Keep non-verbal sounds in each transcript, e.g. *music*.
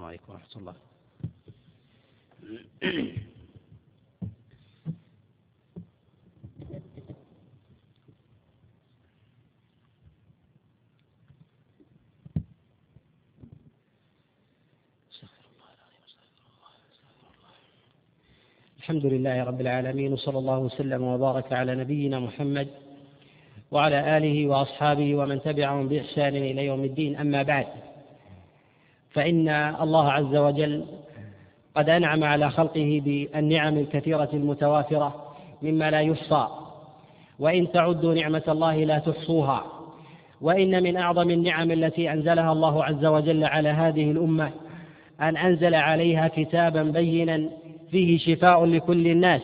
السلام عليكم ورحمة الله. الحمد لله رب العالمين وصلى الله وسلم وبارك على نبينا محمد وعلى آله وأصحابه ومن تبعهم بإحسان إلى يوم الدين. أما بعد فإن الله عز وجل قد أنعم على خلقه بالنعم الكثيرة المتوافرة مما لا يحصى. وإن تعدوا نعمة الله لا تحصوها. وإن من أعظم النعم التي أنزلها الله عز وجل على هذه الأمة أن أنزل عليها كتابا بينا فيه شفاء لكل الناس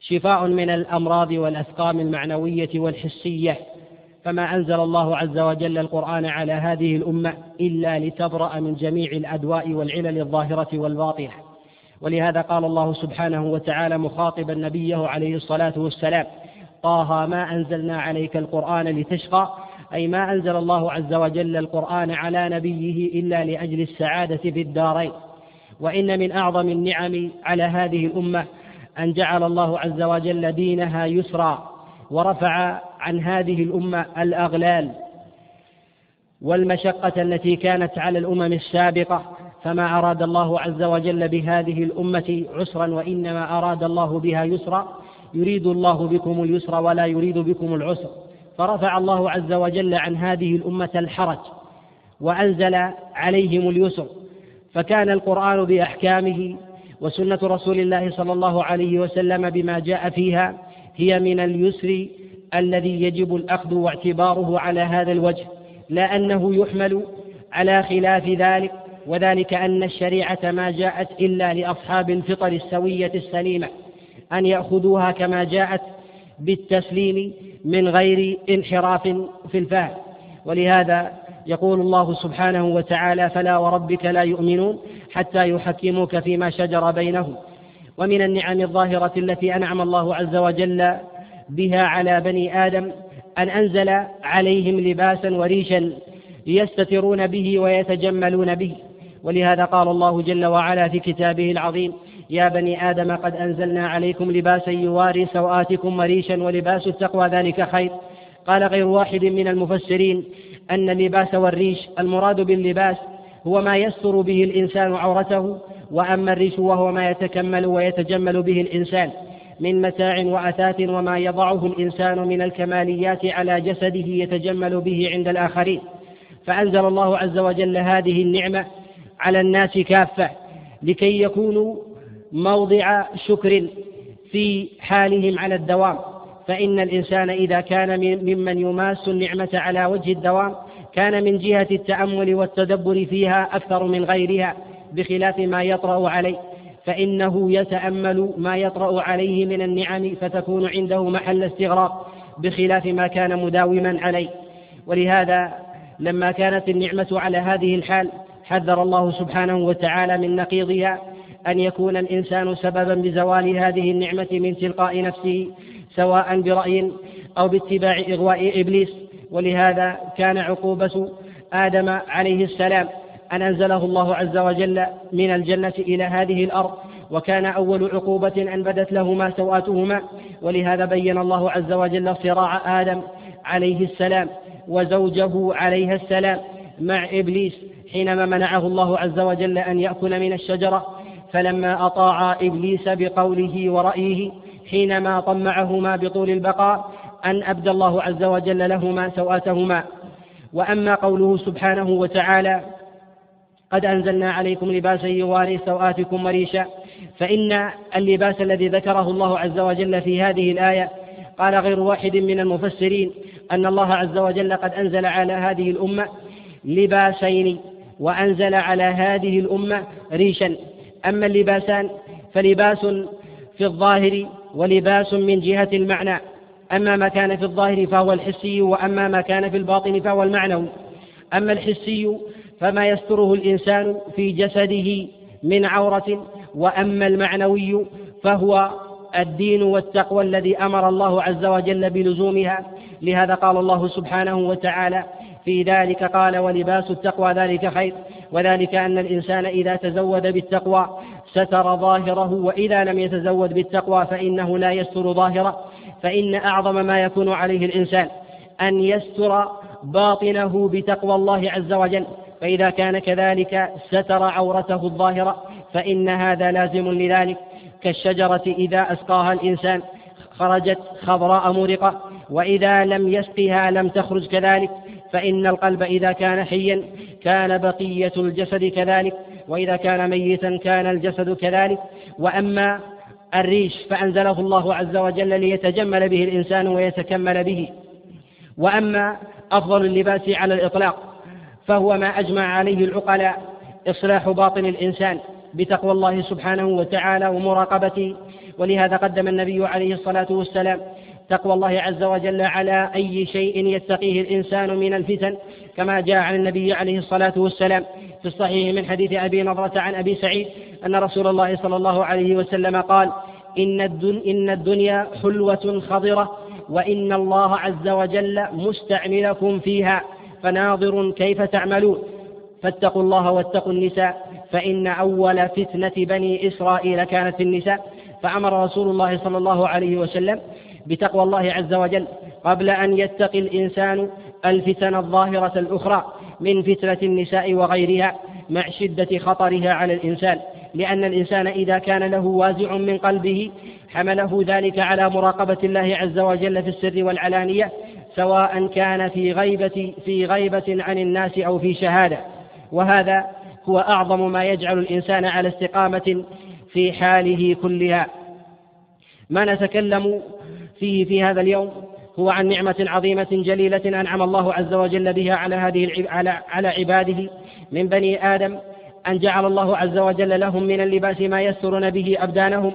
شفاء من الأمراض والأسقام المعنوية والحسية. فما أنزل الله عز وجل القرآن على هذه الأمة إلا لتبرأ من جميع الأدواء والعلل الظاهرة والباطنة. ولهذا قال الله سبحانه وتعالى مخاطبا نبيه عليه الصلاة والسلام طه ما أنزلنا عليك القرآن لتشقى؟ أي ما أنزل الله عز وجل القرآن على نبيه إلا لأجل السعادة في الدارين. وإن من أعظم النعم على هذه الأمة أن جعل الله عز وجل دينها يسرا ورفع عن هذه الأمة الأغلال والمشقة التي كانت على الأمم السابقة فما أراد الله عز وجل بهذه الأمة عسرا وإنما أراد الله بها يسرا. يريد الله بكم اليسر ولا يريد بكم العسر. فرفع الله عز وجل عن هذه الأمة الحرج وأنزل عليهم اليسر. فكان القرآن بأحكامه وسنة رسول الله صلى الله عليه وسلم بما جاء فيها هي من اليسر الذي يجب الأخذ واعتباره على هذا الوجه لا أنه يحمل على خلاف ذلك وذلك أن الشريعة ما جاءت إلا لأصحاب الفطر السوية السليمة أن يأخذوها كما جاءت بالتسليم من غير انحراف في الفهم ولهذا يقول الله سبحانه وتعالى فلا وربك لا يؤمنون حتى يحكموك فيما شجر بينهم ومن النعم الظاهرة التي أنعم الله عز وجل بها على بني آدم أن أنزل عليهم لباسا وريشا يستترون به ويتجملون به. ولهذا قال الله جل وعلا في كتابه العظيم يا بني آدم قد أنزلنا عليكم لباسا يواري سوآتكم وريشا ولباس التقوى ذلك خير. قال غير واحد من المفسرين أن اللباس والريش المراد باللباس هو ما يستر به الإنسان عورته وأما الريش وهو ما يتكمل ويتجمل به الإنسان. من متاع وأثاث وما يضعه الإنسان من الكماليات على جسده يتجمل به عند الآخرين. فأنزل الله عز وجل هذه النعمة على الناس كافة لكي يكونوا موضع شكر في حالهم على الدوام. فإن الإنسان إذا كان ممن يماس النعمة على وجه الدوام كان من جهة التأمل والتدبر فيها أكثر من غيرها بخلاف ما يطرأ عليه. فإنه يتأمل ما يطرأ عليه من النعم فتكون عنده محل استغراق بخلاف ما كان مداوما عليه. ولهذا لما كانت النعمة على هذه الحال حذر الله سبحانه وتعالى من نقيضها أن يكون الإنسان سببا بزوال هذه النعمة من تلقاء نفسه سواء برأي أو باتباع إغواء إبليس. ولهذا كان عقوبة آدم عليه السلام أن أنزله الله عز وجل من الجنة إلى هذه الأرض وكان أول عقوبة أن بدت لهما سوآتهما ولهذا بين الله عز وجل صراع آدم عليه السلام وزوجه عليه السلام مع إبليس حينما منعه الله عز وجل أن يأكل من الشجرة. فلما أطاع إبليس بقوله ورأيه حينما طمعهما بطول البقاء أن أبدى الله عز وجل لهما سوآتهما وأما قوله سبحانه وتعالى قد أنزلنا عليكم لباسا يواري سوآتكم وريشا. فإن اللباس الذي ذكره الله عز وجل في هذه الآية قال غير واحد من المفسرين أن الله عز وجل قد أنزل على هذه الأمة لباسين وأنزل على هذه الأمة ريشا. أما اللباسان فلباس في الظاهر ولباس من جهة المعنى. أما ما كان في الظاهر فهو الحسي وأما ما كان في الباطن فهو المعنوي. أما الحسي فما يستره الإنسان في جسده من عورة وأما المعنوي فهو الدين والتقوى الذي أمر الله عز وجل بلزومها. لهذا قال الله سبحانه وتعالى في ذلك قال ولباس التقوى ذلك خير وذلك أن الإنسان إذا تزود بالتقوى ستر ظاهره وإذا لم يتزود بالتقوى فإنه لا يستر ظاهره فإن أعظم ما يكون عليه الإنسان أن يستر باطنه بتقوى الله عز وجل. فإذا كان كذلك ستر عورته الظاهرة فإن هذا لازم لذلك. كالشجرة إذا أسقاها الإنسان خرجت خضراء مرقة وإذا لم يسقها لم تخرج كذلك. فإن القلب إذا كان حيا كان بقية الجسد كذلك وإذا كان ميتا كان الجسد كذلك. وأما الريش فأنزله الله عز وجل ليتجمل به الإنسان ويتكمل به. وأما أفضل اللباس على الإطلاق فهو ما أجمع عليه العقلاء إصلاح باطن الإنسان بتقوى الله سبحانه وتعالى ومراقبته. ولهذا قدم النبي عليه الصلاة والسلام تقوى الله عز وجل على أي شيء يتقيه الإنسان من الفتن كما جاء عن النبي عليه الصلاة والسلام في الصحيح من حديث أبي نضرة عن أبي سعيد أن رسول الله صلى الله عليه وسلم قال إن, إن الدنيا حلوة خضرة وإن الله عز وجل مستعملكم فيها. فناظر كيف تعملون. فاتقوا الله واتقوا النساء فإن أول فتنة بني إسرائيل كانت في النساء. فأمر رسول الله صلى الله عليه وسلم بتقوى الله عز وجل قبل أن يتقي الإنسان الفتن الظاهرة الأخرى من فتنة النساء وغيرها مع شدة خطرها على الإنسان. لأن الإنسان إذا كان له وازع من قلبه حمله ذلك على مراقبة الله عز وجل في السر والعلانية سواء كان في غيبة في غيبة عن الناس أو في شهادة. وهذا هو أعظم ما يجعل الإنسان على استقامة في حاله كلها. ما نتكلم فيه في هذا اليوم هو عن نعمة عظيمة جليلة أنعم الله عز وجل بها على هذه على على عباده من بني آدم أن جعل الله عز وجل لهم من اللباس ما يسترون به أبدانهم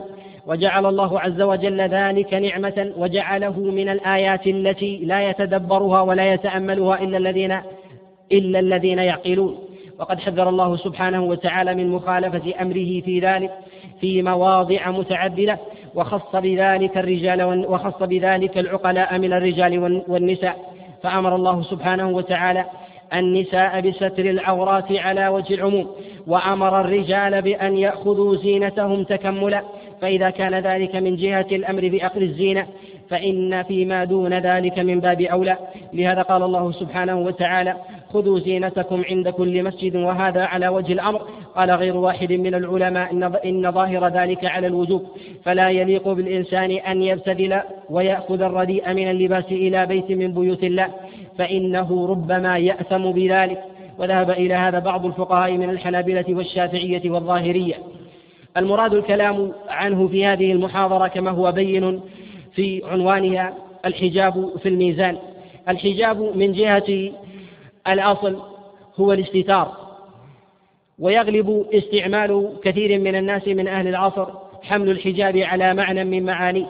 وجعل الله عز وجل ذلك نعمة وجعله من الآيات التي لا يتدبرها ولا يتأملها إلا الذين إلا الذين يعقلون. وقد حذر الله سبحانه وتعالى من مخالفة أمره في ذلك في مواضع متعددة. وخص بذلك الرجال وخص بذلك العقلاء من الرجال والنساء. فأمر الله سبحانه وتعالى النساء بستر العورات على وجه العموم. وأمر الرجال بأن يأخذوا زينتهم تكملا. فإذا كان ذلك من جهة الأمر بأخذ الزينة فإن فيما دون ذلك من باب أولى. لهذا قال الله سبحانه وتعالى خذوا زينتكم عند كل مسجد وهذا على وجه الأمر. قال غير واحد من العلماء إن, ظاهر ذلك على الوجوب. فلا يليق بالإنسان أن يبتذل ويأخذ الرديء من اللباس إلى بيت من بيوت الله فإنه ربما يأثم بذلك. وذهب إلى هذا بعض الفقهاء من الحنابلة والشافعية والظاهرية. المراد الكلام عنه في هذه المحاضرة كما هو بين في عنوانها الحجاب في الميزان. الحجاب من جهة الأصل هو الاستتار ويغلب استعمال كثير من الناس من أهل العصر حمل الحجاب على معنى من معانيه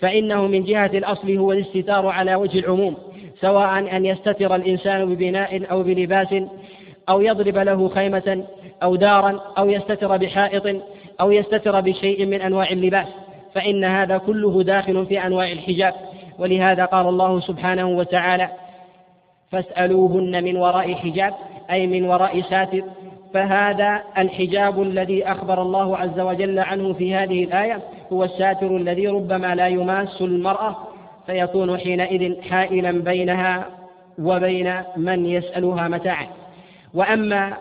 فإنه من جهة الأصل هو الاستتار على وجه العموم سواء أن يستتر الإنسان ببناء أو بلباس أو يضرب له خيمة أو دارا أو يستتر بحائط أو يستتر بشيء من أنواع اللباس فإن هذا كله داخل في أنواع الحجاب. ولهذا قال الله سبحانه وتعالى فاسألوهن من وراء حجاب أي من وراء ساتر. فهذا الحجاب الذي أخبر الله عز وجل عنه في هذه الآية هو الساتر الذي ربما لا يماس المرأة فيكون حينئذ حائلا بينها وبين من يسألها متاعا وأما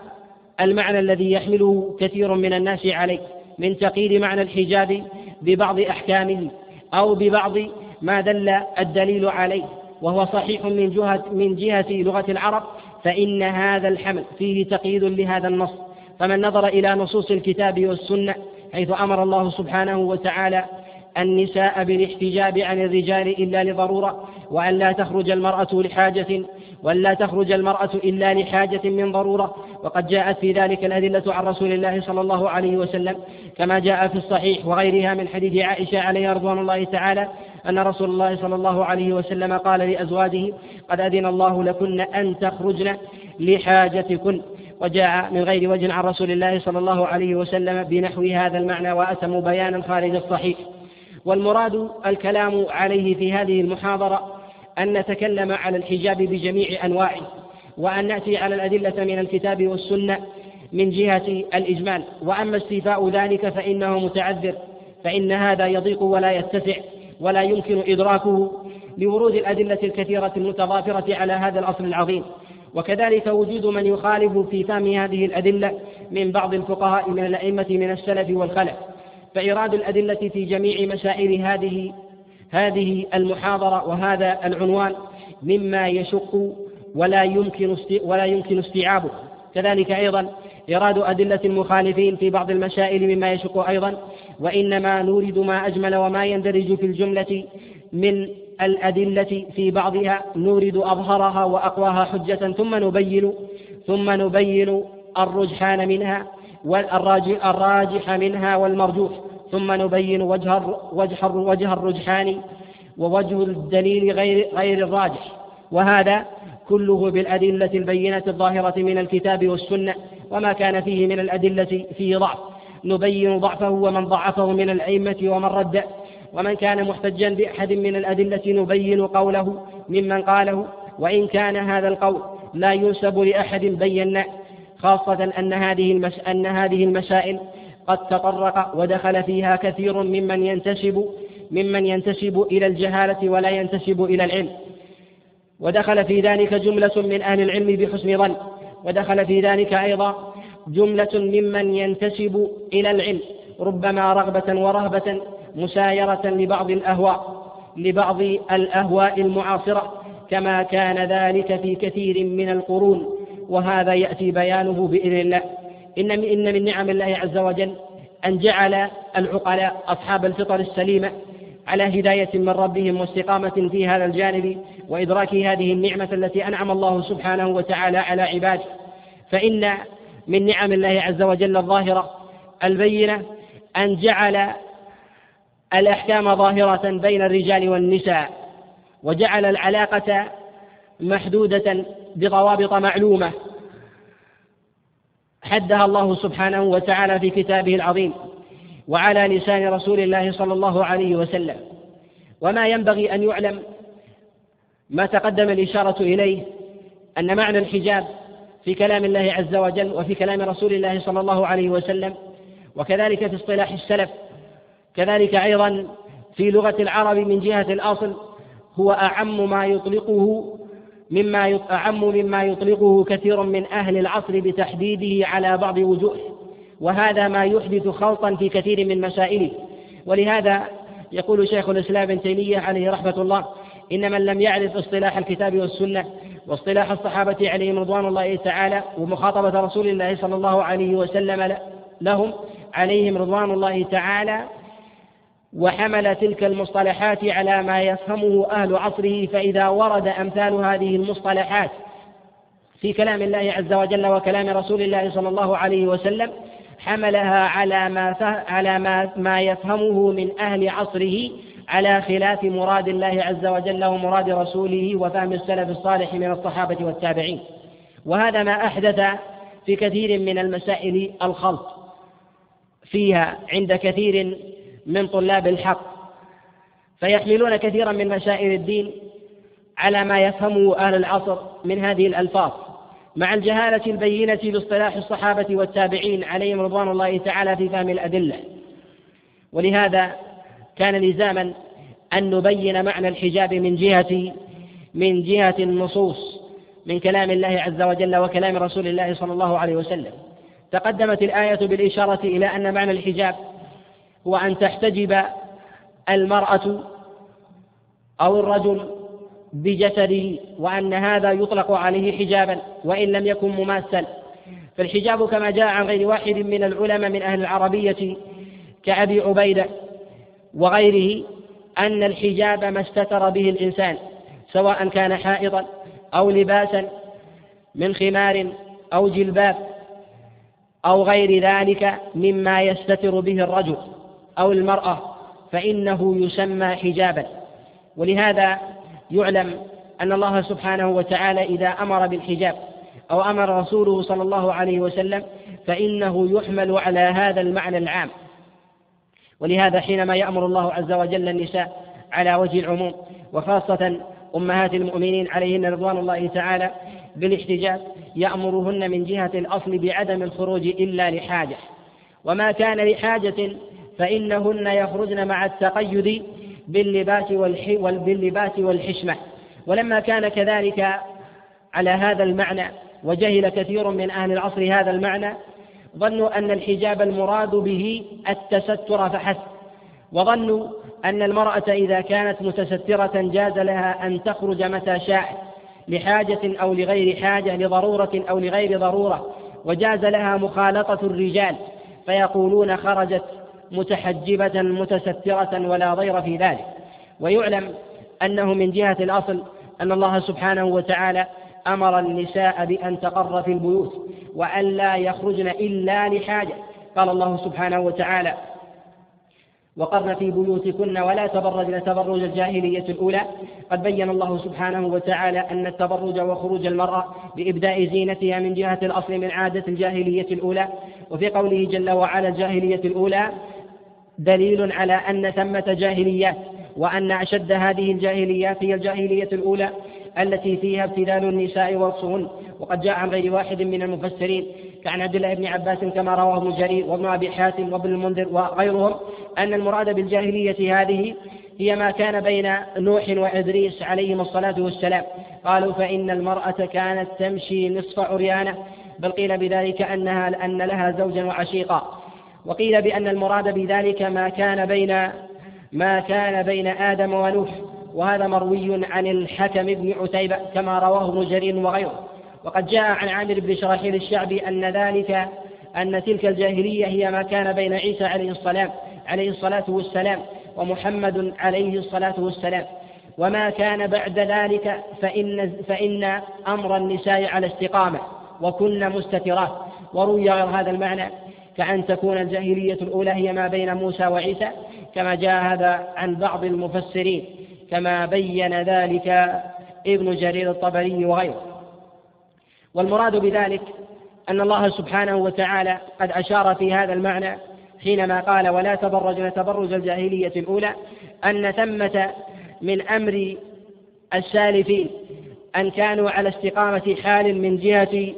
المعنى الذي يحمله كثير من الناس عليه من تقييد معنى الحجاب ببعض أحكامه أو ببعض ما دل الدليل عليه وهو صحيح من جهة من جهة لغة العرب فإن هذا الحمل فيه تقييد لهذا النص. فمن نظر إلى نصوص الكتاب والسنة حيث أمر الله سبحانه وتعالى النساء بالاحتجاب عن الرجال إلا لضرورة وأن لا تخرج المرأة لحاجة وأن لا تخرج المرأة إلا لحاجة من ضرورة. وقد جاءت في ذلك الأدلة عن رسول الله صلى الله عليه وسلم كما جاء في الصحيح وغيرها من حديث عائشة عليها رضوان الله تعالى أن رسول الله صلى الله عليه وسلم قال لأزواجه قد أذن الله لكن أن تخرجن لحاجتكن. وجاء من غير وجه عن رسول الله صلى الله عليه وسلم بنحو هذا المعنى وأتم بيانا خارج الصحيح. والمراد الكلام عليه في هذه المحاضرة أن نتكلم على الحجاب بجميع أنواعه وأن نأتي على الأدلة من الكتاب والسنة من جهة الإجمال. وأما استيفاء ذلك فإنه متعذر فإن هذا يضيق ولا يتسع ولا يمكن إدراكه لورود الأدلة الكثيرة المتضافرة على هذا الأصل العظيم. وكذلك وجود من يخالف في فهم هذه الأدلة من بعض الفقهاء من الأئمة من السلف والخلف. فإيراد الأدلة في جميع مسائل هذه هذه المحاضرة وهذا العنوان مما يشق ولا يمكن ولا يمكن استيعابه. كذلك أيضا إيراد أدلة المخالفين في بعض المسائل مما يشق أيضا وإنما نورد ما أجمل وما يندرج في الجملة من الأدلة في بعضها. نورد أظهرها وأقواها حجة ثم نبين ثم نبين الرجحان منها والراجح منها والمرجوح ثم نبين وجه وجه وجه الرجحان ووجه الدليل غير غير الراجح. وهذا كله بالأدلة البينة الظاهرة من الكتاب والسنة. وما كان فيه من الأدلة فيه ضعف. نبين ضعفه ومن ضعفه من الأئمة ومن رد. ومن كان محتجا بأحد من الأدلة نبين قوله ممن قاله وإن كان هذا القول لا ينسب لأحد بينا خاصة أن هذه المس... أن هذه المسائل قد تطرق ودخل فيها كثير ممن ينتسب ممن ينتسب إلى الجهالة ولا ينتسب إلى العلم. ودخل في ذلك جملة من أهل العلم بحسن ظن. ودخل في ذلك أيضا جملة ممن ينتسب إلى العلم ربما رغبة ورهبة مسايرة لبعض الأهواء لبعض الأهواء المعاصرة كما كان ذلك في كثير من القرون وهذا يأتي بيانه بإذن الله. إن إن من نعم الله عز وجل أن جعل العقلاء أصحاب الفطر السليمة على هداية من ربهم واستقامة في هذا الجانب وإدراك هذه النعمة التي أنعم الله سبحانه وتعالى على عباده. فإن من نعم الله عز وجل الظاهرة البينة أن جعل الأحكام ظاهرة بين الرجال والنساء وجعل العلاقة محدودة بضوابط معلومة حدها الله سبحانه وتعالى في كتابه العظيم وعلى لسان رسول الله صلى الله عليه وسلم. وما ينبغي أن يعلم ما تقدم الإشارة إليه أن معنى الحجاب في كلام الله عز وجل وفي كلام رسول الله صلى الله عليه وسلم وكذلك في اصطلاح السلف كذلك أيضا في لغة العرب من جهة الأصل هو أعم ما يطلقه مما أعم مما يطلقه كثير من أهل العصر بتحديده على بعض وجوه وهذا ما يحدث خلطا في كثير من مسائله. ولهذا يقول شيخ الإسلام ابن تيمية عليه رحمة الله إن من لم يعرف اصطلاح الكتاب والسنة واصطلاح الصحابة عليهم رضوان الله تعالى ومخاطبة رسول الله صلى الله عليه وسلم لهم عليهم رضوان الله تعالى وحمل تلك المصطلحات على ما يفهمه أهل عصره فإذا ورد أمثال هذه المصطلحات في كلام الله عز وجل وكلام رسول الله صلى الله عليه وسلم حملها على ما على ما, ما يفهمه من أهل عصره على خلاف مراد الله عز وجل ومراد رسوله وفهم السلف الصالح من الصحابة والتابعين. وهذا ما أحدث في كثير من المسائل الخلط فيها عند كثير من طلاب الحق. فيحملون كثيرا من مسائل الدين على ما يفهمه أهل العصر من هذه الألفاظ مع الجهالة البينة باصطلاح الصحابة والتابعين عليهم رضوان الله تعالى في فهم الأدلة. ولهذا كان لزاما أن نبين معنى الحجاب من جهة من جهة النصوص من كلام الله عز وجل وكلام رسول الله صلى الله عليه وسلم. تقدمت الآية بالإشارة إلى أن معنى الحجاب هو أن تحتجب المرأة أو الرجل بجسده وأن هذا يطلق عليه حجابا وإن لم يكن مماثلا. فالحجاب كما جاء عن غير واحد من العلماء من أهل العربية كأبي عبيدة وغيره أن الحجاب ما استتر به الإنسان سواء كان حائضا أو لباسا من خمار أو جلباب أو غير ذلك مما يستتر به الرجل أو المرأة فإنه يسمى حجابا. ولهذا يعلم أن الله سبحانه وتعالى إذا أمر بالحجاب أو أمر رسوله صلى الله عليه وسلم فإنه يحمل على هذا المعنى العام. ولهذا حينما يأمر الله عز وجل النساء على وجه العموم وخاصة أمهات المؤمنين عليهن رضوان الله تعالى بالاحتجاب يأمرهن من جهة الأصل بعدم الخروج إلا لحاجة. وما كان لحاجة فإنهن يخرجن مع التقيد باللباس باللباس والحشمة. ولما كان كذلك على هذا المعنى وجهل كثير من أهل العصر هذا المعنى ظنوا أن الحجاب المراد به التستر فحسب وظنوا أن المرأة إذا كانت متسترة جاز لها أن تخرج متى شاءت لحاجة أو لغير حاجة لضرورة أو لغير ضرورة وجاز لها مخالطة الرجال فيقولون خرجت متحجبة متسترة ولا ضير في ذلك. ويعلم أنه من جهة الأصل أن الله سبحانه وتعالى أمر النساء بأن تقر في البيوت وأن لا يخرجن إلا لحاجة. قال الله سبحانه وتعالى وقرن في بيوتكن ولا تبرجن تبرج الجاهلية الأولى. قد بين الله سبحانه وتعالى أن التبرج وخروج المرأة بإبداء زينتها من جهة الأصل من عادة الجاهلية الأولى. وفي قوله جل وعلا الجاهلية الأولى دليل على أن ثمة جاهليات وأن أشد هذه الجاهليات هي الجاهلية الأولى. التي فيها ابتذال النساء وصهن وقد جاء عن غير واحد من المفسرين كعن عبد الله بن عباس كما رواه ابن جرير وابن أبي حاتم وابن المنذر وغيرهم أن المراد بالجاهلية هذه هي ما كان بين نوح وإدريس عليهما الصلاة والسلام. قالوا فإن المرأة كانت تمشي نصف عريانة بل قيل بذلك أنها أن لها زوجا وعشيقا. وقيل بأن المراد بذلك ما كان بين ما كان بين آدم ونوح. وهذا مروي عن الحكم بن عتيبة كما رواه ابن جرير وغيره. وقد جاء عن عامر بن شراحيل الشعبي أن ذلك أن تلك الجاهلية هي ما كان بين عيسى عليه السلام عليه الصلاة والسلام ومحمد عليه الصلاة والسلام. وما كان بعد ذلك فإن فإن أمر النساء على استقامة وكن مستترات. وروي غير هذا المعنى كأن تكون الجاهلية الأولى هي ما بين موسى وعيسى كما جاء هذا عن بعض المفسرين. كما بين ذلك ابن جرير الطبري وغيره. والمراد بذلك أن الله سبحانه وتعالى قد أشار في هذا المعنى حينما قال ولا تبرجن تبرج الجاهلية الأولى أن ثمة من أمر السالفين أن كانوا على استقامة حال من جهة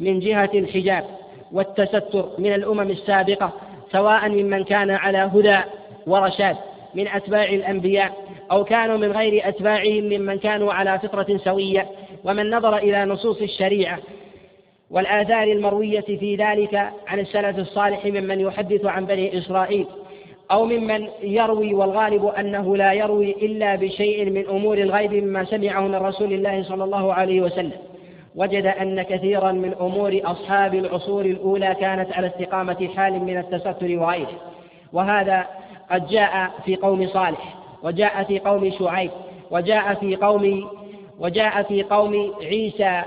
من جهة الحجاب والتستر من الأمم السابقة سواء ممن كان على هدى ورشاد من أتباع الأنبياء أو كانوا من غير أتباعهم ممن كانوا على فطرة سوية ومن نظر إلى نصوص الشريعة والآثار المروية في ذلك عن السلف الصالح ممن يحدث عن بني إسرائيل أو ممن يروي والغالب أنه لا يروي إلا بشيء من أمور الغيب مما سمعه من رسول الله صلى الله عليه وسلم. وجد أن كثيرا من أمور أصحاب العصور الأولى كانت على استقامة حال من التستر وغيره. وهذا قد جاء في قوم صالح. وجاء في قوم شعيب وجاء في قوم وجاء في قوم عيسى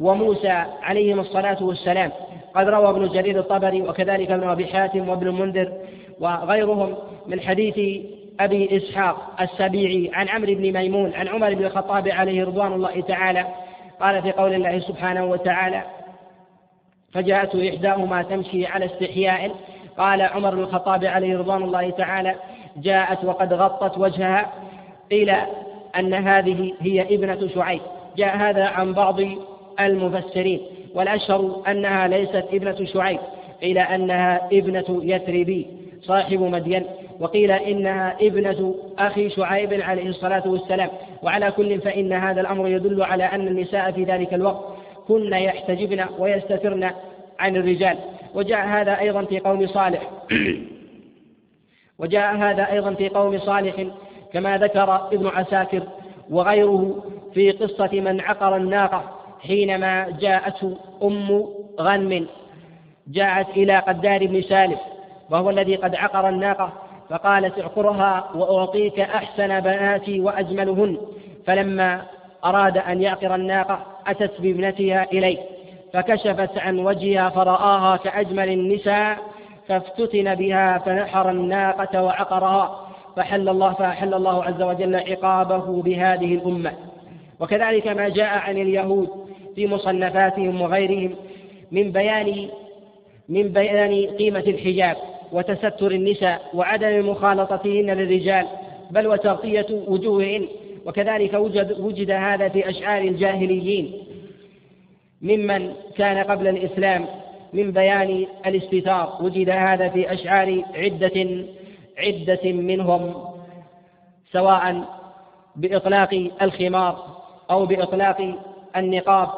وموسى عليهم الصلاة والسلام. قد روى ابن جرير الطبري وكذلك ابن أبي حاتم وابن المنذر وغيرهم من حديث أبي إسحاق السبيعي عن عمرو بن ميمون عن عمر بن الخطاب عليه رضوان الله تعالى. قال في قول الله سبحانه وتعالى فجاءته إحداهما تمشي على استحياء. قال عمر بن الخطاب عليه رضوان الله تعالى جاءت وقد غطت وجهها قيل أن هذه هي ابنة شعيب. جاء هذا عن بعض المفسرين والأشهر أنها ليست ابنة شعيب. قيل أنها ابنة يثربي صاحب مدين. وقيل إنها ابنة أخي شعيب عليه الصلاة والسلام. وعلى كل فإن هذا الأمر يدل على أن النساء في ذلك الوقت كن يحتجبن ويستترن عن الرجال. وجاء هذا أيضا في قوم صالح. *coughs* وجاء هذا أيضا في قوم صالح كما ذكر ابن عساكر وغيره في قصة من عقر الناقة حينما جاءته أم غنم جاءت إلى قدار بن سالم وهو الذي قد عقر الناقة فقالت اعقرها وأعطيك أحسن بناتي وأجملهن فلما أراد أن يعقر الناقة أتت بابنتها إليه فكشفت عن وجهها فرآها كأجمل النساء فافتتن بها فنحر الناقة وعقرها فحل الله فأحل الله عز وجل عقابه بهذه الأمة. وكذلك ما جاء عن اليهود في مصنفاتهم وغيرهم من بيان من بيان قيمة الحجاب وتستر النساء وعدم مخالطتهن للرجال بل وتغطية وجوههن. وكذلك وجد, وجد هذا في أشعار الجاهليين. ممن كان قبل الإسلام من بيان الاستتار وجد هذا في أشعار عدة عدة منهم سواء بإطلاق الخمار أو بإطلاق النقاب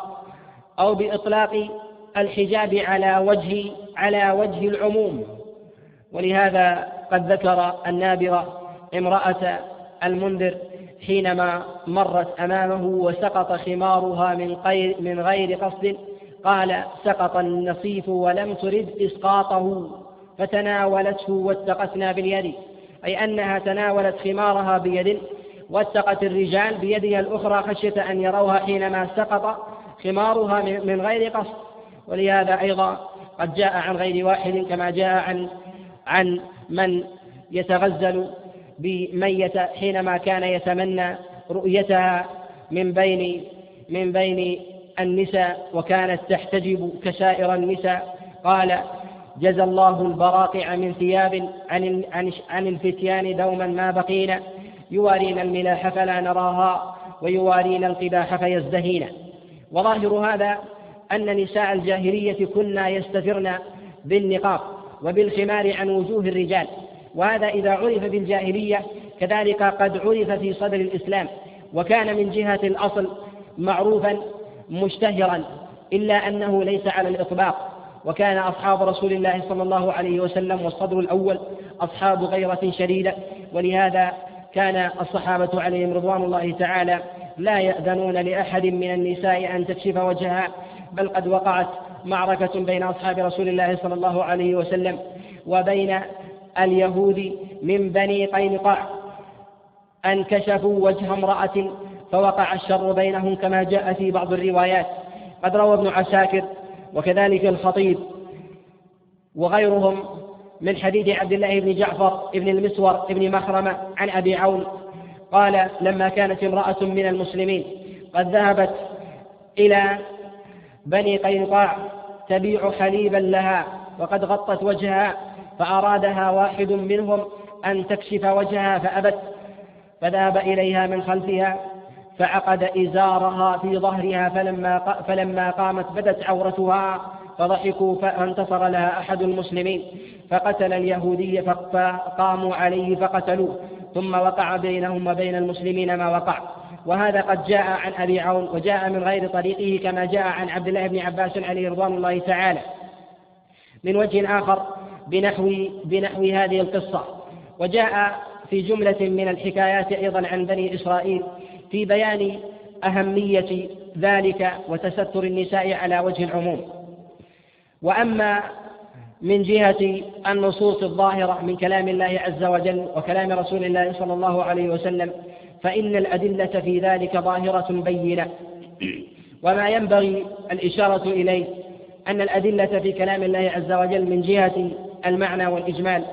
أو بإطلاق الحجاب على وجه على وجه العموم. ولهذا قد ذكر النابغة امرأة المنذر حينما مرت أمامه وسقط خمارها من غير من غير قصد. قال سقط النصيف ولم ترد إسقاطه فتناولته واتقتنا باليد. أي أنها تناولت خمارها بيد واتقت الرجال بيدها الأخرى خشية أن يروها حينما سقط خمارها من غير قصد. ولهذا أيضا قد جاء عن غير واحد كما جاء عن عن من يتغزل بميتة حينما كان يتمنى رؤيتها من بين من بين النساء وكانت تحتجب كسائر النساء. قال جزى الله البراقع من ثياب عن عن الفتيان دوما ما بقينا. يوارين الملاح فلا نراها ويوارين القباح فيزدهين وظاهر هذا أن نساء الجاهلية كنا يستترن بالنقاب وبالخمار عن وجوه الرجال. وهذا إذا عرف بالجاهلية كذلك قد عرف في صدر الإسلام. وكان من جهة الأصل معروفا مشتهرا إلا أنه ليس على الإطلاق. وكان أصحاب رسول الله صلى الله عليه وسلم والصدر الأول أصحاب غيرة شديدة. ولهذا كان الصحابة عليهم رضوان الله تعالى لا يأذنون لأحد من النساء أن تكشف وجهها بل قد وقعت معركة بين أصحاب رسول الله صلى الله عليه وسلم وبين اليهود من بني قينقاع. أن كشفوا وجه امرأة فوقع الشر بينهم كما جاء في بعض الروايات. قد روى ابن عساكر وكذلك الخطيب وغيرهم من حديث عبد الله بن جعفر بن المسور بن مخرمة عن أبي عون. قال لما كانت امرأة من المسلمين قد ذهبت إلى بني قينقاع تبيع حليبا لها وقد غطت وجهها فأرادها واحد منهم أن تكشف وجهها فأبت فذهب إليها من خلفها فعقد إزارها في ظهرها فلما فلما قامت بدت عورتها فضحكوا فانتصر لها أحد المسلمين. فقتل اليهودي فقاموا عليه فقتلوه. ثم وقع بينهم وبين المسلمين ما وقع. وهذا قد جاء عن أبي عون وجاء من غير طريقه كما جاء عن عبد الله بن عباس عليه رضوان الله تعالى. من وجه آخر بنحو بنحو هذه القصة. وجاء في جملة من الحكايات أيضا عن بني إسرائيل. في بيان أهمية ذلك وتستر النساء على وجه العموم. وأما من جهة النصوص الظاهرة من كلام الله عز وجل وكلام رسول الله صلى الله عليه وسلم فإن الأدلة في ذلك ظاهرة بينة. وما ينبغي الإشارة إليه أن الأدلة في كلام الله عز وجل من جهة المعنى والإجمال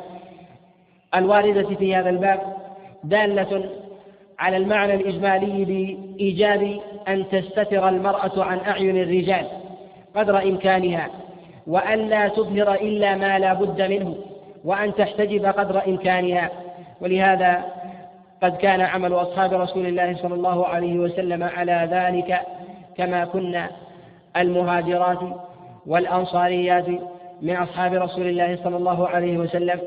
الواردة في هذا الباب دالة على المعنى الإجمالي بإيجاب أن تستتر المرأة عن أعين الرجال قدر إمكانها وأن لا تظهر إلا ما لا بد منه وأن تحتجب قدر إمكانها. ولهذا قد كان عمل أصحاب رسول الله صلى الله عليه وسلم على ذلك كما كنا المهاجرات والأنصاريات من أصحاب رسول الله صلى الله عليه وسلم.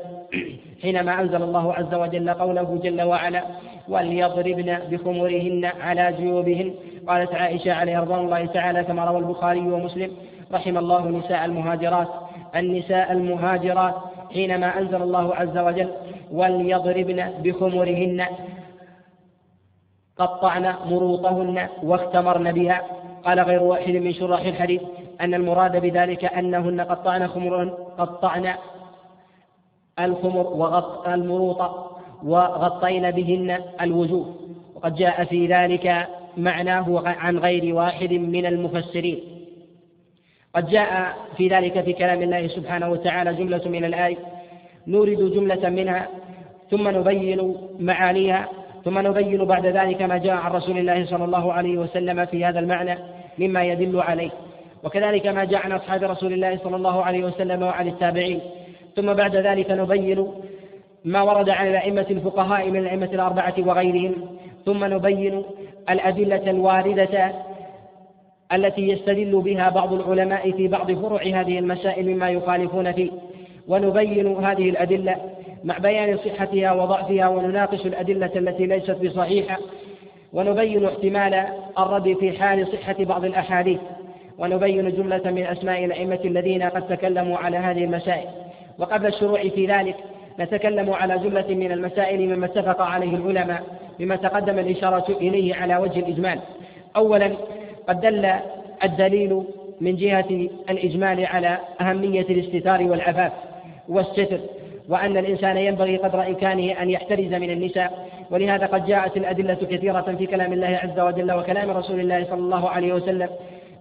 حينما أنزل الله عز وجل قوله جل وعلا وليضربن بخمرهن على جيوبهن قالت عائشة عليه رضوان الله تعالى كما روى البخاري ومسلم رحم الله نساء المهاجرات. النساء المهاجرات حينما أنزل الله عز وجل وليضربن بخمرهن قطعن مروطهن واختمرن بها. قال غير واحد من شراح الحديث أن المراد بذلك أنهن قطعن خمر قطعن الخمر وغط المروط وغطين بهن الوجوه. وقد جاء في ذلك معناه عن غير واحد من المفسرين. قد جاء في ذلك في كلام الله سبحانه وتعالى جملة من الآية نورد جملة منها ثم نبين معانيها ثم نبين بعد ذلك ما جاء عن رسول الله صلى الله عليه وسلم في هذا المعنى مما يدل عليه. وكذلك ما جاء عن أصحاب رسول الله صلى الله عليه وسلم وعن التابعين. ثم بعد ذلك نبين ما ورد عن الأئمة الفقهاء من الأئمة الأربعة وغيرهم ثم نبين الأدلة الواردة التي يستدل بها بعض العلماء في بعض فروع هذه المسائل مما يخالفون فيه. ونبين هذه الأدلة مع بيان صحتها وضعفها ونناقش الأدلة التي ليست بصحيحة. ونبين احتمال الرد في حال صحة بعض الأحاديث. ونبين جملة من أسماء الأئمة الذين قد تكلموا على هذه المسائل. وقبل الشروع في ذلك نتكلم على جملة من المسائل مما اتفق عليه العلماء بما تقدم الإشارة إليه على وجه الإجمال. أولا قد دل الدليل من جهة الإجمال على أهمية الاستتار والعفاف والستر وأن الإنسان ينبغي قدر إمكانه أن يحترز من النساء. ولهذا قد جاءت الأدلة كثيرة في كلام الله عز وجل وكلام رسول الله صلى الله عليه وسلم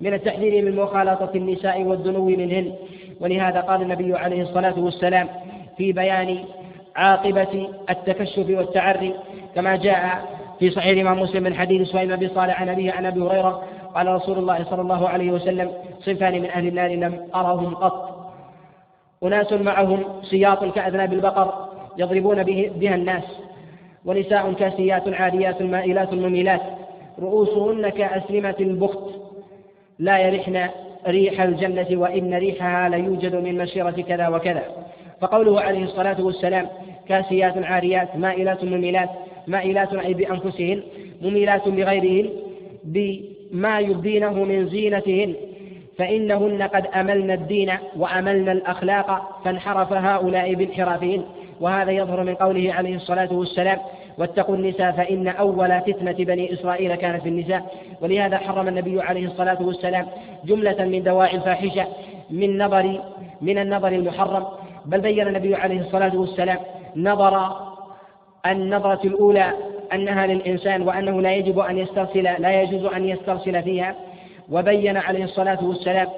من التحذير من مخالطة النساء والدنو منهن. ولهذا قال النبي عليه الصلاة والسلام في بيان عاقبة التكشف والتعري كما جاء في صحيح الإمام مسلم من حديث سهيل بن صالح عن أبيه عن أبي هريرة قال رسول الله صلى الله عليه وسلم صنفان من أهل النار لم أرهم قط. أناس معهم سياط كأذناب البقر يضربون به بها الناس ونساء كاسيات عاريات مائلات مميلات رؤوسهن كأسلمة البخت لا يرحن ريح الجنة وإن ريحها ليوجد من مسيرة كذا وكذا. فقوله عليه الصلاة والسلام كاسيات عاريات مائلات مميلات مائلات أي بأنفسهن مميلات لغيرهن بما يبدينه من زينتهن فإنهن قد أملن الدين وأملن الأخلاق فانحرف هؤلاء بانحرافهن. وهذا يظهر من قوله عليه الصلاة والسلام واتقوا النساء فإن أول فتنة بني إسرائيل كانت في النساء ولهذا حرم النبي عليه الصلاة والسلام جملة من دواعي الفاحشة من نظر من النظر المحرم بل بين النبي عليه الصلاة والسلام نظر النظرة الأولى أنها للإنسان وأنه لا يجب أن يسترسل لا يجوز أن يسترسل فيها وبين عليه الصلاة والسلام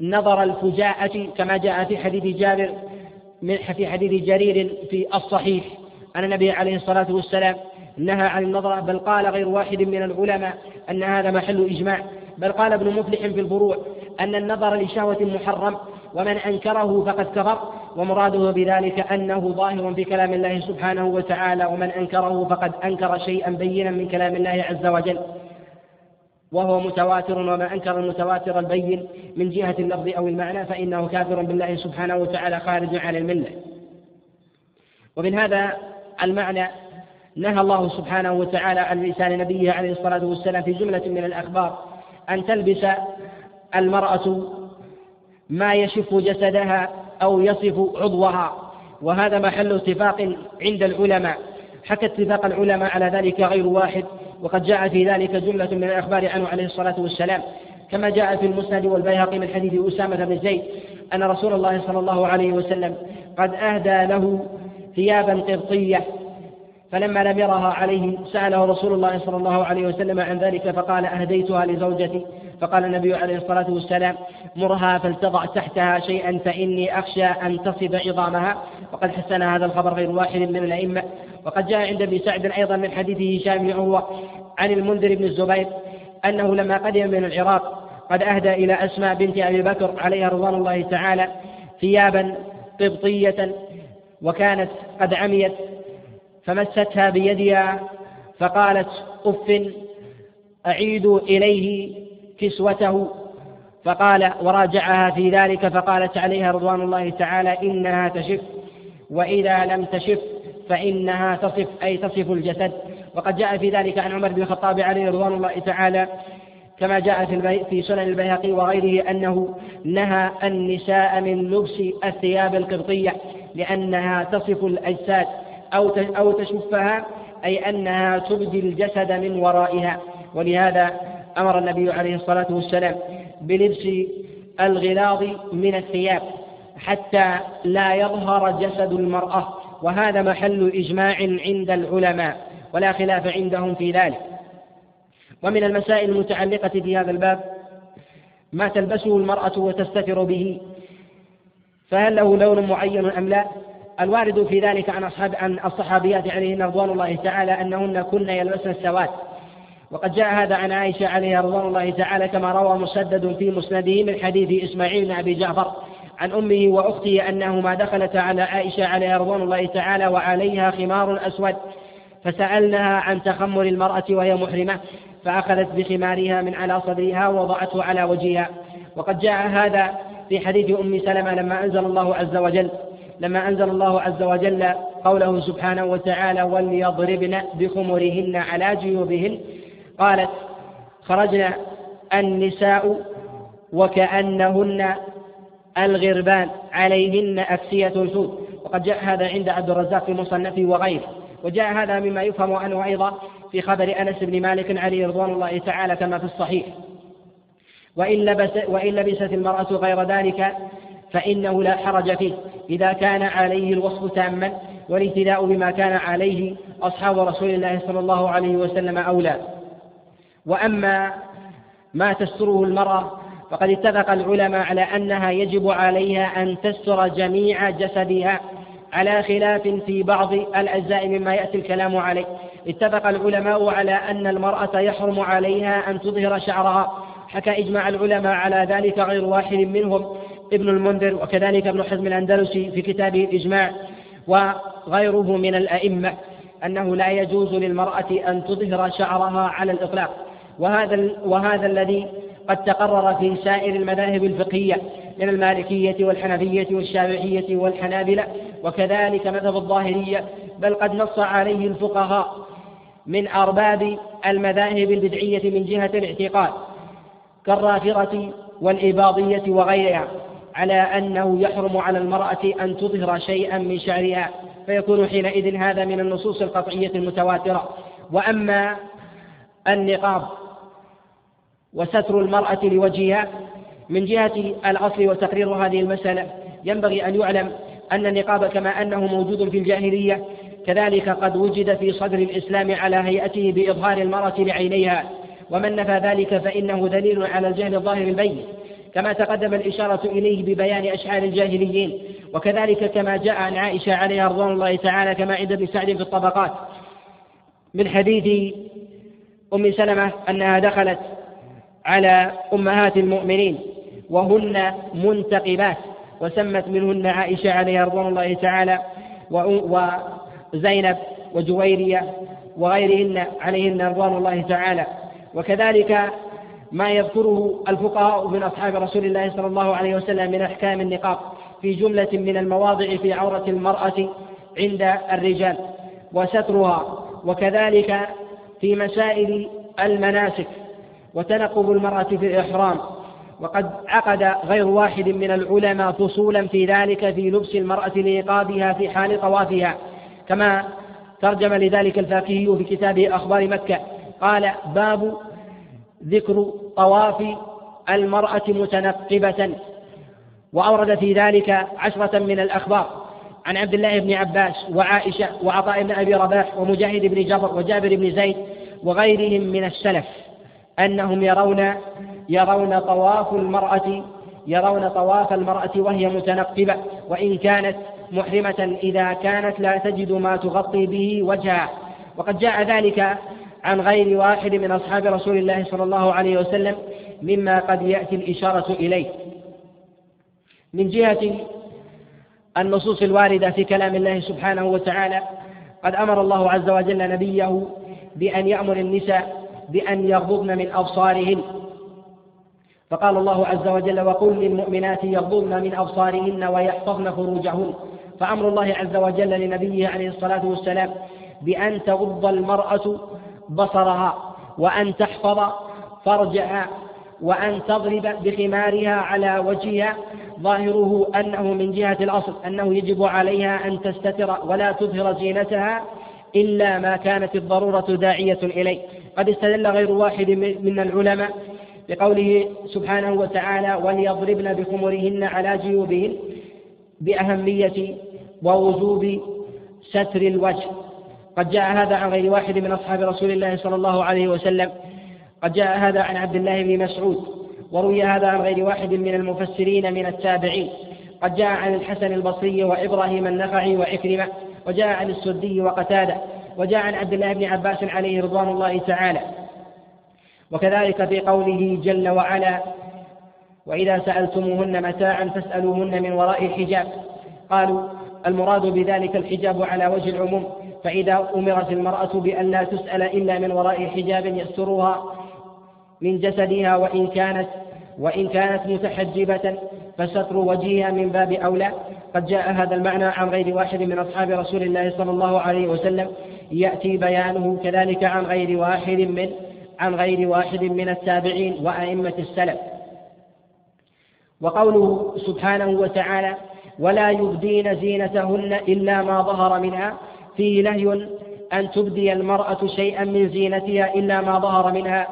نظر الفجاءة كما جاء في حديث جابر من في حديث جرير في الصحيح. أن النبي عليه الصلاة والسلام نهى عن النظرة بل قال غير واحد من العلماء أن هذا محل إجماع بل قال ابن مفلح في البروع أن النظر لشهوة محرم ومن أنكره فقد كفر ومراده بذلك أنه ظاهر في كلام الله سبحانه وتعالى ومن أنكره فقد أنكر شيئا بينا من كلام الله عز وجل. وهو متواتر ومن أنكر المتواتر البين من جهة اللفظ أو المعنى فإنه كافر بالله سبحانه وتعالى خارج عن الملة. ومن هذا المعنى نهى الله سبحانه وتعالى عن لسان نبيه عليه الصلاة والسلام في جملة من الأخبار أن تلبس المرأة ما يشف جسدها أو يصف عضوها وهذا محل اتفاق عند العلماء حكى اتفاق العلماء على ذلك غير واحد وقد جاء في ذلك جملة من الأخبار عنه عليه الصلاة والسلام. كما جاء في المسند والبيهقي من حديث أسامة بن زيد أن رسول الله صلى الله عليه وسلم قد أهدى له ثيابا قبطية فلما لم يرها عليه سأله رسول الله صلى الله عليه وسلم عن ذلك فقال أهديتها لزوجتي؟ فقال النبي عليه الصلاة والسلام مرها فلتضع تحتها شيئا فإني أخشى أن تصب عظامها. وقد حسن هذا الخبر غير واحد من الأئمة. وقد جاء عند ابن سعد أيضا من حديث هشام عروة عن المنذر بن الزبير أنه لما قدم من العراق قد أهدى إلى أسماء بنت أبي بكر عليها رضوان الله تعالى ثيابا قبطية. وكانت قد عميت فمستها بيدها فقالت أف أعيد إليه كسوته. فقال وراجعها في ذلك. فقالت عليها رضوان الله تعالى إنها تشف وإذا لم تشف فإنها تصف أي تصف الجسد. وقد جاء في ذلك عن عمر بن الخطاب عليه رضوان الله تعالى كما جاء في, في سنن البيهقي وغيره أنه نهى النساء من لبس الثياب القبطية. لأنها تصف الأجساد أو أو تشفها أي أنها تبدي الجسد من ورائها. ولهذا أمر النبي عليه الصلاة والسلام بلبس الغلاظ من الثياب حتى لا يظهر جسد المرأة. وهذا محل إجماع عند العلماء ولا خلاف عندهم في ذلك. ومن المسائل المتعلقة في هذا الباب ما تلبسه المرأة وتستتر به فهل له لون معين أم لا؟ الوارد في ذلك عن أصحاب عن الصحابيات عليهن رضوان الله تعالى أنهن كن يلبسن السواد. وقد جاء هذا عن عائشة عليها رضوان الله تعالى كما روى مسدد في مسنده من حديث إسماعيل بن أبي جعفر عن أمه وأخته أنهما دخلتا على عائشة عليها رضوان الله تعالى وعليها خمار أسود. فسألناها عن تخمر المرأة وهي محرمة فأخذت بخمارها من على صدرها ووضعته على وجهها. وقد جاء هذا في حديث أم سلمة لما أنزل الله عز وجل لما أنزل الله عز وجل قوله سبحانه وتعالى وليضربن بخمرهن على جيوبهن قالت خرجنا النساء وكأنهن الغربان عليهن أكسية سود وقد جاء هذا عند عبد الرزاق في مصنفه وغيره. وجاء هذا مما يفهم عنه أيضا في خبر أنس بن مالك عليه رضوان الله تعالى كما في الصحيح. وإن, لبس وإن لبست المرأة غير ذلك فإنه لا حرج فيه. إذا كان عليه الوصف تاما والاهتداء بما كان عليه أصحاب رسول الله صلى الله عليه وسلم أولى. وأما ما تستره المرأة فقد اتفق العلماء على أنها يجب عليها أن تستر جميع جسدها على خلاف في بعض الأجزاء مما يأتي الكلام عليه. اتفق العلماء على أن المرأة يحرم عليها أن تظهر شعرها. حكى إجماع العلماء على ذلك غير واحد منهم ابن المنذر وكذلك ابن حزم الأندلسي في كتابه الإجماع وغيره من الأئمة أنه لا يجوز للمرأة أن تظهر شعرها على الإطلاق. وهذا وهذا الذي قد تقرر في سائر المذاهب الفقهية من المالكية والحنفية والشافعية والحنابلة وكذلك مذهب الظاهرية بل قد نص عليه الفقهاء من أرباب المذاهب البدعية من جهة الاعتقاد. كالرافرة والإباضية وغيرها على أنه يحرم على المرأة أن تظهر شيئا من شعرها فيكون حينئذ هذا من النصوص القطعية المتواترة. وأما النقاب وستر المرأة لوجهها من جهة الأصل وتقرير هذه المسألة ينبغي أن يعلم أن النقاب كما أنه موجود في الجاهلية كذلك قد وجد في صدر الإسلام على هيئته بإظهار المرأة لعينيها. ومن نفى ذلك فإنه دليل على الجهل الظاهر البين كما تقدم الإشارة إليه ببيان أشعار الجاهليين. وكذلك كما جاء عن عائشة عليها رضوان الله تعالى كما عند ابن سعد في الطبقات. من حديث أم سلمة أنها دخلت على أمهات المؤمنين وهن منتقبات وسمت منهن عائشة عليها رضوان الله تعالى وزينب وجويرية وغيرهن عليهن رضوان الله تعالى. وكذلك ما يذكره الفقهاء من أصحاب رسول الله صلى الله عليه وسلم من أحكام النقاب في جملة من المواضع في عورة المرأة عند الرجال وسترها وكذلك في مسائل المناسك وتنقب المرأة في الإحرام وقد عقد غير واحد من العلماء فصولا في ذلك في لبس المرأة لنقابها في حال طوافها كما ترجم لذلك الفاكهي في كتابه أخبار مكة قال باب ذكر طواف المرأة متنقبة. وأورد في ذلك عشرة من الأخبار عن عبد الله بن عباس وعائشة وعطاء بن أبي رباح ومجاهد بن جبر وجابر بن زيد وغيرهم من السلف أنهم يرون يرون طواف المرأة يرون طواف المرأة وهي متنقبة. وإن كانت محرمة إذا كانت لا تجد ما تغطي به وجهها. وقد جاء ذلك عن غير واحد من أصحاب رسول الله صلى الله عليه وسلم مما قد يأتي الإشارة إليه. من جهة النصوص الواردة في كلام الله سبحانه وتعالى قد أمر الله عز وجل نبيه بأن يأمر النساء بأن يغضضن من أبصارهن. فقال الله عز وجل وقل للمؤمنات يغضضن من أبصارهن ويحفظن فروجهن. فأمر الله عز وجل لنبيه عليه الصلاة والسلام بأن تغض المرأة بصرها وأن تحفظ فرجها وأن تضرب بخمارها على وجهها. ظاهره أنه من جهة الأصل أنه يجب عليها أن تستتر ولا تظهر زينتها إلا ما كانت الضرورة داعية إليه. قد استدل غير واحد من العلماء بقوله سبحانه وتعالى وليضربن بخمرهن على جيوبهن بأهمية ووجوب ستر الوجه. قد جاء هذا عن غير واحد من أصحاب رسول الله صلى الله عليه وسلم. قد جاء هذا عن عبد الله بن مسعود وروي هذا عن غير واحد من المفسرين من التابعين. قد جاء عن الحسن البصري وإبراهيم النخعي وعكرمة وجاء عن السدي وقتادة وجاء عن عبد الله بن عباس عليه رضوان الله تعالى. وكذلك في قوله جل وعلا وإذا سألتموهن متاعا فاسألوهن من وراء حجاب قالوا المراد بذلك الحجاب على وجه العموم فإذا أمرت المرأة بأن لا تسأل إلا من وراء حجاب يسترها من جسدها وإن كانت وإن كانت متحجبة فستر وجهها من باب أولى. قد جاء هذا المعنى عن غير واحد من أصحاب رسول الله صلى الله عليه وسلم. يأتي بيانه كذلك عن غير واحد من عن غير واحد من التابعين وأئمة السلف. وقوله سبحانه وتعالى ولا يبدين زينتهن إلا ما ظهر منها فيه نهي أن تبدي المرأة شيئا من زينتها إلا ما ظهر منها.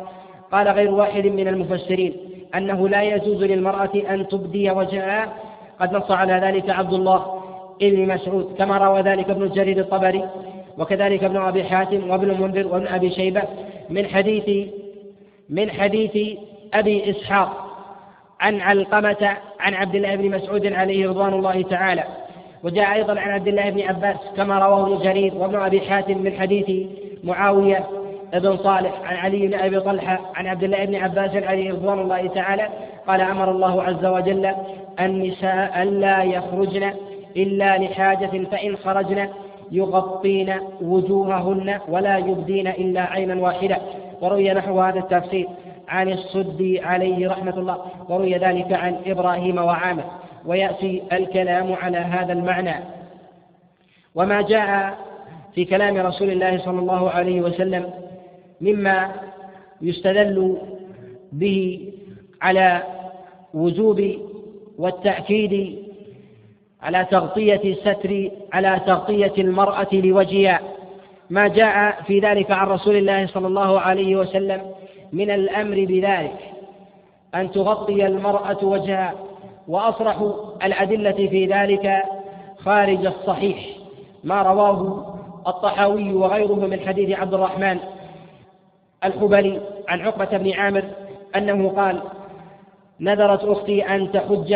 قال غير واحد من المفسرين أنه لا يجوز للمرأة أن تبدي وجهها. قد نص على ذلك عبد الله بن مسعود كما روى ذلك ابن جرير الطبري وكذلك ابن أبي حاتم وابن المنذر وابن أبي شيبة من حديث من حديث أبي إسحاق عن علقمة عن عبد الله بن مسعود عليه رضوان الله تعالى. وجاء أيضا عن عبد الله بن عباس كما رواه ابن جرير وابن أبي حاتم من حديث معاوية بن صالح عن علي بن أبي طلحة عن عبد الله بن عباس عليه رضوان الله تعالى قال أمر الله عز وجل النساء ألا يخرجن إلا لحاجة فإن خرجن يغطين وجوههن ولا يبدين إلا عينا واحدة. وروي نحو هذا التفسير عن الصدي عليه رحمة الله وروي ذلك عن إبراهيم وعامر. ويأتي الكلام على هذا المعنى. وما جاء في كلام رسول الله صلى الله عليه وسلم مما يستدل به على وجوب والتأكيد على تغطية الستر على تغطية المرأة لوجهها. ما جاء في ذلك عن رسول الله صلى الله عليه وسلم من الأمر بذلك أن تغطي المرأة وجهها. وأصرح الأدلة في ذلك خارج الصحيح ما رواه الطحاوي وغيره من حديث عبد الرحمن الحبلي عن عقبة بن عامر أنه قال نذرت أختي أن تحج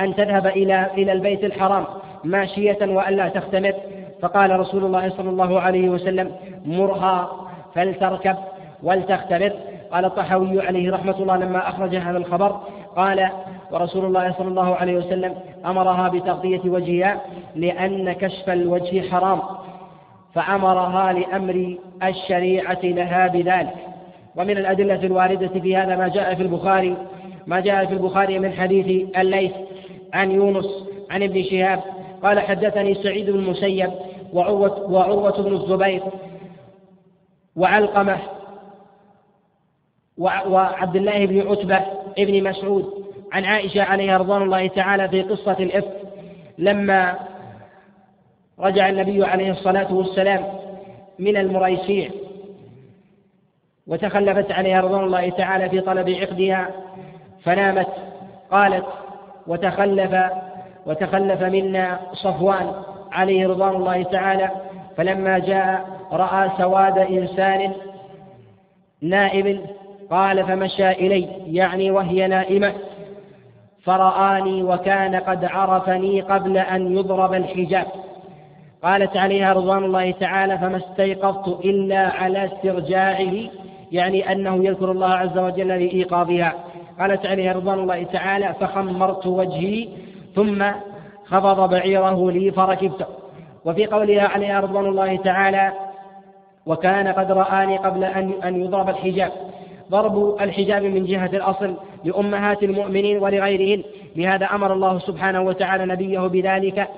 أن تذهب إلى إلى البيت الحرام ماشية وألا تختمر فقال رسول الله صلى الله عليه وسلم مرها فلتركب ولتختبر. قال الطحاوي عليه رحمة الله لما أخرج هذا الخبر قال ورسول الله صلى الله عليه وسلم أمرها بتغطية وجهها لأن كشف الوجه حرام فأمرها لأمر الشريعة لها بذلك. ومن الأدلة الواردة في هذا ما جاء في البخاري ما جاء في البخاري من حديث الليث عن يونس عن ابن شهاب قال حدثني سعيد بن المسيب وعروة, وعروة بن الزبير وعلقمة وعبد الله بن عتبة ابن مسعود عن عائشة عليها رضوان الله تعالى في قصة الإفك لما رجع النبي عليه الصلاة والسلام من المريسيع وتخلفت عليها رضوان الله تعالى في طلب عقدها فنامت قالت وتخلف وتخلف منا صفوان عليه رضوان الله تعالى فلما جاء رأى سواد إنسان نائم قال فمشى إلي يعني وهي نائمة. فرآني وكان قد عرفني قبل أن يضرب الحجاب. قالت عليها رضوان الله تعالى فما استيقظت إلا على استرجاعه يعني أنه يذكر الله عز وجل لإيقاظها. قالت عليها رضوان الله تعالى فخمرت وجهي ثم خفض بعيره لي فركبته وفي قولها عليها رضوان الله تعالى وكان قد رآني قبل أن أن يضرب الحجاب. ضرب الحجاب من جهة الأصل لأمهات المؤمنين ولغيرهن. لهذا أمر الله سبحانه وتعالى نبيه بذلك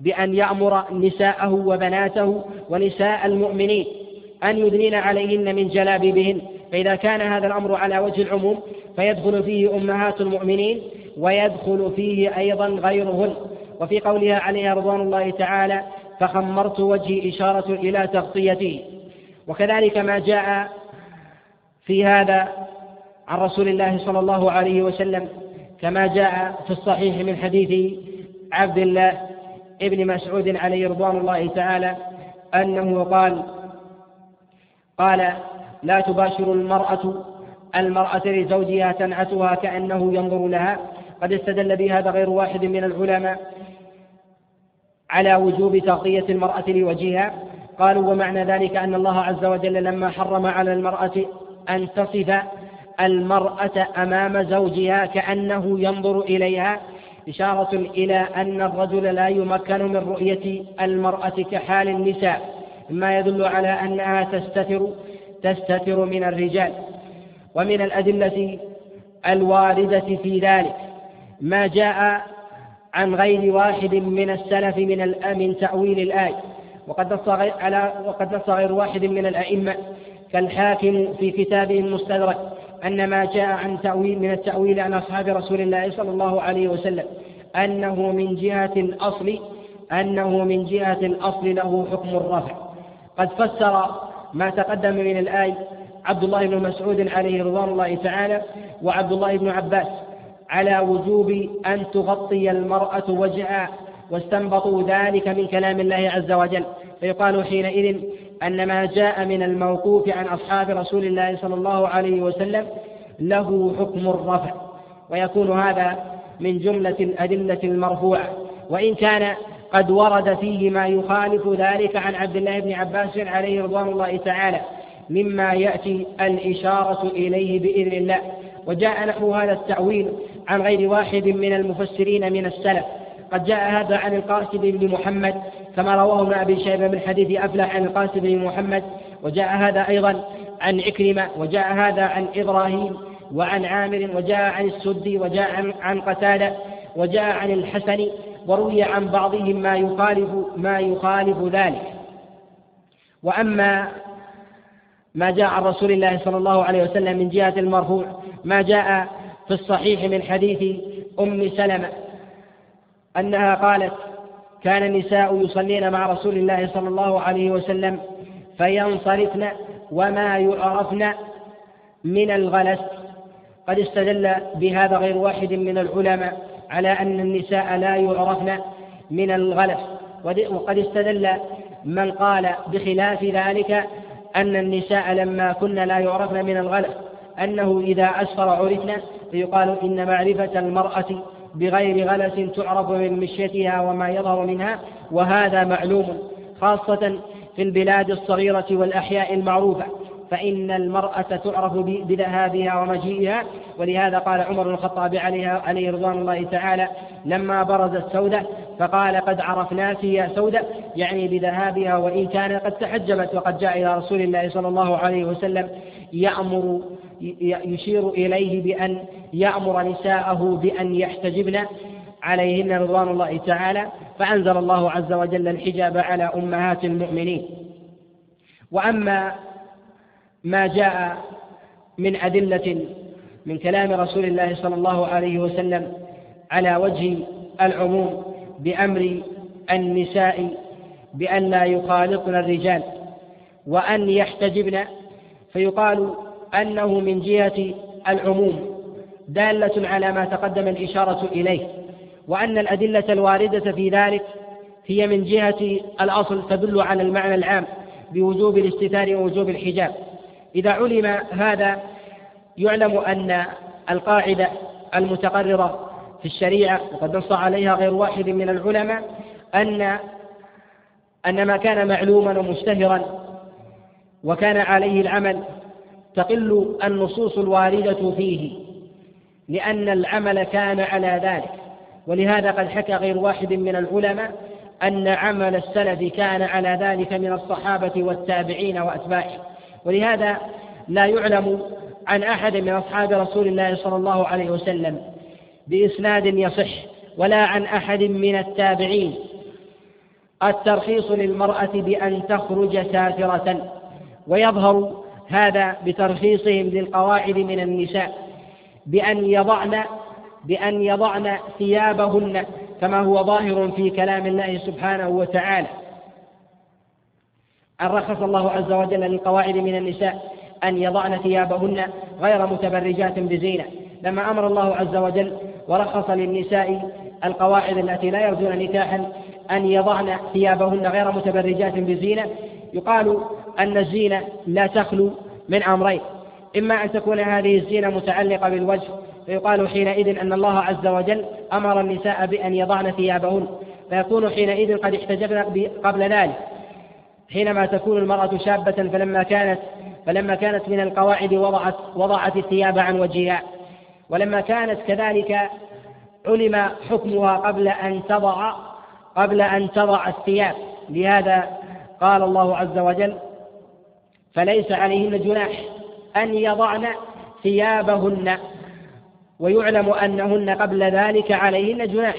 بأن يأمر نساءه وبناته ونساء المؤمنين أن يدنين عليهن من جلابيبهن. فإذا كان هذا الأمر على وجه العموم فيدخل فيه أمهات المؤمنين ويدخل فيه أيضا غيرهن. وفي قولها عليها رضوان الله تعالى فخمرت وجهي إشارة إلى تغطيته وكذلك ما جاء في هذا عن رسول الله صلى الله عليه وسلم كما جاء في الصحيح من حديث عبد الله ابن مسعود عليه رضوان الله تعالى أنه قال قال لا تباشر المرأة المرأة لزوجها تنعتها كأنه ينظر لها قد استدل بهذا غير واحد من العلماء على وجوب تغطية المرأة لوجهها. قالوا ومعنى ذلك أن الله عز وجل لما حرم على المرأة أن تصف المرأة أمام زوجها كأنه ينظر إليها إشارة إلى أن الرجل لا يمكن من رؤية المرأة كحال النساء مما يدل على أنها تستتر تستتر من الرجال ومن الأدلة الواردة في ذلك. ما جاء عن غير واحد من السلف من من تأويل الآية وقد نص على وقد نص غير واحد من الأئمة كالحاكم في كتابه المستدرك. أن ما جاء عن تأويل من التأويل عن أصحاب رسول الله صلى الله عليه وسلم أنه من جهة الأصل أنه من جهة الأصل له حكم الرفع. قد فسر ما تقدم من الآية عبد الله بن مسعود عليه رضوان الله تعالى وعبد الله بن عباس على وجوب أن تغطي المرأة وجهها واستنبطوا ذلك من كلام الله عز وجل. فيقال حينئذ أن ما جاء من الموقوف عن أصحاب رسول الله صلى الله عليه وسلم له حكم الرفع. ويكون هذا من جملة الأدلة المرفوعة. وإن كان قد ورد فيه ما يخالف ذلك عن عبد الله بن عباس عليه رضوان الله تعالى مما يأتي الإشارة إليه بإذن الله. وجاء نحو هذا التأويل عن غير واحد من المفسرين من السلف. قد جاء هذا عن القاسم بن محمد كما رواه ابن أبي شيبة من حديث أفلح عن القاسم بن محمد وجاء هذا أيضا عن عكرمة وجاء هذا عن إبراهيم وعن عامر وجاء عن السدي وجاء عن قتادة وجاء عن الحسن وروي عن بعضهم ما يخالف ما يخالف ذلك. وأما ما جاء عن رسول الله صلى الله عليه وسلم من جهة المرفوع ما جاء في الصحيح من حديث أم سلمة أنها قالت كان النساء يصلين مع رسول الله صلى الله عليه وسلم فينصرفن وما يعرفن من الغلس. قد استدل بهذا غير واحد من العلماء على أن النساء لا يعرفن من الغلس. وقد استدل من قال بخلاف ذلك أن النساء لما كن لا يعرفن من الغلس أنه إذا أسفر عرفن فيقال إن معرفة المرأة بغير غلس تعرف من مشيتها وما يظهر منها وهذا معلوم خاصة في البلاد الصغيرة والأحياء المعروفة. فإن المرأة تعرف بذهابها ومجيئها ولهذا قال عمر بن الخطاب عليها عليه رضوان الله تعالى لما برزت سودة فقال قد عرفناك يا سودة يعني بذهابها وإن كان قد تحجبت وقد جاء إلى رسول الله صلى الله عليه وسلم يأمر يشير إليه بأن يأمر نساءه بأن يحتجبن عليهن رضوان الله تعالى فأنزل الله عز وجل الحجاب على أمهات المؤمنين. وأما ما جاء من أدلة من كلام رسول الله صلى الله عليه وسلم على وجه العموم بأمر النساء بأن لا يخالطن الرجال وأن يحتجبن فيقال أنه من جهة العموم. دالة على ما تقدم الإشارة إليه وأن الأدلة الواردة في ذلك هي من جهة الأصل تدل على المعنى العام بوجوب الاستتار ووجوب الحجاب. إذا علم هذا يعلم أن القاعدة المتقررة في الشريعة وقد نص عليها غير واحد من العلماء أن أن ما كان معلوما ومشتهرا وكان عليه العمل تقل النصوص الواردة فيه. لأن العمل كان على ذلك. ولهذا قد حكى غير واحد من العلماء أن عمل السلف كان على ذلك من الصحابة والتابعين وأتباعهم ولهذا لا يعلم عن أحد من أصحاب رسول الله صلى الله عليه وسلم بإسناد يصح ولا عن أحد من التابعين. الترخيص للمرأة بأن تخرج سافرة ويظهر هذا بترخيصهم للقواعد من النساء. بأن يضعن بأن يضعن ثيابهن كما هو ظاهر في كلام الله سبحانه وتعالى. أن رخص الله عز وجل للقواعد من النساء أن يضعن ثيابهن غير متبرجات بزينة. لما أمر الله عز وجل ورخص للنساء القواعد التي لا يرجون نكاحا أن يضعن ثيابهن غير متبرجات بزينة يقال أن الزينة لا تخلو من أمرين. إما أن تكون هذه الزينة متعلقة بالوجه فيقال حينئذ أن الله عز وجل أمر النساء بأن يضعن ثيابهن فيكون حينئذ قد احتجبن قبل ذلك. حينما تكون المرأة شابة فلما كانت فلما كانت من القواعد وضعت وضعت الثياب عن وجهها. ولما كانت كذلك علم حكمها قبل أن تضع قبل أن تضع الثياب. لهذا قال الله عز وجل فليس عليهن جناح أن يضعن ثيابهن ويعلم أنهن قبل ذلك عليهن جناح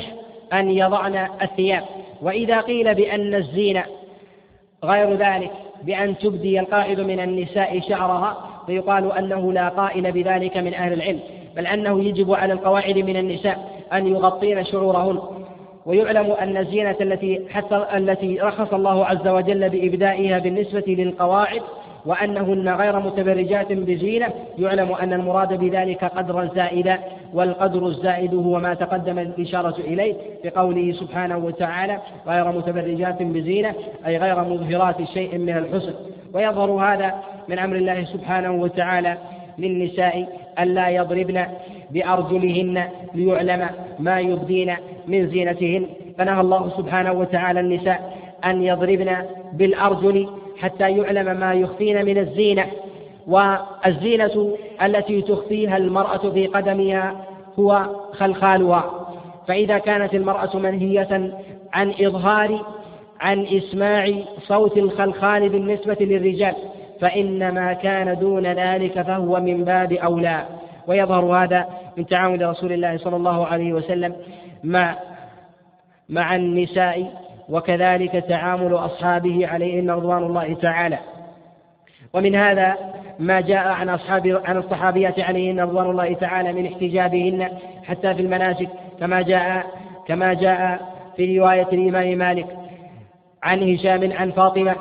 أن يضعن الثياب. وإذا قيل بأن الزينة غير ذلك بأن تبدي القائد من النساء شعرها فيقال أنه لا قائل بذلك من أهل العلم بل أنه يجب على القواعد من النساء أن يغطين شعورهن. ويعلم أن الزينة التي حتى التي رخص الله عز وجل بإبدائها بالنسبة للقواعد وأنهن غير متبرجات بزينة. يعلم أن المراد بذلك قدرا زائدا والقدر الزائد هو ما تقدم الإشارة إليه بقوله سبحانه وتعالى غير متبرجات بزينة أي غير مظهرات شيء من الحسن. ويظهر هذا من أمر الله سبحانه وتعالى للنساء ألا يضربن بأرجلهن ليعلم ما يبدين من زينتهن. فنهى الله سبحانه وتعالى النساء أن يضربن بالأرجل حتى يعلم ما يخفين من الزينة. والزينة التي تخفيها المرأة في قدمها هو خلخالها. فإذا كانت المرأة منهية عن إظهار عن إسماع صوت الخلخال بالنسبة للرجال فإن ما كان دون ذلك فهو من باب أولى. ويظهر هذا من تعامل رسول الله صلى الله عليه وسلم مع مع النساء وكذلك تعامل أصحابه عليهن رضوان الله تعالى. ومن هذا ما جاء عن أصحاب عن الصحابيات عليهن رضوان الله تعالى من احتجابهن حتى في المناسك كما جاء كما جاء في رواية الإمام مالك عن هشام عن فاطمة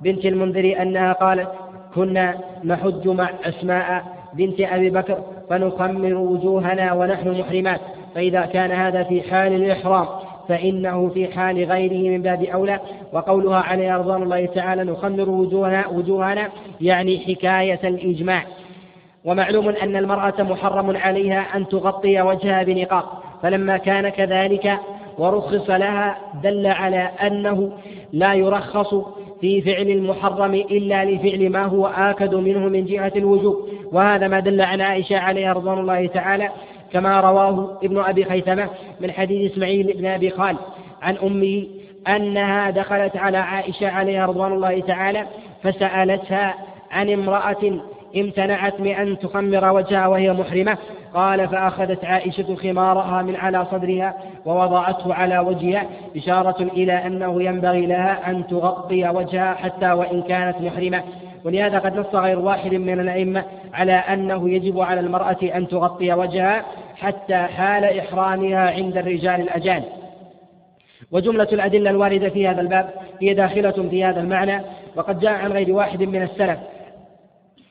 بنت المنذر أنها قالت كنا نحج مع أسماء بنت أبي بكر فنخمر وجوهنا ونحن محرمات فإذا كان هذا في حال الإحرام فإنه في حال غيره من باب أولى. وقولها عليه رضوان الله تعالى نخمر وجوهنا, وجوهنا يعني حكاية الإجماع. ومعلوم أن المرأة محرم عليها أن تغطي وجهها بنقاب فلما كان كذلك ورخص لها دل على أنه لا يرخص في فعل المحرم إلا لفعل ما هو آكد منه من جهة الوجوب. وهذا ما دل على عائشة عليها رضوان الله تعالى كما رواه ابن أبي خيثمة من حديث إسماعيل بن أبي خال عن أمه أنها دخلت على عائشة عليها رضوان الله تعالى فسألتها عن امرأة امتنعت من أن تخمر وجهها وهي محرمة. قال فأخذت عائشة خمارها من على صدرها ووضعته على وجهها إشارة إلى أنه ينبغي لها أن تغطي وجهها حتى وإن كانت محرمة. ولهذا قد نص غير واحد من الأئمة على أنه يجب على المرأة أن تغطي وجهها حتى حال إحرامها عند الرجال الأجانب. وجملة الأدلة الواردة في هذا الباب هي داخلة في هذا المعنى وقد جاء عن غير واحد من السلف.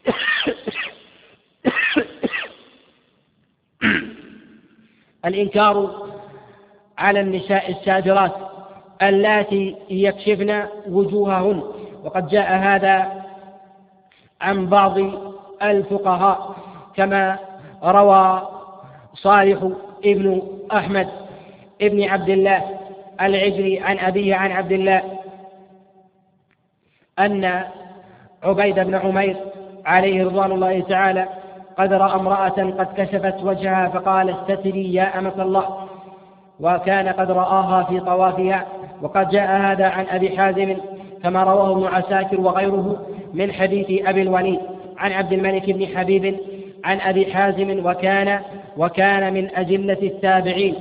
*coughs* الإنكار على النساء السادرات اللاتي يكشفن وجوههن وقد جاء هذا عن بعض الفقهاء كما روى صالح ابن أحمد ابن عبد الله العجري عن أبيه عن عبد الله أن عبيد بن عمير عليه رضوان الله تعالى قد رأى امرأة قد كشفت وجهها فقال استتري يا أمة الله. وكان قد رآها في طوافها وقد جاء هذا عن أبي حازم كما رواه ابن عساكر وغيره من حديث أبي الوليد عن عبد الملك بن حبيب عن أبي حازم وكان وكان من أجلة التابعين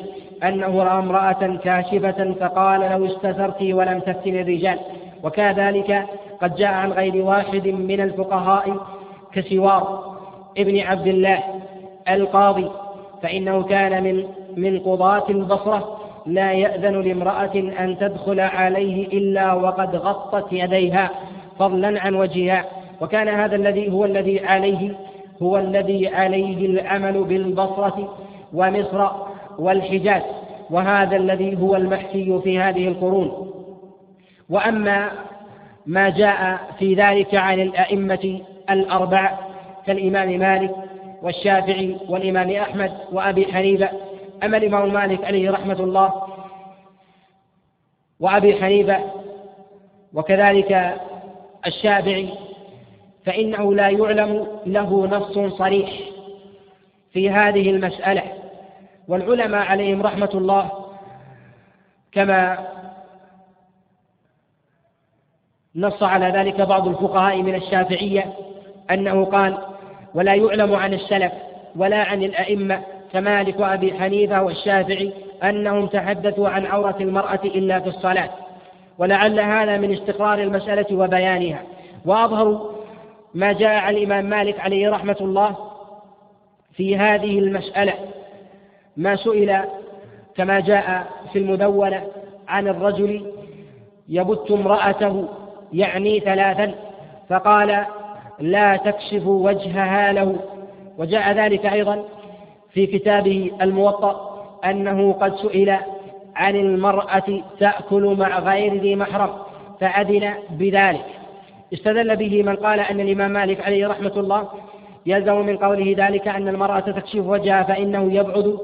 أنه رأى امرأة كاشفة فقال لو استثرت ولم تفتن الرجال. وكذلك قد جاء عن غير واحد من الفقهاء كسوار ابن عبد الله القاضي فإنه كان من من قضاة البصرة لا يأذن لامرأة أن تدخل عليه إلا وقد غطت يديها فضلا عن وجهها. وكان هذا الذي هو الذي عليه هو الذي عليه العمل بالبصرة ومصر والحجاز. وهذا الذي هو المحكي في هذه القرون. وأما ما جاء في ذلك عن الأئمة الأربعة كالإمام مالك والشافعي والإمام أحمد وأبي حنيفة أما الإمام مالك عليه رحمة الله وأبي حنيفة وكذلك الشافعي فإنه لا يعلم له نص صريح في هذه المسألة والعلماء عليهم رحمة الله كما نص على ذلك بعض الفقهاء من الشافعية أنه قال ولا يعلم عن السلف ولا عن الأئمة كمالك وأبي حنيفة والشافعي أنهم تحدثوا عن عورة المرأة إلا في الصلاة. ولعل هذا من استقرار المسألة وبيانها. وأظهر ما جاء عن الإمام مالك عليه رحمة الله في هذه المسألة. ما سئل كما جاء في المدونة عن الرجل يبت امرأته يعني ثلاثا فقال لا تكشف وجهها له. وجاء ذلك أيضا في كتابه الموطأ أنه قد سئل عن المرأة تأكل مع غير ذي محرم فأذن بذلك. استدل به من قال أن الإمام مالك عليه رحمة الله يلزم من قوله ذلك أن المرأة تكشف وجهها فإنه يبعد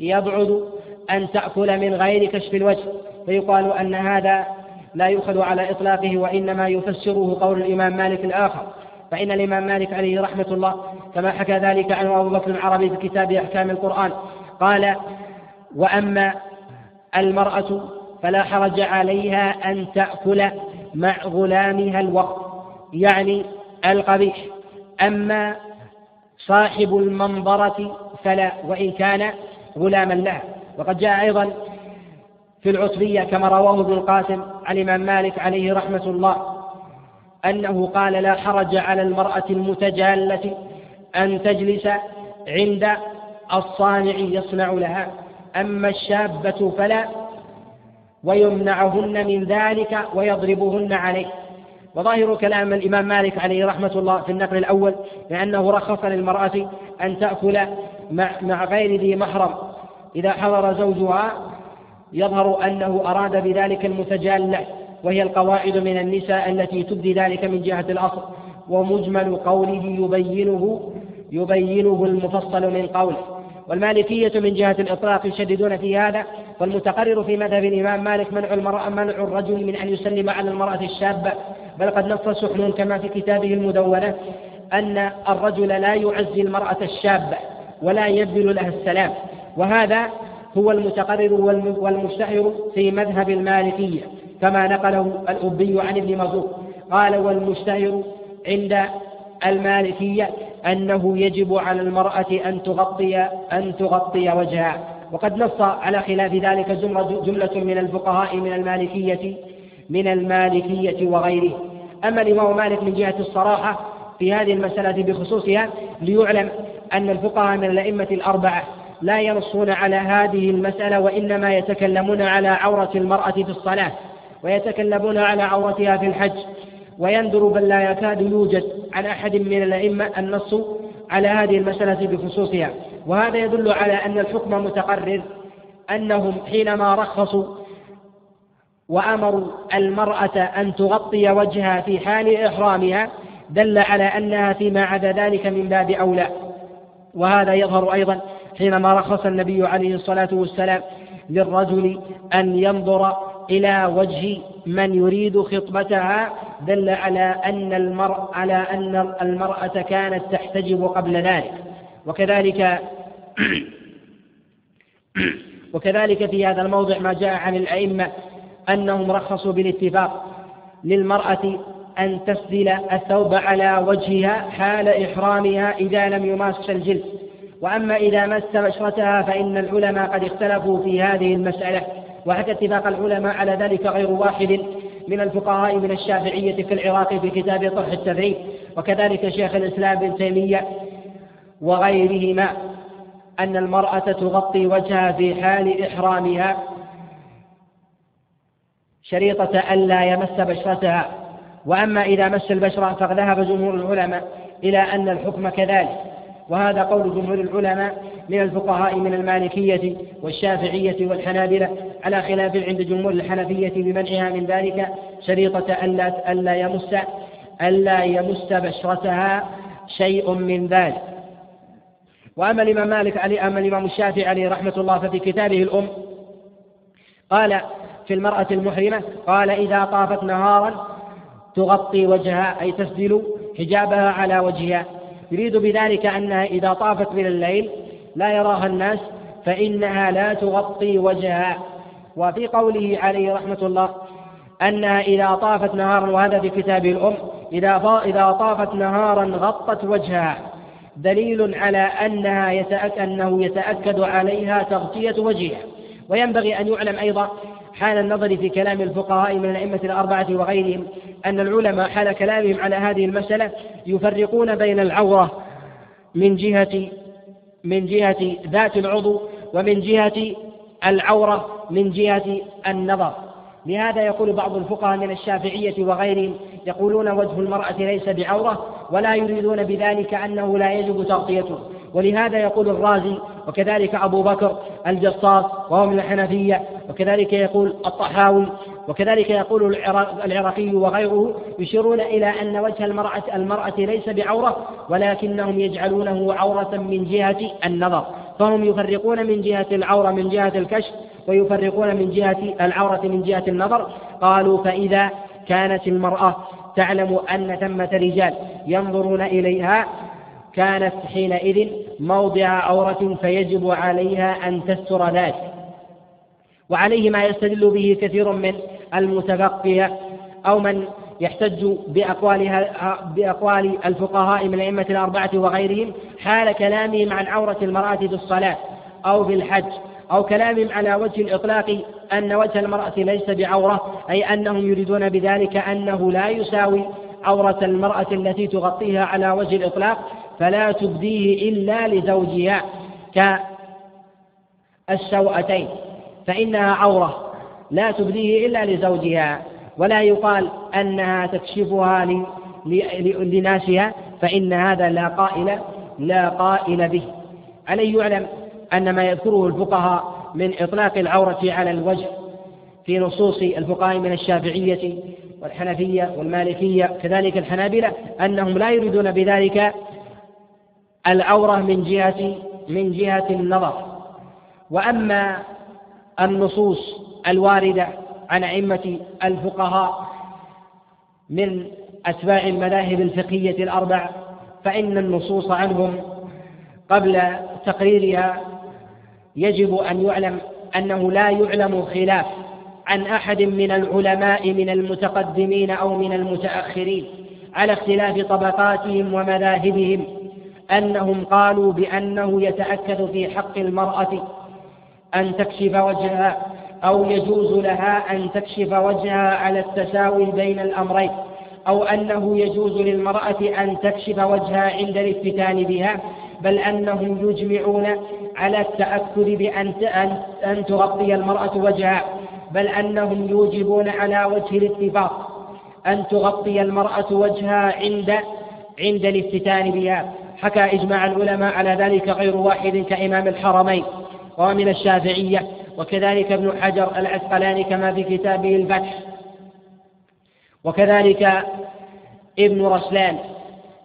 يبعد أن تأكل من غير كشف الوجه. فيقال أن هذا لا يؤخذ على إطلاقه وإنما يفسره قول الإمام مالك الآخر. فإن الإمام مالك عليه رحمة الله كما حكى ذلك عنه أبو بكر العربي في كتاب أحكام القرآن قال وأما المرأة فلا حرج عليها أن تأكل مع غلامها الوقت يعني القبيح. أما صاحب المنظرة فلا وإن كان غلاما لها وقد جاء أيضا في العتبية كما رواه ابن القاسم عن الإمام مالك عليه رحمة الله. أنه قال لا حرج على المرأة المتجالة أن تجلس عند الصانع يصنع لها. أما الشابة فلا ويمنعهن من ذلك ويضربهن عليه. وظاهر كلام الإمام مالك عليه رحمة الله في النقل الأول لأنه رخص للمرأة أن تأكل مع, غير ذي محرم. إذا حضر زوجها يظهر أنه أراد بذلك المتجالة. وهي القواعد من النساء التي تبدي ذلك من جهة الأصل ومجمل قوله يبينه يبينه المفصل من قوله. والمالكية من جهة الإطلاق يشددون في هذا والمتقرر في مذهب الإمام مالك منع المرأة منع الرجل من أن يسلم على المرأة الشابة. بل قد نص سحنون كما في كتابه المدونة أن الرجل لا يعزي المرأة الشابة ولا يبذل لها السلام. وهذا هو المتقرر والمشتهر في مذهب المالكية. كما نقله الأبي عن ابن مرزوق قال والمشتهر عند المالكية أنه يجب على المرأة أن تغطي أن تغطي وجهها. وقد نص على خلاف ذلك جملة من الفقهاء من المالكية من المالكية وغيره. أما الإمام مالك من جهة الصراحة في هذه المسألة بخصوصها ليعلم أن الفقهاء من الأئمة الأربعة لا ينصون على هذه المسألة وإنما يتكلمون على عورة المرأة في الصلاة. ويتكلمون على عورتها في الحج ويندر بل لا يكاد يوجد عن أحد من الأئمة النص على هذه المسألة بخصوصها. وهذا يدل على أن الحكم متقرر أنهم حينما رخصوا وأمروا المرأة أن تغطي وجهها في حال إحرامها دل على أنها فيما عدا ذلك من باب أولى. وهذا يظهر أيضا حينما رخص النبي عليه الصلاة والسلام للرجل أن ينظر إلى وجه من يريد خطبتها دل على أن المرء على أن المرأة كانت تحتجب قبل ذلك. وكذلك *clears throat* وكذلك في هذا الموضع ما جاء عن الأئمة أنهم رخصوا بالاتفاق للمرأة أن تسدل الثوب على وجهها حال إحرامها إذا لم يماس الجلد. وأما إذا مس بشرتها فإن العلماء قد اختلفوا في هذه المسألة. وحكى اتفاق العلماء على ذلك غير واحد من الفقهاء من الشافعية في العراق في كتاب طرح التدريب. وكذلك شيخ الإسلام ابن تيمية وغيرهما أن المرأة تغطي وجهها في حال إحرامها شريطة ألا يمس بشرتها. وأما إذا مس البشرة فذهب جمهور العلماء إلى أن الحكم كذلك. وهذا قول جمهور العلماء من الفقهاء من المالكية والشافعية والحنابلة على خلاف عند جمهور الحنفية بمنعها من ذلك شريطة ألا ألا يمس ألا يمس بشرتها شيء من ذلك. وأما الإمام مالك عليه أما الإمام الشافعي عليه رحمة الله ففي كتابه الأم قال في المرأة المحرمة قال إذا طافت نهارا تغطي وجهها أي تسدل حجابها على وجهها. يريد بذلك أنها إذا طافت من الليل لا يراها الناس فإنها لا تغطي وجهها. وفي قوله عليه رحمة الله أنها إذا طافت نهارا وهذا في كتاب الأم إذا إذا طافت نهارا غطت وجهها. دليل على أنها يتأكد أنه يتأكد عليها تغطية وجهها. وينبغي أن يعلم أيضا حال النظر في كلام الفقهاء من الأئمة الأربعة وغيرهم أن العلماء حال كلامهم على هذه المسألة يفرقون بين العورة من جهة من جهة ذات العضو ومن جهة العورة من جهة النظر. لهذا يقول بعض الفقهاء من الشافعية وغيرهم يقولون وجه المرأة ليس بعورة ولا يريدون بذلك أنه لا يجب تغطيته. ولهذا يقول الرازي وكذلك أبو بكر الجصاص وهو من الحنفية وكذلك يقول الطحاوي وكذلك يقول العراقي وغيره يشيرون إلى أن وجه المرأة المرأة ليس بعورة ولكنهم يجعلونه عورة من جهة النظر. فهم يفرقون من جهة العورة من جهة الكشف ويفرقون من جهة العورة من جهة النظر. قالوا فإذا كانت المرأة تعلم أن ثمة رجال ينظرون إليها كانت حينئذ موضع عورة فيجب عليها أن تستر ذلك. وعليه ما يستدل به كثير من المتفقه أو من يحتج بأقوالها بأقوال الفقهاء من الأئمة الأربعة وغيرهم حال كلامهم عن عورة المرأة في الصلاة أو في الحج أو كلامهم على وجه الإطلاق أن وجه المرأة ليس بعورة أي أنهم يريدون بذلك أنه لا يساوي عورة المرأة التي تغطيها على وجه الإطلاق فلا تبديه إلا لزوجها كالسوأتين فإنها عورة. لا تبديه إلا لزوجها ولا يقال أنها تكشفها لناسها فإن هذا لا قائل لا قائل به. عليه يعلم أن ما يذكره الفقهاء من إطلاق العورة على الوجه في نصوص الفقهاء من الشافعية والحنفية والمالكية كذلك الحنابلة أنهم لا يريدون بذلك العورة من جهة من جهة النظر. وأما النصوص الواردة عن أئمة الفقهاء من أتباع المذاهب الفقهية الأربع فإن النصوص عنهم قبل تقريرها يجب أن يعلم أنه لا يعلم خلاف عن أحد من العلماء من المتقدمين أو من المتأخرين على اختلاف طبقاتهم ومذاهبهم أنهم قالوا بأنه يتأكد في حق المرأة أن تكشف وجهها أو يجوز لها أن تكشف وجهها على التساوي بين الأمرين أو أنه يجوز للمرأة أن تكشف وجهها عند الافتتان بها بل أنهم يجمعون على التأكد بأن أن تغطي المرأة وجهها بل أنهم يوجبون على وجه الاتفاق أن تغطي المرأة وجهها عند عند الافتتان بها. حكى إجماع العلماء على ذلك غير واحد كإمام الحرمين ومن الشافعية. وكذلك ابن حجر العسقلاني كما في كتابه الفتح. وكذلك ابن رسلان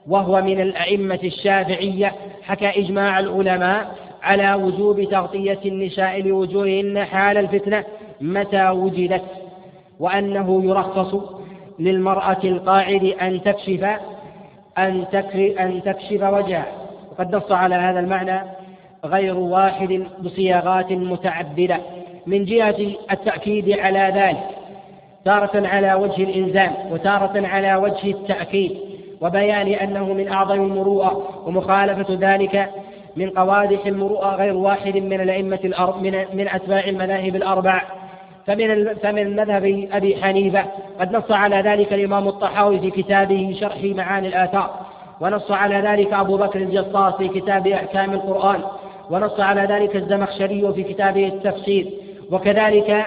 وهو من الأئمة الشافعية حكى إجماع العلماء على وجوب تغطية النساء لوجوههن حال الفتنة متى وجدت وأنه يرخص للمرأة القاعد أن تكشف أن تكشف وجهها. وقد نص على هذا المعنى غير واحد بصياغات متعددة من جهة التأكيد على ذلك تارة على وجه الإلزام وتارة على وجه التأكيد وبيان أنه من أعظم المروءة ومخالفة ذلك من قوادح المروءة غير واحد من الأئمة الأرب من, من أتباع المذاهب الأربع فمن فمن مذهب أبي حنيفة قد نص على ذلك الإمام الطحاوي في كتابه شرح معاني الآثار ونص على ذلك أبو بكر الجصاص في كتاب أحكام القرآن ونص على ذلك الزمخشري في كتابه التفسير وكذلك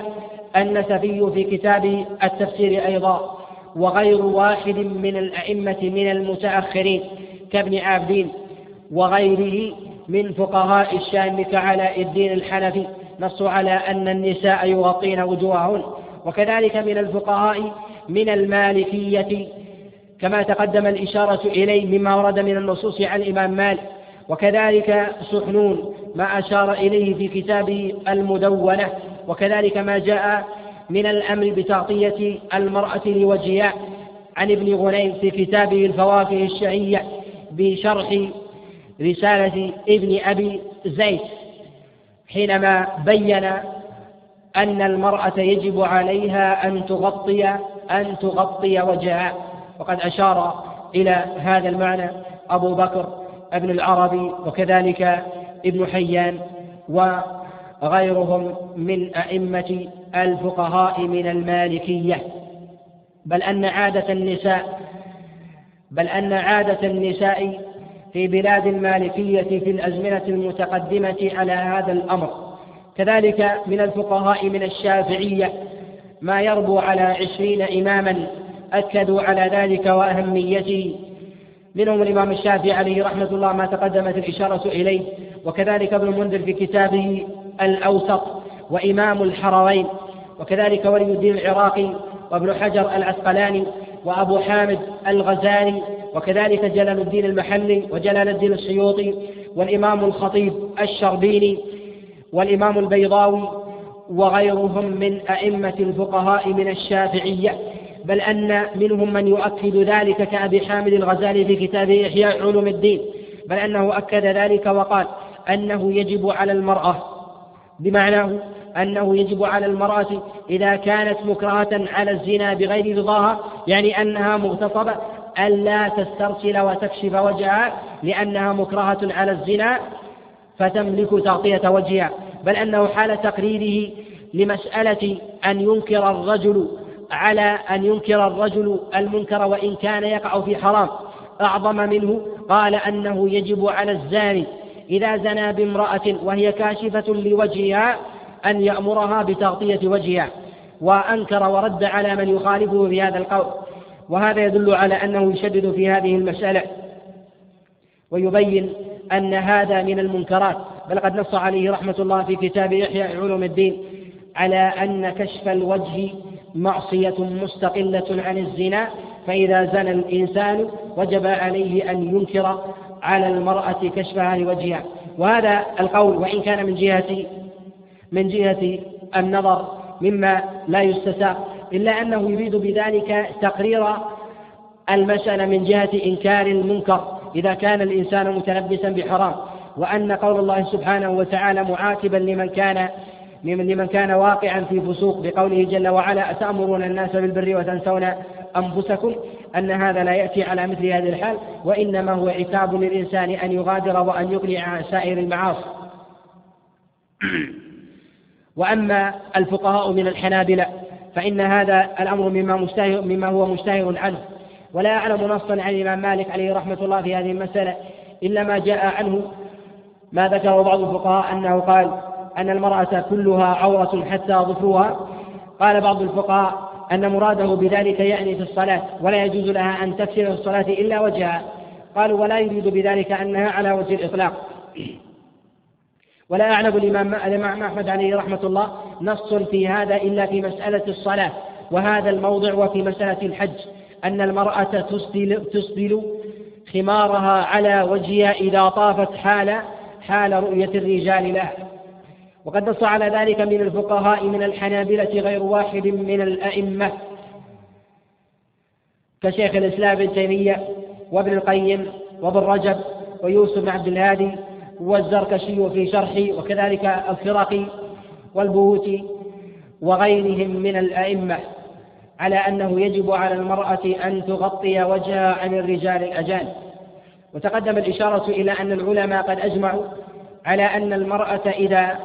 النسفي في كتاب التفسير أيضا وغير واحد من الأئمة من المتأخرين كابن عابدين وغيره من فقهاء الشام كعلاء الدين الحنفي. نصوا على أن النساء يغطين وجوههن. وكذلك من الفقهاء من المالكية كما تقدم الإشارة إليه مما ورد من النصوص عن الإمام مالك وكذلك سحنون ما أشار إليه في كتابه المدونة وكذلك ما جاء من الأمر بتغطية المرأة لوجهها. عن ابن غنيم في كتابه الفواكه الشهية بشرح رسالة ابن أبي زيد حينما بين أن المرأة يجب عليها أن تغطي أن تغطي وجهها. وقد أشار إلى هذا المعنى أبو بكر ابن العربي وكذلك ابن حيان وغيرهم من أئمة الفقهاء من المالكية. بل أن عادة النساء بل أن عادة النساء في بلاد المالكية في الأزمنة المتقدمة على هذا الأمر. كذلك من الفقهاء من الشافعية ما يربو على عشرين إماما أكدوا على ذلك وأهميته منهم الإمام الشافعي عليه رحمة الله ما تقدمت الإشارة إليه وكذلك ابن المنذر في كتابه الأوسط وإمام الحرمين وكذلك ولي الدين العراقي وابن حجر العسقلاني وأبو حامد الغزالي وكذلك جلال الدين المحلي وجلال الدين السيوطي والإمام الخطيب الشربيني والإمام البيضاوي وغيرهم من أئمة الفقهاء من الشافعية. بل أن منهم من يؤكد ذلك كأبي حامد الغزالي في كتابه إحياء علوم الدين بل أنه أكد ذلك وقال أنه يجب على المرأة بمعناه أنه يجب على المرأة إذا كانت مكرهة على الزنا بغير رضاها يعني أنها مغتصبة ألا تسترسل وتكشف وجهها لأنها مكرهة على الزنا فتملك تغطية وجهها بل أنه حال تقريره لمسألة أن ينكر الرجل على أن ينكر الرجل المنكر وإن كان يقع في حرام. أعظم منه قال أنه يجب على الزاني إذا زنى بامرأة وهي كاشفة لوجهها أن يأمرها بتغطية وجهها وأنكر ورد على من يخالفه في هذا القول. وهذا يدل على أنه يشدد في هذه المسألة ويبين أن هذا من المنكرات. بل قد نص عليه رحمة الله في كتاب إحياء علوم الدين على أن كشف الوجه معصية مستقلة عن الزنا فإذا زنى الإنسان وجب عليه أن ينكر على المرأة كشفها لوجهها وهذا القول وإن كان من جهة من جهة النظر مما لا يستساق إلا أنه يريد بذلك تقرير المسألة من جهة إنكار المنكر إذا كان الإنسان متلبسا بحرام. وأن قول الله سبحانه وتعالى معاتبا لمن كان لمن كان واقعا في فسوق بقوله جل وعلا أتأمرون الناس بالبر وتنسون أنفسكم? أن هذا لا يأتي على مثل هذه الحال وإنما هو عتاب للإنسان أن يغادر وأن يقلع عن سائر المعاصي. *clears throat* وأما الفقهاء من الحنابلة فإن هذا الأمر مما مشتهر مما هو مشتهر عنه. ولا أعلم نصا عن الإمام مالك عليه رحمة الله في هذه المسألة إلا ما جاء عنه ما ذكره بعض الفقهاء أنه قال أن المرأة كلها عورة حتى ظفرها. قال بعض الفقهاء أن مراده بذلك يعني في الصلاة ولا يجوز لها أن تكسر في الصلاة إلا وجهها. قالوا ولا يريد بذلك أنها على وجه الإطلاق. ولا أعلم الإمام الإمام أحمد عليه رحمة الله نص في هذا إلا في مسألة الصلاة. وهذا الموضع وفي مسألة الحج أن المرأة تسدل, تسدل خمارها على وجهها إذا طافت حال حال رؤية الرجال لها. وقد نص على ذلك من الفقهاء من الحنابلة غير واحد من الأئمة. كشيخ الإسلام ابن تيمية وابن القيم وابن رجب ويوسف بن عبد الهادي والزركشي في شرحه وكذلك الفرقي والبهوتي وغيرهم من الأئمة على أنه يجب على المرأة أن تغطي وجهها عن الرجال الأجانب. وتقدم الإشارة إلى أن العلماء قد أجمعوا على أن المرأة إذا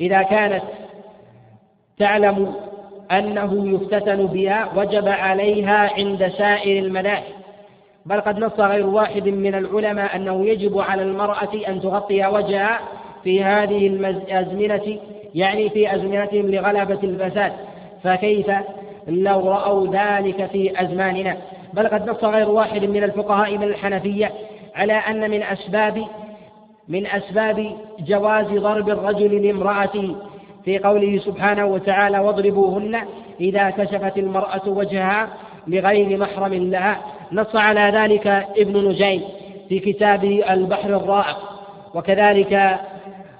إذا كانت تعلم أنه يفتتن بها وجب عليها عند سائر المذاهب بل قد نص غير واحد من العلماء أنه يجب على المرأة أن تغطي وجهها في هذه الأزمنة يعني في أزمنتهم لغلبة الفساد. فكيف لو رأوا ذلك في أزماننا؟ بل قد نص غير واحد من الفقهاء من الحنفية على أن من أسباب من أسباب جواز ضرب الرجل لامرأته في قوله سبحانه وتعالى واضربوهن إذا كشفت المرأة وجهها لغير محرم لها. نص على ذلك ابن نجيم في كتابه البحر الرائق. وكذلك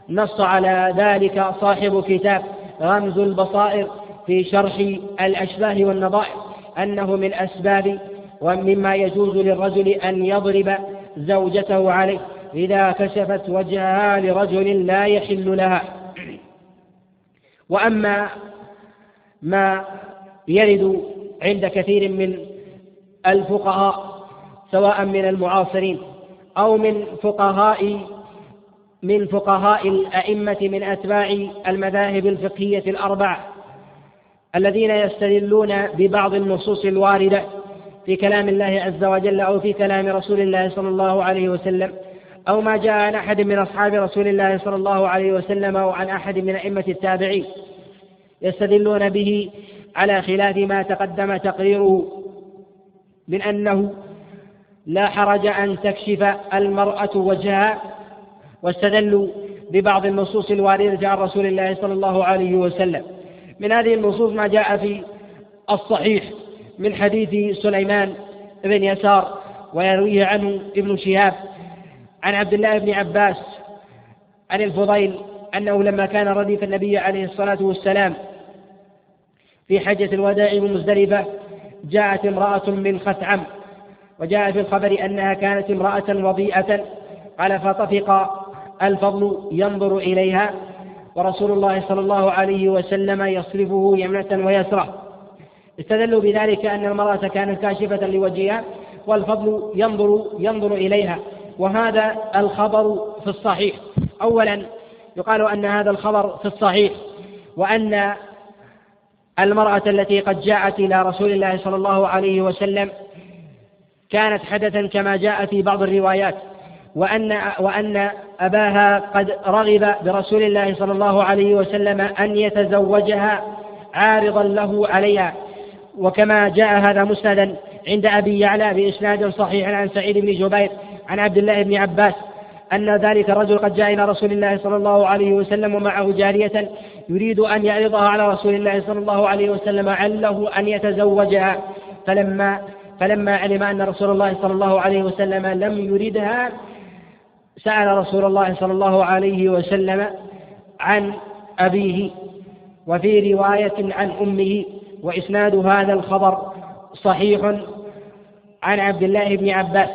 نص على ذلك صاحب كتاب رمز البصائر في شرح الأشباه والنظائر أنه من أسباب ومما يجوز للرجل أن يضرب زوجته عليه. إذا كشفت وجهها لرجل لا يحل لها. وأما ما يرد عند كثير من الفقهاء سواء من المعاصرين أو من فقهاء من فقهاء الأئمة من أتباع المذاهب الفقهية الأربع الذين يستدلون ببعض النصوص الواردة في كلام الله عز وجل أو في كلام رسول الله صلى الله عليه وسلم. أو ما جاء عن أحد من أصحاب رسول الله صلى الله عليه وسلم أو عن أحد من أئمة التابعين يستدلون به على خلاف ما تقدم تقريره من أنه لا حرج أن تكشف المرأة وجهها واستدلوا ببعض النصوص الواردة عن رسول الله صلى الله عليه وسلم. من هذه النصوص ما جاء في الصحيح من حديث سليمان بن يسار ويرويه عنه ابن شهاب. عن عبد الله بن عباس عن الفضيل أنه لما كان رديف النبي عليه الصلاة والسلام في حجة الوداع بمزدلفة جاءت امرأة من خثعم وجاء في الخبر أنها كانت امرأة وضيئة قال فطفق الفضل ينظر إليها ورسول الله صلى الله عليه وسلم يصرفه يمنة ويسرة. استدلوا بذلك أن المرأة كانت كاشفة لوجهها والفضل ينظر ينظر إليها. وهذا الخبر في الصحيح. أولا يقال أن هذا الخبر في الصحيح وأن المرأة التي قد جاءت إلى رسول الله صلى الله عليه وسلم كانت حدثا كما جاء في بعض الروايات وأن وأن أباها قد رغب برسول الله صلى الله عليه وسلم أن يتزوجها عارضا له عليها. وكما جاء هذا مسندا عند أبي يعلى بإسناد صحيح عن سعيد بن جبير عن عبد الله بن عباس أن ذلك الرجل قد جاء إلى رسول الله صلى الله عليه وسلم ومعه جارية يريد أن يعرضها على رسول الله صلى الله عليه وسلم عله أن يتزوجها. فلما فلما علم أن رسول الله صلى الله عليه وسلم لم يردها سأل رسول الله صلى الله عليه وسلم عن أبيه وفي رواية عن أمه وإسناد هذا الخبر صحيح عن عبد الله بن عباس.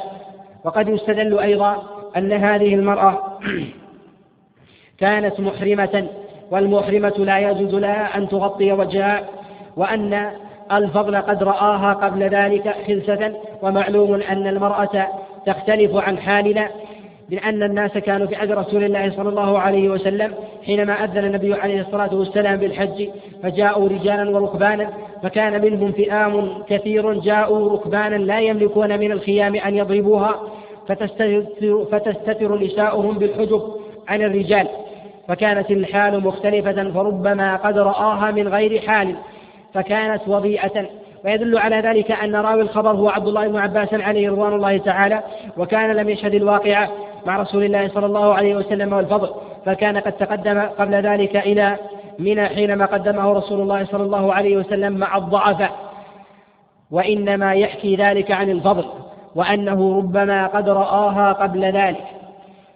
وقد يستدل أيضا أن هذه المرأة كانت محرمة والمحرمة لا يجوز لها أن تغطي وجهها وأن الفضل قد رآها قبل ذلك خلسة ومعلوم أن المرأة تختلف عن حالنا لأن الناس كانوا في عهد رسول الله صلى الله عليه وسلم حينما أذن النبي عليه الصلاة والسلام بالحج فجاءوا رجالا وركبانا فكان منهم فئام كثير جاءوا ركبانا لا يملكون من الخيام أن يضربوها فتستتر, فتستتر نساؤهم بالحجب عن الرجال فكانت الحال مختلفة فربما قد رآها من غير حال فكانت وضيئة. ويدل على ذلك أن راوي الخبر هو عبد الله بن عباس عليه رضوان الله تعالى وكان لم يشهد الواقعة مع رسول الله صلى الله عليه وسلم والفضل فكان قد تقدم قبل ذلك إلى منى حينما قدمه رسول الله صلى الله عليه وسلم مع الضعفاء وإنما يحكي ذلك عن الفضل. وأنه ربما قد رآها قبل ذلك.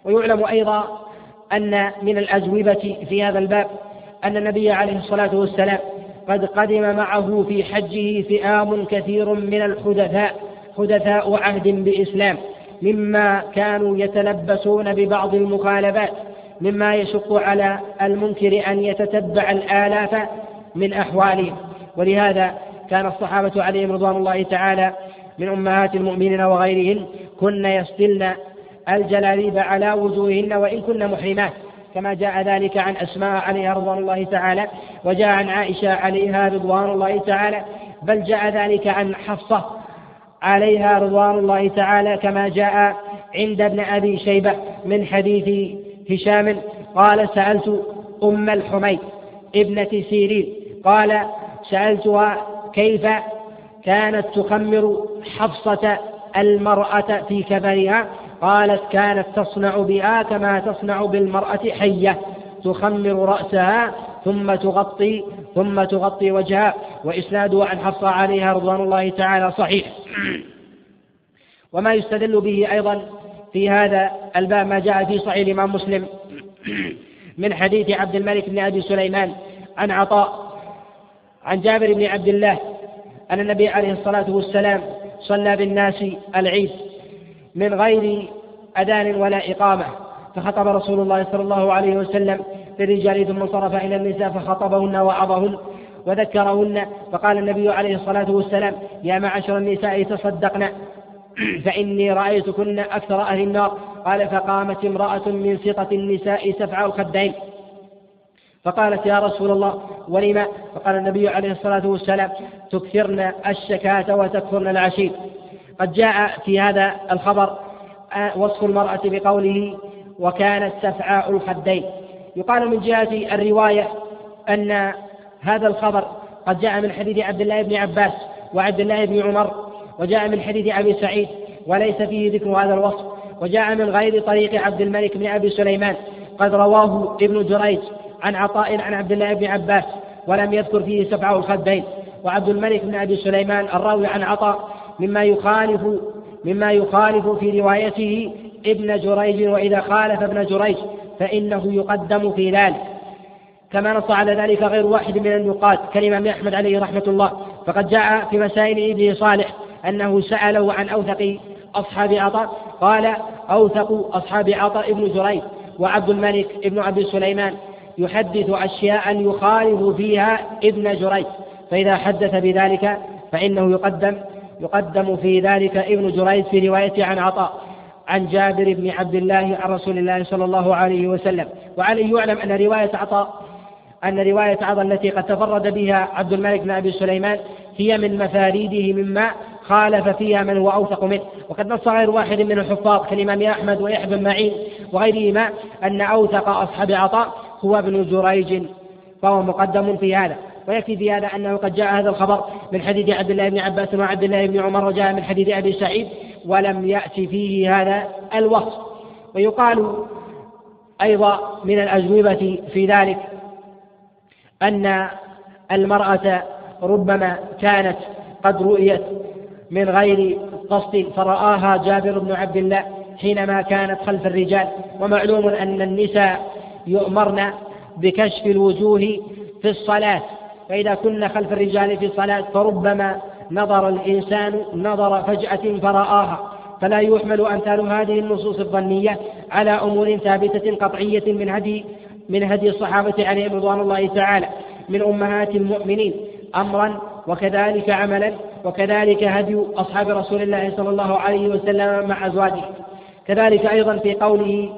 ويعلم أيضا أن من الأجوبة في هذا الباب أن النبي عليه الصلاة والسلام قد قدم معه في حجه فئام كثير من الحدثاء حدثاء عهد بإسلام مما كانوا يتلبسون ببعض المخالفات مما يشق على المنكر أن يتتبع الآلاف من أحوالهم. ولهذا كان الصحابة عليهم رضوان الله تعالى من أمهات المؤمنين وغيرهن كن يسدلن الجلاليب على وجوههن وإن كن محرمات كما جاء ذلك عن أسماء عليها رضوان الله تعالى وجاء عن عائشة عليها رضوان الله تعالى بل جاء ذلك عن حفصة عليها رضوان الله تعالى كما جاء عند ابن أبي شيبة من حديث هشام قال سألت أم الحميد ابنة سيرين قال سألتها كيف كانت تخمر حفصة المرأة في كبرها قالت كانت تصنع بها كما تصنع بالمرأة حية تخمر رأسها ثم تغطي ثم تغطي وجهها وإسناده عن حفصة عليها رضوان الله تعالى صحيح. *clears throat* وما يستدل به أيضا في هذا الباب ما جاء في صحيح الإمام مسلم. *clears throat* من حديث عبد الملك بن أبي سليمان عن عطاء عن جابر بن عبد الله أن النبي عليه الصلاة والسلام صلى بالناس العيد من غير أذان ولا إقامة. فخطب رسول الله صلى الله عليه وسلم للرجال ثم انصرف إلى النساء فخطبهن وعظهن وذكرهن. فقال النبي عليه الصلاة والسلام يا معشر النساء تصدقن فإني رأيتكن أكثر أهل النار. قال فقامت امرأة من سطة النساء سفع الخدين فقالت يا رسول الله ولما فقال النبي عليه الصلاة والسلام تكثرن الشكاة وتكثرن العشير قد جاء في هذا الخبر آه، وصف المرأة بقوله وكانت سفعاء الخدين. يقال من جهة الرواية أن هذا الخبر قد جاء من حديث عبد الله بن عباس وعبد الله بن عمر وجاء من حديث أبي سعيد وليس فيه ذكر هذا الوصف. وجاء من غير طريق عبد الملك بن أبي سليمان. قد رواه ابن جريج. عن عطاء عن عبد الله بن عباس ولم يذكر فيه سبعه الخدين. وعبد الملك بن أبي سليمان الراوي عن عطاء مما يخالف مما يخالف في روايته ابن جريج وإذا خالف ابن جريج فإنه يقدم في ذلك. كما نص على ذلك غير واحد من النقاد كالإمام أحمد عليه رحمة الله. فقد جاء في مسائل ابن صالح أنه سأله عن أوثق أصحاب عطاء. قال أوثق أصحاب عطاء ابن جريج وعبد الملك ابن أبي سليمان. يحدث أشياء يخالف فيها ابن جريج. فإذا حدث بذلك فإنه يقدم يقدم في ذلك ابن جريج في روايته عن عطاء عن جابر بن عبد الله عن رسول الله صلى الله عليه وسلم. وعليه يعلم أن رواية عطاء أن رواية عطاء التي قد تفرد بها عبد الملك بن أبي سليمان هي من مفاريده مما خالف فيها من هو أوثق منه. وقد نص غير واحد من الحفاظ كالإمام أحمد ويحيى بن معين وغيرهما أن أوثق أصحاب عطاء. هو ابن جريج فهو مقدم في هذا. ويكفي في هذا أنه قد جاء هذا الخبر من حديث عبد الله بن عباس وعبد الله بن عمر وجاء من حديث أبي سعيد ولم يأتي فيه هذا الوصف. ويقال أيضا من الأجوبة في ذلك أن المرأة ربما كانت قد رؤيت من غير قصد فرآها جابر بن عبد الله حينما كانت خلف الرجال. ومعلوم أن النساء يؤمرن بكشف الوجوه في الصلاة. فإذا كنا خلف الرجال في الصلاة فربما نظر الإنسان نظر فجأة فرآها. فلا يحمل أمثال هذه النصوص الظنية على أمور ثابتة قطعية من هدي من هدي الصحابة عليهم رضوان الله تعالى. من أمهات المؤمنين أمرا وكذلك عملا وكذلك هدي أصحاب رسول الله صلى الله عليه وسلم مع أزواجه. كذلك أيضا في قوله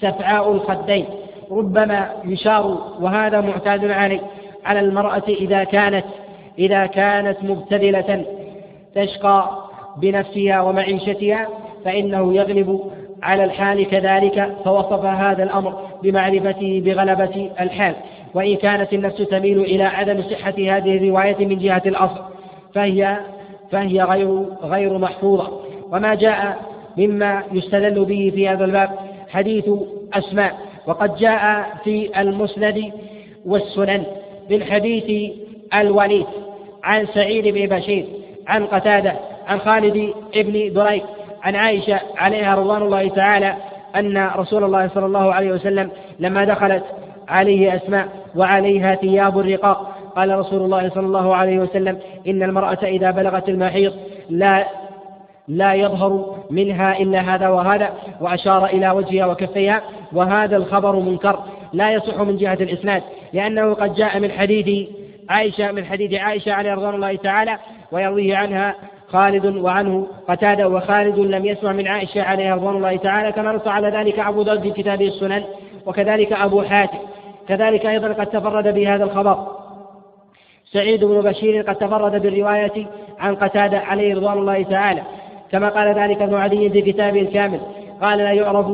سفعاء الخدين. ربما يشار وهذا معتاد عليه على المرأة إذا كانت إذا كانت مبتذلة تشقى بنفسها ومعيشتها فإنه يغلب على الحال كذلك فوصف هذا الأمر بمعرفته بغلبة الحال. وإن كانت النفس تميل إلى عدم صحة هذه الرواية من جهة الأصل فهي فهي غير غير محفوظة. وما جاء مما يستدل به في هذا الباب حديث أسماء. وقد جاء في المسند والسنن من حديث الوليد عن سعيد بن بشير عن قتادة عن خالد بن دريك عن عائشة عليها رضوان الله تعالى أن رسول الله صلى الله عليه وسلم لما دخلت عليه أسماء وعليها ثياب الرقاق قال رسول الله صلى الله عليه وسلم إن المرأة إذا بلغت المحيض لا لا يظهر منها إلا هذا وهذا وأشار إلى وجهها وكفيها وهذا الخبر منكر لا يصح من جهة الإسناد لأنه قد جاء من حديث عائشة من حديث عائشة عليه رضوان الله تعالى ويرويه عنها خالد وعنه قتادة وخالد لم يسمع من عائشة عليها رضوان الله تعالى كما نص على ذلك أبو داود في كتابه السنن وكذلك أبو حاتم كذلك أيضا قد تفرد بهذا الخبر. سعيد بن بشير قد تفرد بالرواية عن قتادة عليه رضوان الله تعالى كما قال ذلك ابن عدي في كتابه الكامل قال لا يعرف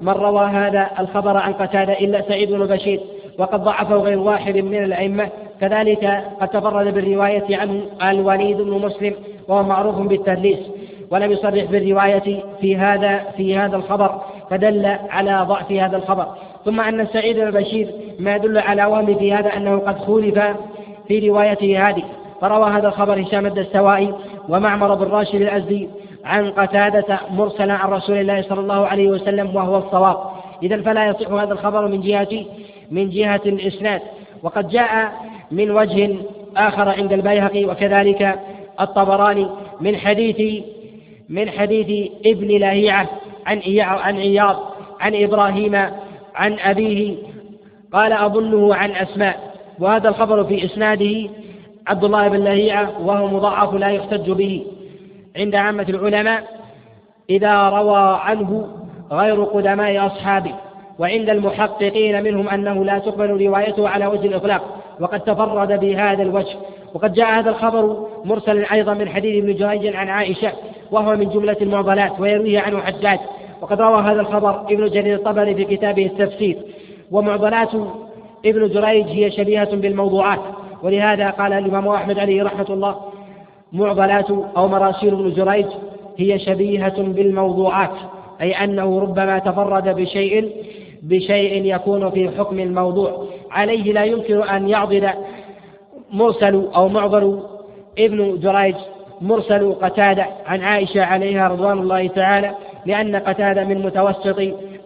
من روى هذا الخبر عن قتادة إلا سعيد بن بشير وقد ضعفه غير واحد من الأئمة. كذلك قد تفرد بالرواية عنه الوليد بن مسلم وهو معروف بالتدليس. ولم يصرح بالرواية في هذا في هذا الخبر فدل على ضعف هذا الخبر. ثم أن سعيد بن بشير ما يدل على وهم في هذا أنه قد خولف في روايته هذه. فروى هذا الخبر هشام الدستوائي ومعمر بن راشد الأزدي عن قتادة مرسلا عن رسول الله صلى الله عليه وسلم وهو الصواب. إذا فلا يصح هذا الخبر من جهة من جهة الإسناد. وقد جاء من وجه آخر عند البيهقي وكذلك الطبراني من حديث من حديث ابن لهيعة عن عن عياض عن إبراهيم عن أبيه قال أظنه عن أسماء. وهذا الخبر في إسناده عبد الله بن لهيعة وهو مضاعف لا يحتج به. عند عامة العلماء إذا روى عنه غير قدماء أصحابه وعند المحققين منهم أنه لا تقبل روايته على وجه الإطلاق وقد تفرد بهذا الوجه. وقد جاء هذا الخبر مرسلا أيضا من حديث ابن جريج عن عائشة وهو من جملة المعضلات ويرويه عنه حجاج وقد روى هذا الخبر ابن جرير الطبري في كتابه التفسير. ومعضلات ابن جريج هي شبيهة بالموضوعات. ولهذا قال الإمام أحمد عليه رحمة الله معضلات أو مراسيل ابن جريج هي شبيهة بالموضوعات أي أنه ربما تفرد بشيء بشيء يكون في حكم الموضوع. عليه لا يمكن أن يعضل مرسل أو معضل ابن جريج مرسل قتادة عن عائشة عليها رضوان الله تعالى لأن قتادة من متوسط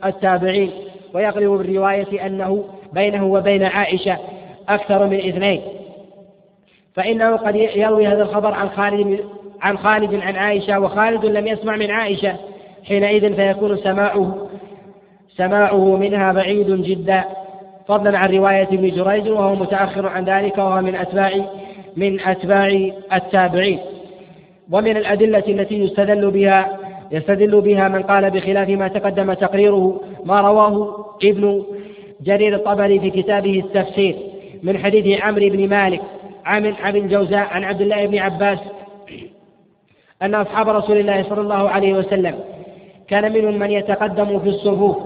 التابعين. ويقرب بالرواية أنه بينه وبين عائشة أكثر من اثنين. فإنه قد يروي هذا الخبر عن خالد عن خالد عن عائشة وخالد لم يسمع من عائشة. حينئذ فيكون سماعه سماعه منها بعيد جدا. فضلا عن رواية ابن جريج وهو متأخر عن ذلك وهو من أتباع من أتباع التابعين. ومن الأدلة التي يستدل بها يستدل بها من قال بخلاف ما تقدم تقريره ما رواه ابن جرير الطبري في كتابه التفسير من حديث عمرو بن مالك. عن عن الجوزاء عن عبد الله بن عباس أن أصحاب رسول الله صلى الله عليه وسلم كان منهم من يتقدم في الصفوف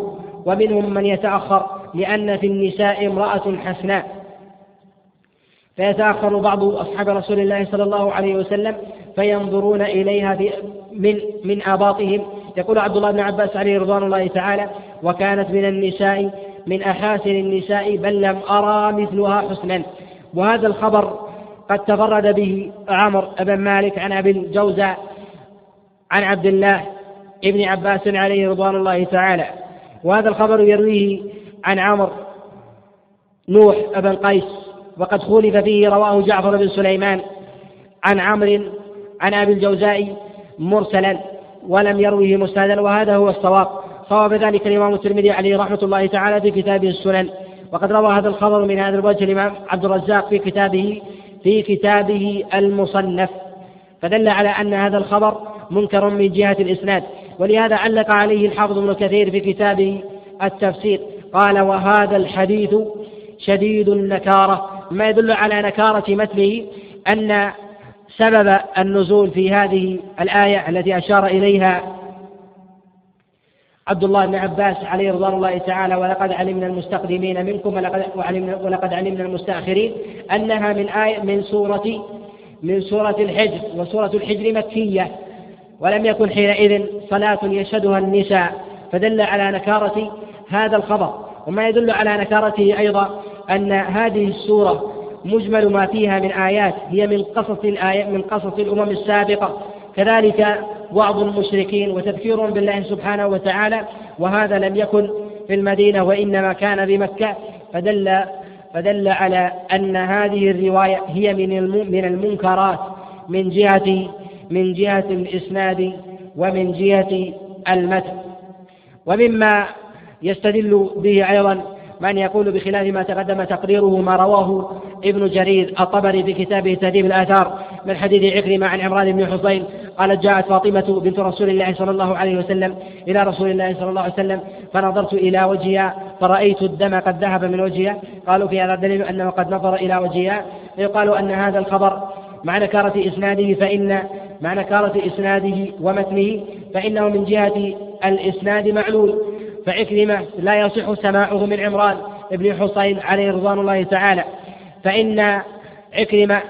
ومنهم من يتأخر لأن في النساء امرأة حسناء. فيتأخر بعض أصحاب رسول الله صلى الله عليه وسلم فينظرون إليها من من آباطهم. يقول عبد الله بن عباس عليه رضوان الله تعالى وكانت من النساء من أحاسن النساء بل لم أرى مثلها حسنا. وهذا الخبر قد تفرد به عمر بن مالك عن أبي الجوزاء عن عبد الله ابن عباس عليه رضوان الله تعالى. وهذا الخبر يرويه عن عمر نوح بن قيس وقد خولف فيه رواه جعفر بن سليمان عن عمرو عن أبي الجوزاء مرسلا ولم يروه مسندا وهذا هو الصواب. صواب ذلك الإمام الترمذي عليه رحمة الله تعالى في كتابه السنن. وقد روى هذا الخبر من هذا الوجه الإمام عبد الرزاق في كتابه في كتابه المصنف فدل على أن هذا الخبر منكر من جهة الإسناد. ولهذا علق عليه الحافظ ابن كثير في كتابه التفسير قال وهذا الحديث شديد النكارة. ما يدل على نكارة مثله أن سبب النزول في هذه الآية التي أشار إليها عبد الله بن عباس عليه رضوان الله تعالى ولقد علمنا المستقدمين منكم ولقد علمنا ولقد علمنا المستأخرين أنها من آية من سورة من سورة الحجر وسورة الحجر مكية. ولم يكن حينئذ صلاة يشهدها النساء فدل على نكارة هذا الخبر. وما يدل على نكارته أيضا أن هذه السورة مجمل ما فيها من آيات هي من قصص الآيات من قصص الأمم السابقة. كذلك وعظ المشركين وتذكير بالله سبحانه وتعالى وهذا لم يكن في المدينة وإنما كان بمكة. فدل فدل على أن هذه الرواية هي من من المنكرات من جهة من جهة الإسناد ومن جهة المتن. ومما يستدل به أيضا من يقول بخلاف ما تقدم تقريره ما رواه ابن جرير الطبري في كتابه تهذيب الآثار من حديث عكرمة عن عمران بن حصين قالت جاءت فاطمة بنت رسول الله صلى الله عليه وسلم إلى رسول الله صلى الله عليه وسلم فنظرت إلى وجهها فرأيت الدم قد ذهب من وجهها. قالوا في هذا الدليل أنه قد نظر إلى وجهها. فيقال أن هذا الخبر مع نكارة إسناده فإن مع نكارة إسناده ومتنه فإنه من جهة الإسناد معلول. فعكرمة لا يصح سماعه من عمران بن حصين عليه رضوان الله تعالى. فإن عكرمة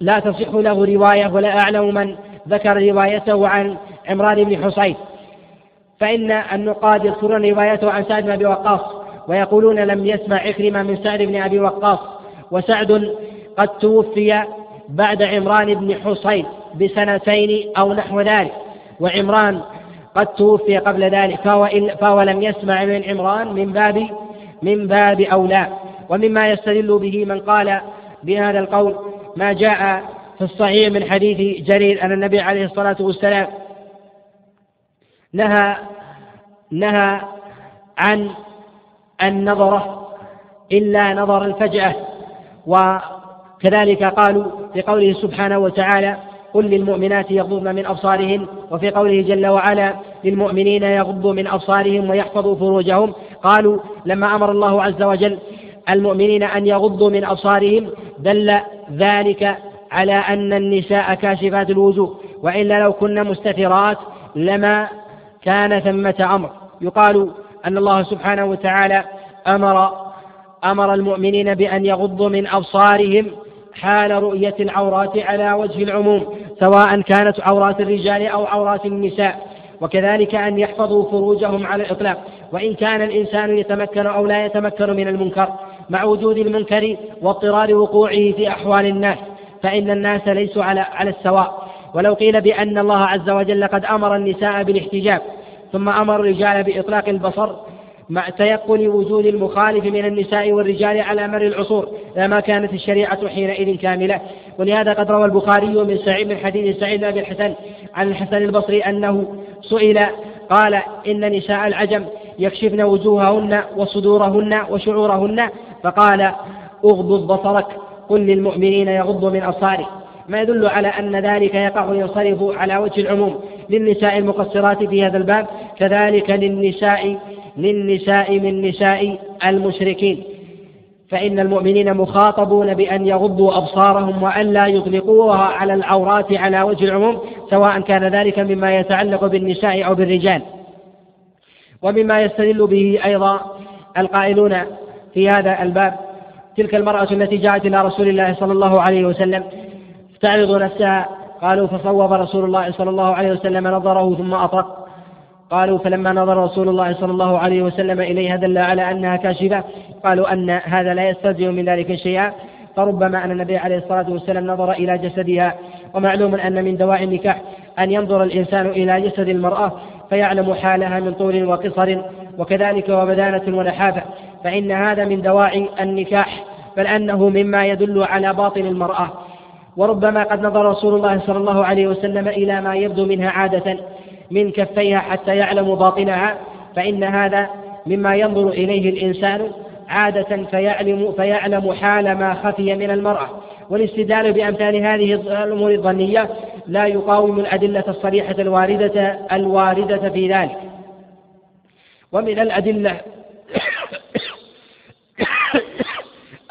لا تصح له رواية ولا أعلم من ذكر روايته عن عمران بن حصين. فإن النقاد يذكرون روايته عن سعد بن أبي وقاص ويقولون لم يسمع عكرمة من سعد بن أبي وقاص. وسعد قد توفي بعد عمران بن حصين بسنتين أو نحو ذلك. وعمران قد توفي قبل ذلك فهو, فهو لم يسمع من عمران من باب من باب أولى. ومما يستدل به من قال بهذا القول ما جاء في الصحيح من حديث جرير أن النبي عليه الصلاة والسلام نهى نهى عن النظرة إلا نظر الفجأة. وكذلك قالوا في قوله سبحانه وتعالى قل للمؤمنات يغضضن من أبصارهن وفي قوله جل وعلا للمؤمنين يغضوا من أبصارهم ويحفظوا فروجهم. قالوا لما أمر الله عز وجل المؤمنين أن يغضوا من أبصارهم دل ذلك على أن النساء كاشفات الوجوه وإلا لو كن مستترات لما كان ثمة أمر. يقال أن الله سبحانه وتعالى أمر أمر المؤمنين بأن يغضوا من أبصارهم حال رؤية العورات على وجه العموم سواء كانت عورات الرجال أو عورات النساء. وكذلك أن يحفظوا فروجهم على الإطلاق. وإن كان الإنسان يتمكن أو لا يتمكن من المنكر مع وجود المنكر واضطرار وقوعه في أحوال الناس فإن الناس ليسوا على على السواء. ولو قيل بأن الله عز وجل قد أمر النساء بالاحتجاب ثم أمر الرجال بإطلاق البصر مع تيقن وجود المخالف من النساء والرجال على مر العصور لما كانت الشريعة حينئذ كاملة. ولهذا قد روى البخاري من سعيد من حديث سعيد بن أبي الحسن عن الحسن البصري أنه سئل قال إن نساء العجم يكشفن وجوههن وصدورهن وشعورهن؟ فقال اغضض بصرك قل للمؤمنين يغضوا من أبصارهم ما يدل على أن ذلك يقع ينصرف على وجه العموم للنساء المقصرات في هذا الباب. كذلك للنساء للنساء من نساء المشركين. فإن المؤمنين مخاطبون بأن يغضوا أبصارهم وألا يطلقوها على العورات على وجه العموم سواء كان ذلك مما يتعلق بالنساء أو بالرجال. ومما يستدل به أيضا القائلون في هذا الباب تلك المرأة التي جاءت إلى رسول الله صلى الله عليه وسلم تعرض نفسها قالوا فصوب رسول الله صلى الله عليه وسلم نظره ثم أطرق. قالوا فلما نظر رسول الله صلى الله عليه وسلم إليها دل على أنها كاشفة. قالوا أن هذا لا يستلزم من ذلك شيئا. فربما أن النبي عليه الصلاة والسلام نظر إلى جسدها. ومعلوم أن من دواعي النكاح أن ينظر الإنسان إلى جسد المرأة فيعلم حالها من طول وقصر. وكذلك وبدانة ونحافة. فإن هذا من دواعي النكاح بل أنه مما يدل على باطن المرأة. وربما قد نظر رسول الله صلى الله عليه وسلم إلى ما يبدو منها عادة. من كفيها حتى يعلم باطنها فإن هذا مما ينظر إليه الإنسان عادة فيعلم فيعلم حال ما خفي من المرأة. والاستدلال بأمثال هذه الأمور الظنية لا يقاوم الأدلة الصريحة الواردة الواردة في ذلك. ومن الأدلة *coughs*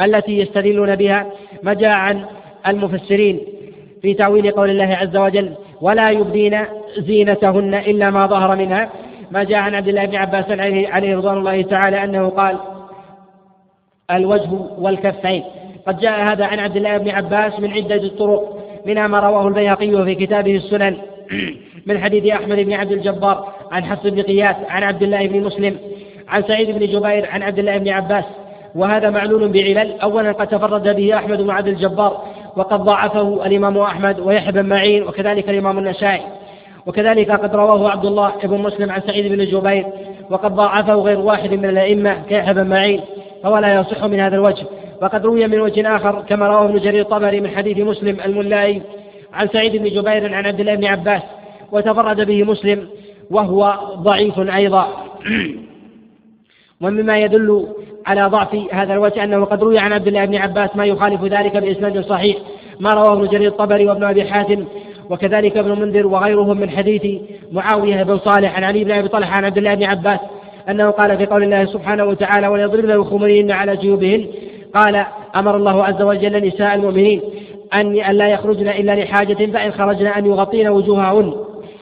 التي يستدلون بها ما جاء عن المفسرين في تأويل قول الله عز وجل ولا يبدين زينتهن إلا ما ظهر منها. ما جاء عن عبد الله بن عباس عليه, عليه رضوان الله تعالى أنه قال الوجه والكفين. قد جاء هذا عن عبد الله بن عباس من عدة طرق منها ما رواه البيهقي في كتابه السنن *clears throat* من حديث أحمد بن عبد الجبار عن حفص بن قياس عن عبد الله بن مسلم عن سعيد بن جبير عن عبد الله بن عباس. وهذا معلول بعلل. أولا قد تفرد به أحمد بن عبد الجبار وقد ضاعفه الإمام أحمد ويحيى بن معين وكذلك الإمام النسائي وكذلك قد رواه عبد الله بن مسلم عن سعيد بن جبير وقد ضاعفه غير واحد من الأئمة كيحيى بن معين فهو لا يصح من هذا الوجه. وقد روي من وجه آخر كما رواه ابن جرير الطبري من حديث مسلم الملائي عن سعيد بن جبير عن عبد الله بن عباس وتفرد به مسلم وهو ضعيف أيضا. *clears throat* ومما يدل على ضعف هذا الوجه أنه قد روي عن عبد الله بن عباس ما يخالف ذلك بإسناد صحيح. ما رواه ابن جرير الطبري وابن أبي حاتم وكذلك ابن منذر وغيرهم من حديث معاوية بن صالح عن علي بن أبي طلحة عن عبد الله بن عباس أنه قال في قول الله سبحانه وتعالى وليضربن بخمرهن على جيوبهن قال أمر الله عز وجل نساء المؤمنين أن لا يخرجن إلا لحاجة فإن خرجن أن يغطين وجوههن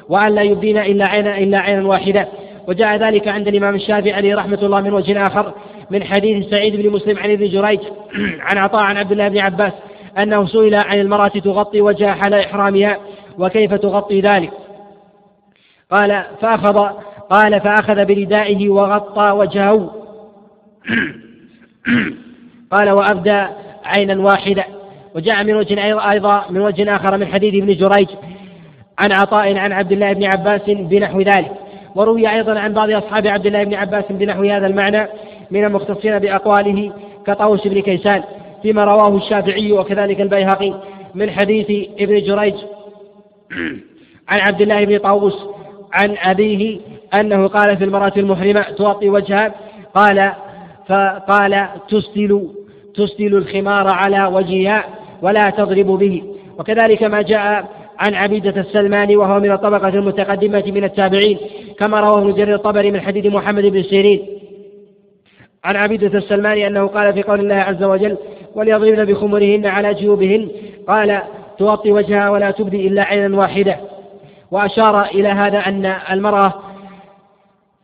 وأن لا يبدين إلا عينا إلا عينا واحدة. وجاء ذلك عند الإمام الشافعي عليه رحمة الله من وجه آخر من حديث سعيد بن مسلم عن ابن جريج *clears throat* عن عطاء عن عبد الله بن عباس أنه سئل عن المرأة تغطي وجهها حال إحرامها وكيف تغطي ذلك. قال فأخذ قال فأخذ بردائه وغطى وجهه. *clears throat* قال وأبدى عينا واحدة وجاء من وجه أيضا من وجه آخر من حديث ابن جريج عن عطاء عن عبد الله بن عباس بنحو ذلك. وروي أيضا عن بعض أصحاب عبد الله بن عباس بنحو هذا المعنى من المختصين بأقواله كطاووس بن كيسان فيما رواه الشافعي وكذلك البيهقي من حديث ابن جريج *clears throat* عن عبد الله بن طاووس عن أبيه أنه قال في المرأة المحرمة تغطي وجهها قال فقال تسدل تسدل الخمار على وجهها ولا تضرب به وكذلك ما جاء عن عبيدة السلماني وهو من الطبقة المتقدمة من التابعين كما رواه ابن جرير الطبري من حديث محمد بن سيرين. عن عبيدة السلماني أنه قال في قول الله عز وجل وليضربن بخمرهن على جيوبهن قال تغطي وجهها ولا تبدي إلا عينا واحدة وأشار إلى هذا أن المرأة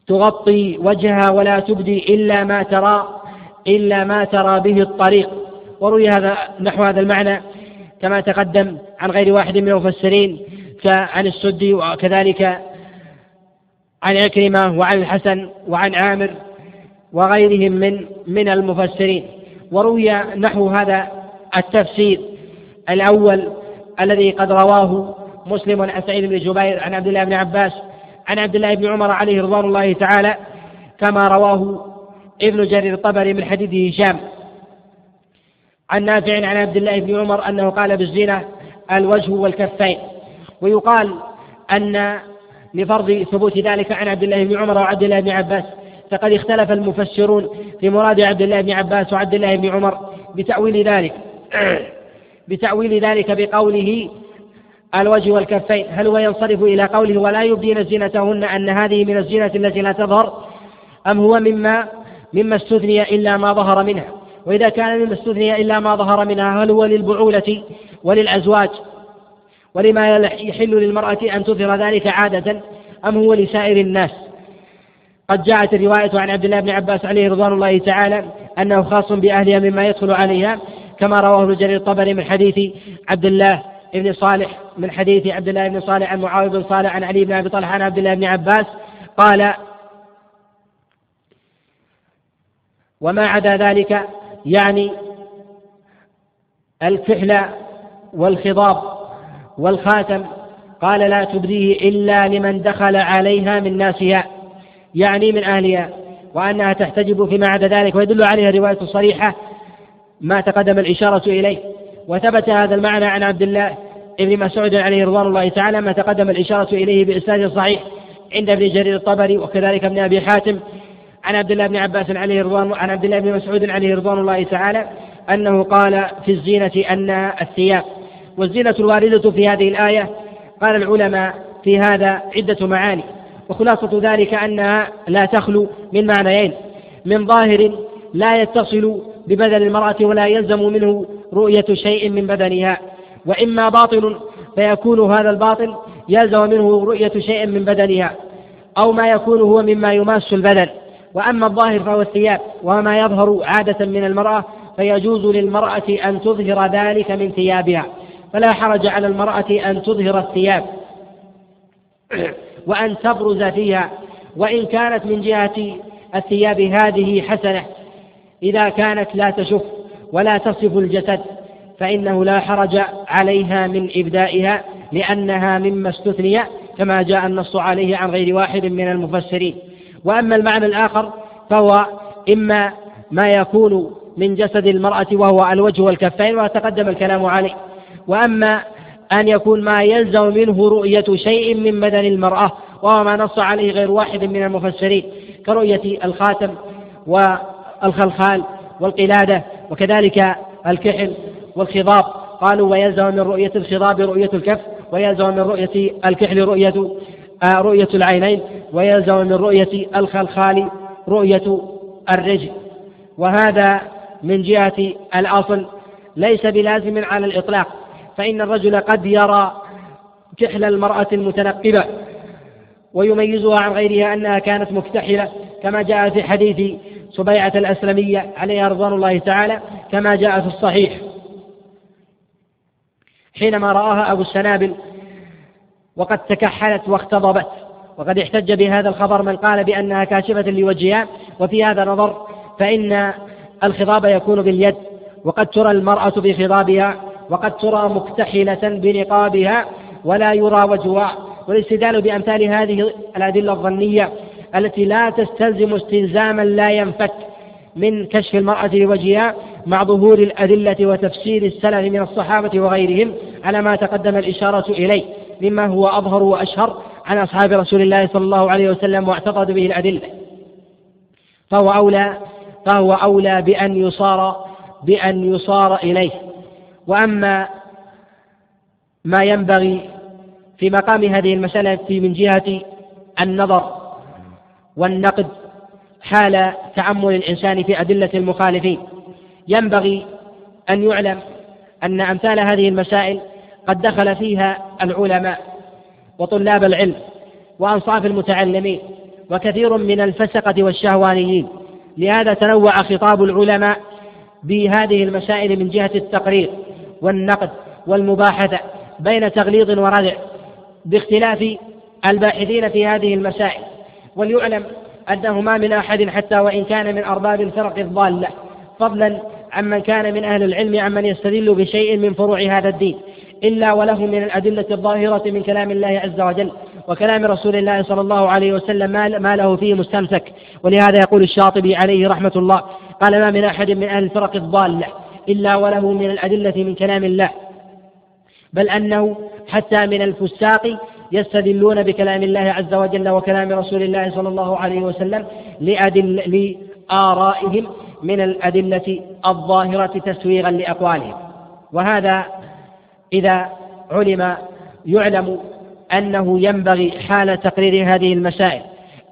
تغطي وجهها ولا تبدي إلا ما ترى إلا ما ترى به الطريق. وروي هذا نحو هذا المعنى كما تقدم عن غير واحد من المفسرين كعن السدي وكذلك عن عكرمة وعن الحسن وعن عامر وغيرهم من من المفسرين. وروي نحو هذا التفسير الأول الذي قد رواه مسلم عن سعيد بن جبير عن عبد الله بن عباس عن عبد الله بن عمر عليه رضوان الله تعالى كما رواه ابن جرير الطبري من حديث هشام. عن نافع عن عبد الله بن عمر أنه قال بالزنا الوجه والكفين. ويقال أن لفرض ثبوت ذلك عن عبد الله بن عمر وعبد الله بن عباس فقد اختلف المفسرون في مراد عبد الله بن عباس وعبد الله بن عمر بتأويل ذلك. *clears throat* بتأويل ذلك بقوله الوجه والكفين. هل هو ينصرف إلى قوله ولا يبدين زينتهن أن هذه من الزينة التي لا تظهر؟ أم هو مما مما استثني إلا ما ظهر منها؟ وإذا كان مما استثني إلا ما ظهر منها هل هو للبعولة وللأزواج ولما يحل للمرأة أن تظهر ذلك عادة أم هو لسائر الناس. قد جاءت الرواية عن عبد الله بن عباس عليه رضوان الله تعالى أنه خاص بأهلها مما يدخل عليها كما رواه ابن جرير الطبري من حديث عبد الله بن صالح من حديث عبد الله بن صالح عن معاوية بن صالح عن علي بن أبي طلحة عن عبد الله بن عباس قال وما عدا ذلك يعني الكحل والخضاب والخاتم. قال لا تبديه إلا لمن دخل عليها من ناسها يعني من أهلها وأنها تحتجب فيما عدا ذلك ويدل عليها رواية صريحة ما تقدم الإشارة إليه. وثبت هذا المعنى عن عبد الله ابن مسعود عليه رضوان الله تعالى ما تقدم الإشارة إليه بإسناد صحيح عند ابن جرير الطبري وكذلك ابن أبي حاتم عن عبد الله بن عباس عليه رضوان عن عبد الله بن مسعود عليه رضوان الله تعالى أنه قال في الزينة أن الثياب والزينة الواردة في هذه الآية قال العلماء في هذا عدة معاني وخلاصة ذلك أنها لا تخلو من معنيين من ظاهر لا يتصل ببدن المرأة ولا يلزم منه رؤية شيء من بدنها وإما باطل فيكون هذا الباطل يلزم منه رؤية شيء من بدنها أو ما يكون هو مما يماس البدن. وأما الظاهر فهو الثياب وما يظهر عادة من المرأة فيجوز للمرأة أن تظهر ذلك من ثيابها. فلا حرج على المرأة أن تظهر الثياب. *clears throat* وأن تبرز فيها. وإن كانت من جهة الثياب هذه حسنة إذا كانت لا تشف ولا تصف الجسد فإنه لا حرج عليها من إبدائها لأنها مما استثني كما جاء النص عليه عن غير واحد من المفسرين. وأما المعنى الآخر فهو إما ما يكون من جسد المرأة وهو الوجه والكفين وتقدم الكلام عليه وأما أن يكون ما يلزم منه رؤية شيء من بدن المرأة وهو ما نص عليه غير واحد من المفسرين كرؤية الخاتم والخلخال والقلادة وكذلك الكحل والخضاب قالوا ويلزم من رؤية الخضاب رؤية الكف ويلزم من رؤية الكحل رؤية رؤية العينين ويلزم من رؤية الخلخال رؤية الرجل. وهذا من جهة الأصل ليس بلازم على الإطلاق. فإن الرجل قد يرى كحل المرأة المتنقبة ويميزها عن غيرها أنها كانت مكتحلة كما جاء في حديث سبيعة الأسلمية عليها رضوان الله تعالى كما جاء في الصحيح. حينما رآها أبو السنابل وقد تكحلت واختضبت. وقد احتج بهذا الخبر من قال بأنها كاشفة لوجهها. وفي هذا نظر فإن الخضاب يكون باليد. وقد ترى المرأة بخضابها. وقد ترى مكتحلة بنقابها. ولا يرى وجهها. والاستدلال بأمثال هذه الأدلة الظنية التي لا تستلزم استلزاما لا ينفك من كشف المرأة لوجهها مع ظهور الأدلة وتفسير السلف من الصحابة وغيرهم على ما تقدم الإشارة إليه. مما هو أظهر وأشهر عن أصحاب رسول الله صلى الله عليه وسلم واعتقد به الأدلة. فهو أولى فهو أولى بأن يصار بأن يصار إليه. وأما ما ينبغي في مقام هذه المسألة في من جهة النظر والنقد حال تأمل الإنسان في أدلة المخالفين. ينبغي أن يعلم أن أمثال هذه المسائل قد دخل فيها العلماء وطلاب العلم وأنصاف المتعلمين وكثير من الفسقة والشهوانيين. لهذا تنوع خطاب العلماء بهذه المسائل من جهة التقرير والنقد والمباحثة بين تغليظ وردع باختلاف الباحثين في هذه المسائل. وليعلم أنه ما من أحد حتى وإن كان من أرباب الفرق الضالة فضلا عمن كان من أهل العلم عمن يستدل بشيء من فروع هذا الدين. إلا وله من الأدلة الظاهرة من كلام الله عز وجل وكلام رسول الله صلى الله عليه وسلم ما له فيه مستمسك. ولهذا يقول الشاطبي عليه رحمة الله قال ما من أحد من أهل الفرق الضالة إلا وله من الأدلة من كلام الله. بل أنه حتى من الفساق يستدلون بكلام الله عز وجل وكلام رسول الله صلى الله عليه وسلم لأدل لآرائهم من الأدلة الظاهرة تسويغا لأقوالهم. وهذا إذا علم يعلم أنه ينبغي حال تقرير هذه المسائل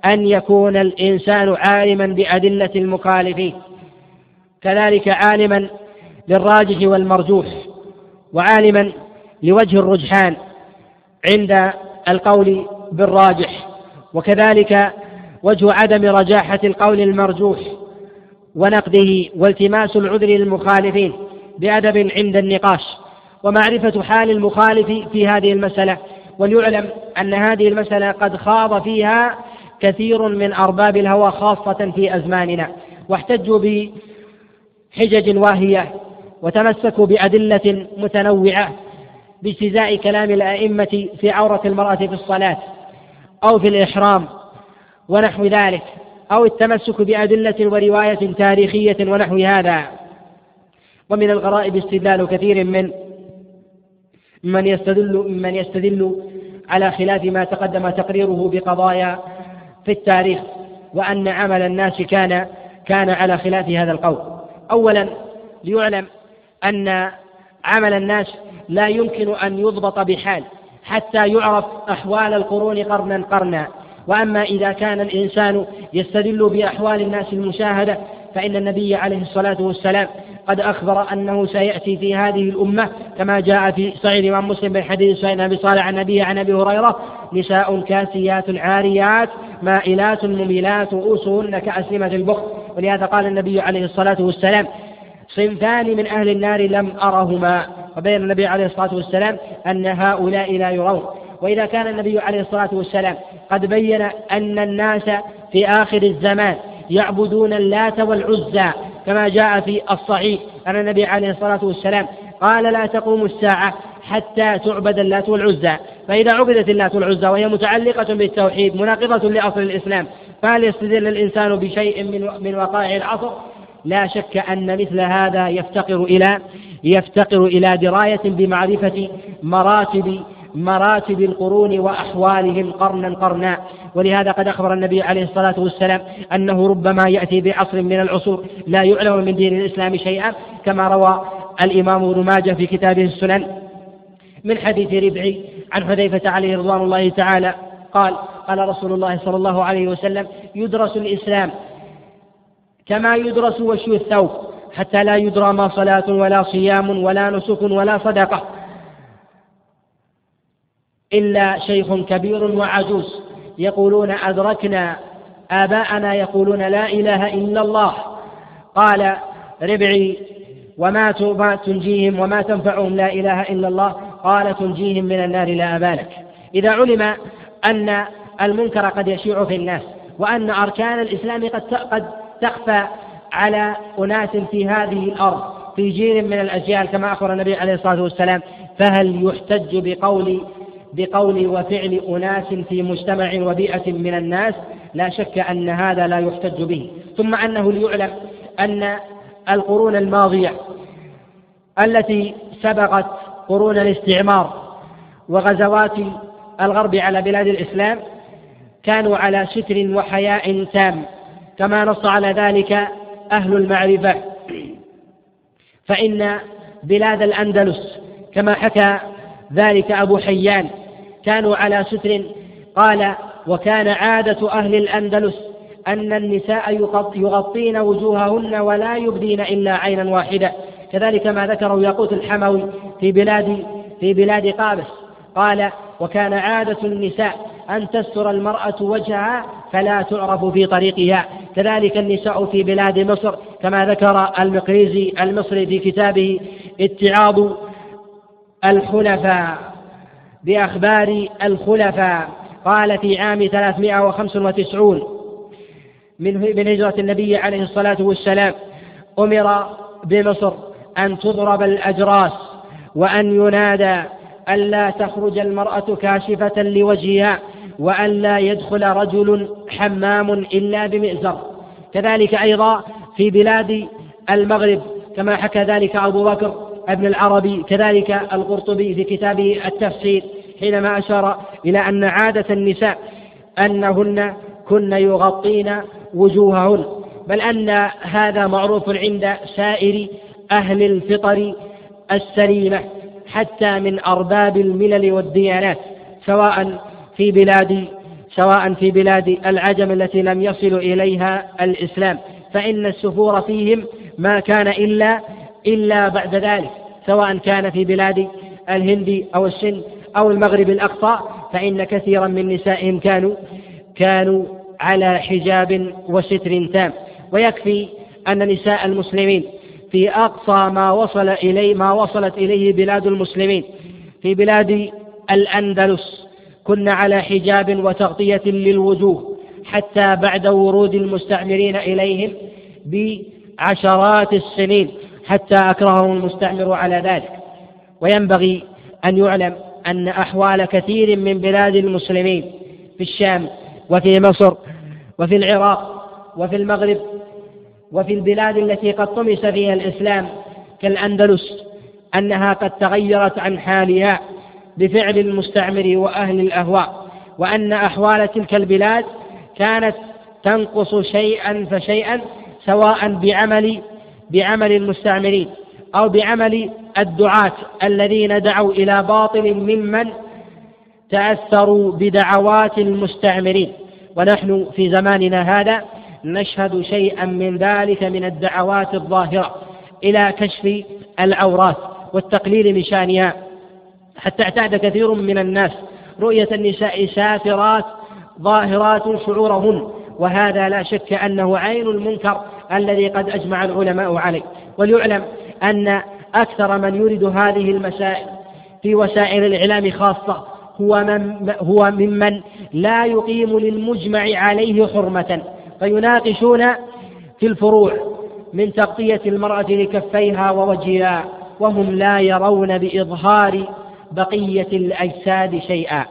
أن يكون الإنسان عالما بأدلة المخالفين كذلك عالما للراجح والمرجوح وعالما لوجه الرجحان عند القول بالراجح وكذلك وجه عدم رجاحة القول المرجوح ونقده والتماس العذر للمخالفين بأدب عند النقاش. ومعرفة حال المخالف في هذه المسألة. وليعلم أن هذه المسألة قد خاض فيها كثير من أرباب الهوى خاصة في أزماننا. واحتجوا بحجج واهية وتمسكوا بأدلة متنوعة باجتزاء كلام الأئمة في عورة المرأة في الصلاة أو في الإحرام ونحو ذلك أو التمسك بأدلة ورواية تاريخية ونحو هذا. ومن الغرائب استدلال كثير من من يستدل ممن يستدل على خلاف ما تقدم تقريره بقضايا في التاريخ وأن عمل الناس كان كان على خلاف هذا القول. أولا ليعلم أن عمل الناس لا يمكن أن يضبط بحال حتى يعرف أحوال القرون قرنا قرنا وأما إذا كان الإنسان يستدل بأحوال الناس المشاهدة فإن النبي عليه الصلاة والسلام قد أخبر أنه سيأتي في هذه الأمة كما جاء في صحيح الإمام مسلم من حديث سيدنا أبي صالح عن نبيه عن أبي هريرة نساء كاسيات عاريات مائلات مميلات رؤوسهن كأسلمة البخت. ولهذا قال النبي عليه الصلاة والسلام صنفان من أهل النار لم أرهما. وبين النبي عليه الصلاة والسلام أن هؤلاء لا يرون. وإذا كان النبي عليه الصلاة والسلام قد بين أن الناس في آخر الزمان يعبدون اللات والعزى كما جاء في الصحيح أن النبي عليه الصلاة والسلام قال لا تقوم الساعة حتى تعبد اللات والعزى. فإذا عبدت اللات والعزى وهي متعلقة بالتوحيد مناقضة لأصل الإسلام فهل يستدل الإنسان بشيء من من وقائع العصر؟ لا شك أن مثل هذا يفتقر إلى يفتقر إلى دراية بمعرفة مراتب مراتب القرون وأحوالهم قرنا قرنا. ولهذا قد أخبر النبي عليه الصلاة والسلام أنه ربما يأتي بعصر من العصور لا يعلم من دين الإسلام شيئا كما روى الإمام ابن ماجه في كتابه السنن من حديث ربعي عن حذيفة عليه رضوان الله تعالى. قال قال رسول الله صلى الله عليه وسلم يدرس الإسلام كما يدرس وشي الثوب حتى لا يدرى ما صلاة ولا صيام ولا نسك ولا صدقة. إلا شيخ كبير وعجوز. يقولون أدركنا آباءنا يقولون لا إله إلا الله. قال ربعي وما تنجيهم وما تنفعهم لا إله إلا الله. قال تنجيهم من النار لا أبالك إذا علم أن المنكر قد يشيع في الناس وأن أركان الإسلام قد قد تخفى على أناس في هذه الأرض في جيل من الأجيال كما أخبر النبي عليه الصلاة والسلام. فهل يحتج بقول بقول وفعل أناس في مجتمع وبيئة من الناس لا شك أن هذا لا يحتج به. ثم أنه ليعلم أن القرون الماضية التي سبقت قرون الاستعمار وغزوات الغرب على بلاد الإسلام كانوا على ستر وحياء تام كما نص على ذلك أهل المعرفة. فإن بلاد الأندلس كما حكى ذلك أبو حيان كانوا على ستر. قال وكان عادة أهل الأندلس أن النساء يغطين وجوههن ولا يبدين إلا عينا واحدة. كذلك ما ذكره ياقوت الحموي في بلاد في بلاد قابس. قال وكان عادة النساء أن تستر المرأة وجهها فلا تعرف في طريقها. كذلك النساء في بلاد مصر كما ذكر المقريزي المصري في كتابه اتعاض الخلفاء بأخبار الخلفاء. قال في عام 395 من من هجرة النبي عليه الصلاة والسلام أمر بمصر أن تضرب الأجراس وأن ينادى ألا تخرج المرأة كاشفة لوجهها وأن لا يدخل رجل حمام إلا بمئزر. كذلك أيضا في بلاد المغرب كما حكى ذلك أبو بكر ابن العربي كذلك القرطبي في كتابه التفسير حينما أشار إلى أن عادة النساء أنهن كن يغطين وجوههن بل أن هذا معروف عند سائر أهل الفطر السليمة حتى من أرباب الملل والديانات سواء في بلاد سواء في بلاد العجم التي لم يصل إليها الإسلام فإن السفور فيهم ما كان إلا إلا بعد ذلك سواء كان في بلاد الهند أو السن أو المغرب الأقصى فإن كثيرا من نسائهم كانوا كانوا على حجاب وستر تام. ويكفي أن نساء المسلمين في أقصى ما وصل إليه ما وصلت إليه بلاد المسلمين. في بلاد الأندلس كن على حجاب وتغطية للوجوه حتى بعد ورود المستعمرين إليهم بعشرات السنين. حتى أكرههم المستعمر على ذلك. وينبغي أن يعلم أن أحوال كثير من بلاد المسلمين في الشام وفي مصر وفي العراق وفي المغرب وفي البلاد التي قد طمس فيها الإسلام كالأندلس أنها قد تغيرت عن حالها بفعل المستعمر وأهل الأهواء وأن أحوال تلك البلاد كانت تنقص شيئا فشيئا سواء بعمل بعمل المستعمرين أو بعمل الدعاة الذين دعوا إلى باطل ممن تأثروا بدعوات المستعمرين ونحن في زماننا هذا نشهد شيئا من ذلك من الدعوات الظاهرة إلى كشف العورات والتقليل من شأنها. حتى اعتاد كثير من الناس رؤية النساء سافرات ظاهرات شعورهن وهذا لا شك أنه عين المنكر الذي قد أجمع العلماء عليه. وليعلم أن أكثر من يرد هذه المسائل في وسائل الإعلام خاصة هو من هو ممن لا يقيم للمجمع عليه حرمة. فيناقشون في الفروع من تغطية المرأة لكفيها ووجهها وهم لا يرون بإظهار بقية الأجساد شيئا.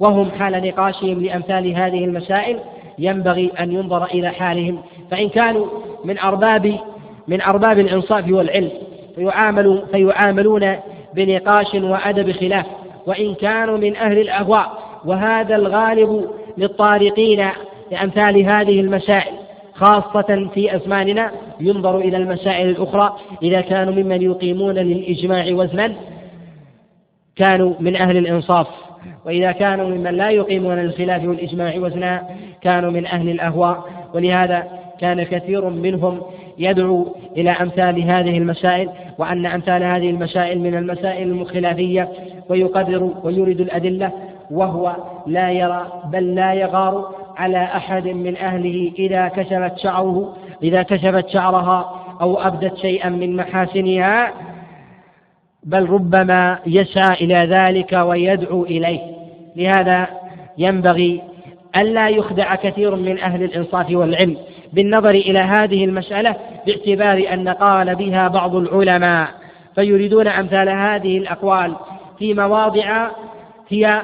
وهم حال نقاشهم لأمثال هذه المسائل ينبغي أن ينظر إلى حالهم. فإن كانوا من أرباب من أرباب الإنصاف والعلم. فيعاملوا فيعاملون بنقاش وأدب خلاف. وإن كانوا من أهل الأهواء. وهذا الغالب للطارقين لأمثال هذه المسائل. خاصة في أزماننا ينظر إلى المسائل الأخرى. إذا كانوا ممن يقيمون للإجماع وزنا كانوا من أهل الإنصاف. وإذا كانوا ممن لا يقيمون للخلاف والإجماع وزنا كانوا من أهل الأهواء. ولهذا كان كثير منهم يدعو إلى أمثال هذه المسائل وأن أمثال هذه المسائل من المسائل الخلافية ويقرر ويريد الأدلة وهو لا يرى بل لا يغار على أحد من أهله إذا كشفت شعره إذا كشفت شعرها أو أبدت شيئا من محاسنها بل ربما يسعى إلى ذلك ويدعو إليه. لهذا ينبغي ألا يخدع كثير من أهل الإنصاف والعلم. بالنظر إلى هذه المسألة باعتبار أن قال بها بعض العلماء فيريدون أمثال هذه الأقوال في مواضع هي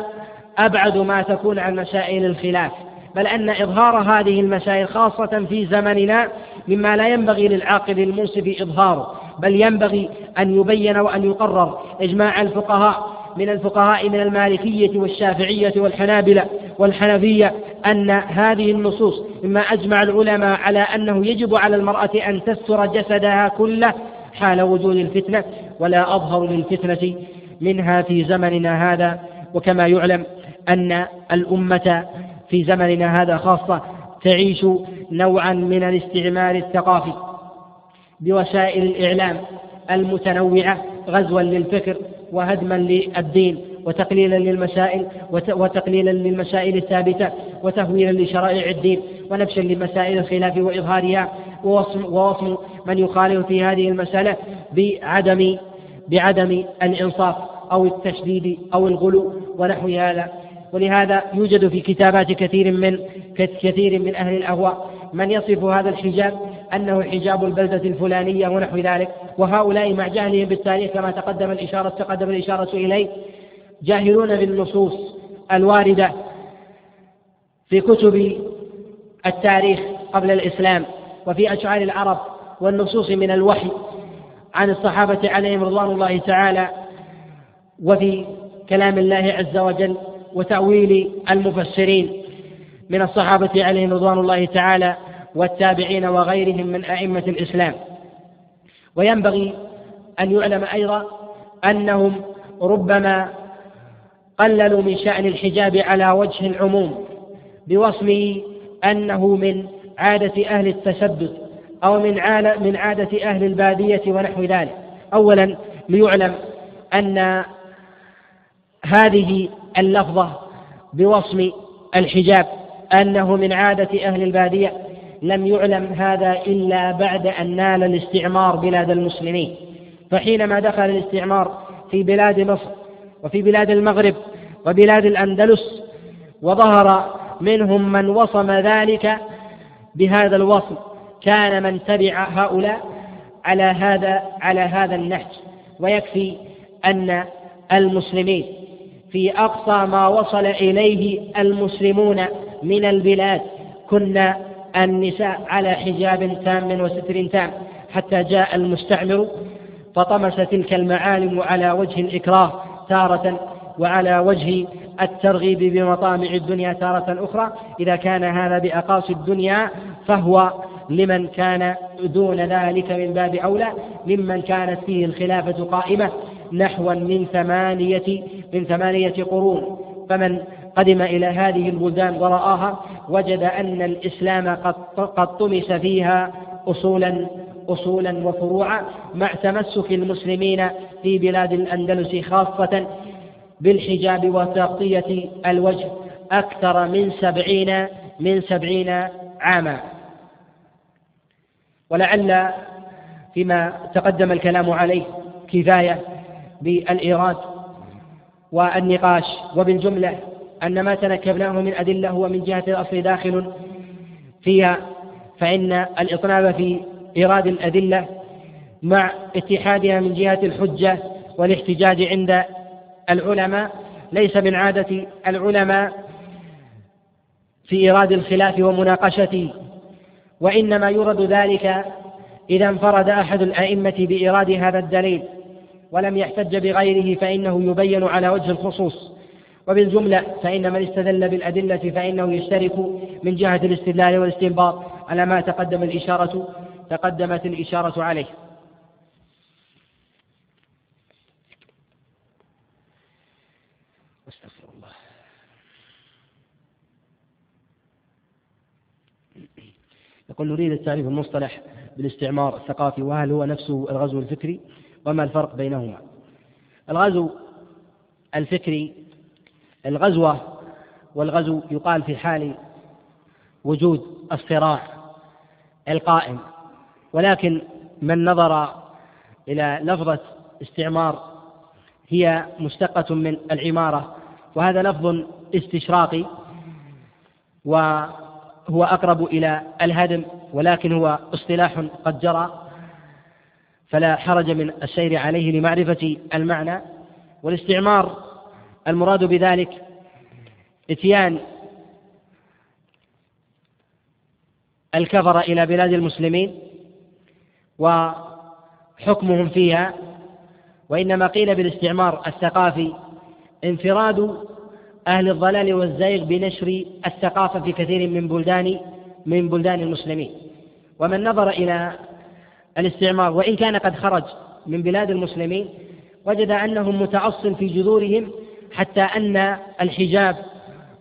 أبعد ما تكون عن مسائل الخلاف. بل أن إظهار هذه المسائل خاصة في زمننا مما لا ينبغي للعاقل المنصف إظهاره بل ينبغي أن يبين وأن يقرر إجماع الفقهاء من الفقهاء من المالكية والشافعية والحنابلة والحنفية أن هذه النصوص مما أجمع العلماء على أنه يجب على المرأة أن تستر جسدها كله حال وجود الفتنة ولا أظهر للفتنة منها في زمننا هذا. وكما يعلم أن الأمة في زمننا هذا خاصة تعيش نوعا من الاستعمار الثقافي بوسائل الإعلام المتنوعة غزوا للفكر وهدما للدين. وتقليلا للمسائل وتقليلا للمسائل الثابتة وتهويلا لشرائع الدين ونبشا لمسائل الخلاف وإظهارها ووصم, ووصم من يخالف في هذه المسألة بعدم بعدم الإنصاف أو التشديد أو الغلو ونحو هذا. ولهذا يوجد في كتابات كثير من كثير من أهل الأهواء من يصف هذا الحجاب أنه حجاب البلدة الفلانية ونحو ذلك. وهؤلاء مع جهلهم بالتاريخ كما تقدم الإشارة تقدم الإشارة إليه جاهلون بالنصوص الواردة في كتب التاريخ قبل الإسلام وفي أشعار العرب والنصوص من الوحي عن الصحابة عليهم رضوان الله تعالى وفي كلام الله عز وجل وتأويل المفسرين من الصحابة عليهم رضوان الله تعالى والتابعين وغيرهم من أئمة الإسلام. وينبغي أن يعلم أيضا أنهم ربما قللوا من شأن الحجاب على وجه العموم بوصمه أنه من عادة أهل التشدد أو من من عادة أهل البادية ونحو ذلك. أولا ليعلم أن هذه اللفظة بوصم الحجاب أنه من عادة أهل البادية لم يعلم هذا إلا بعد أن نال الاستعمار بلاد المسلمين. فحينما دخل الاستعمار في بلاد مصر وفي بلاد المغرب وبلاد الأندلس وظهر منهم من وصم ذلك بهذا الوصم. كان من تبع هؤلاء على هذا على هذا النهج. ويكفي أن المسلمين في أقصى ما وصل إليه المسلمون من البلاد. كنا النساء على حجاب تام وستر تام حتى جاء المستعمر فطمس تلك المعالم على وجه الإكراه. تارة وعلى وجه الترغيب بمطامع الدنيا تارة أخرى إذا كان هذا بأقاصي الدنيا فهو لمن كان دون ذلك من باب أولى ممن كانت فيه الخلافة قائمة نحوا من ثمانية من ثمانية قرون. فمن قدم إلى هذه البلدان ورآها وجد أن الإسلام قد قد طمس فيها أصولا أصولا وفروعا مع تمسك المسلمين في بلاد الأندلس خاصة بالحجاب وتغطية الوجه أكثر من سبعين من سبعين عاما. ولعل فيما تقدم الكلام عليه كفاية بالإيراد والنقاش وبالجملة أن ما تنكبناه من أدلة هو من جهة الأصل داخل فيها فإن الإطناب في إيراد الأدلة مع اتحادها من جهة الحجة والاحتجاج عند العلماء. ليس من عادة العلماء في إيراد الخلاف ومناقشته وإنما يورد ذلك إذا انفرد أحد الأئمة بإيراد هذا الدليل ولم يحتج بغيره فإنه يبين على وجه الخصوص. وبالجملة فإن من استدل بالأدلة فإنه يشترك من جهة الاستدلال والاستنباط على ما تقدم الإشارة تقدمت الإشارة عليه استغفر الله يقول نريد التعريف المصطلح بالاستعمار الثقافي وهل هو نفسه الغزو الفكري؟ وما الفرق بينهما؟ الغزو الفكري الغزوة والغزو يقال في حال وجود الصراع القائم. ولكن من نظر إلى لفظة استعمار هي مشتقة من العمارة وهذا لفظ استشراقي وهو أقرب إلى الهدم ولكن هو اصطلاح قد جرى فلا حرج من السير عليه لمعرفة المعنى. والاستعمار المراد بذلك إتيان الكفر إلى بلاد المسلمين وحكمهم فيها وإنما قيل بالاستعمار الثقافي انفراد أهل الضلال والزيغ بنشر الثقافة في كثير من بلدان من بلدان المسلمين. ومن نظر إلى الاستعمار وإن كان قد خرج من بلاد المسلمين وجد أنهم متأصل في جذورهم حتى أن الحجاب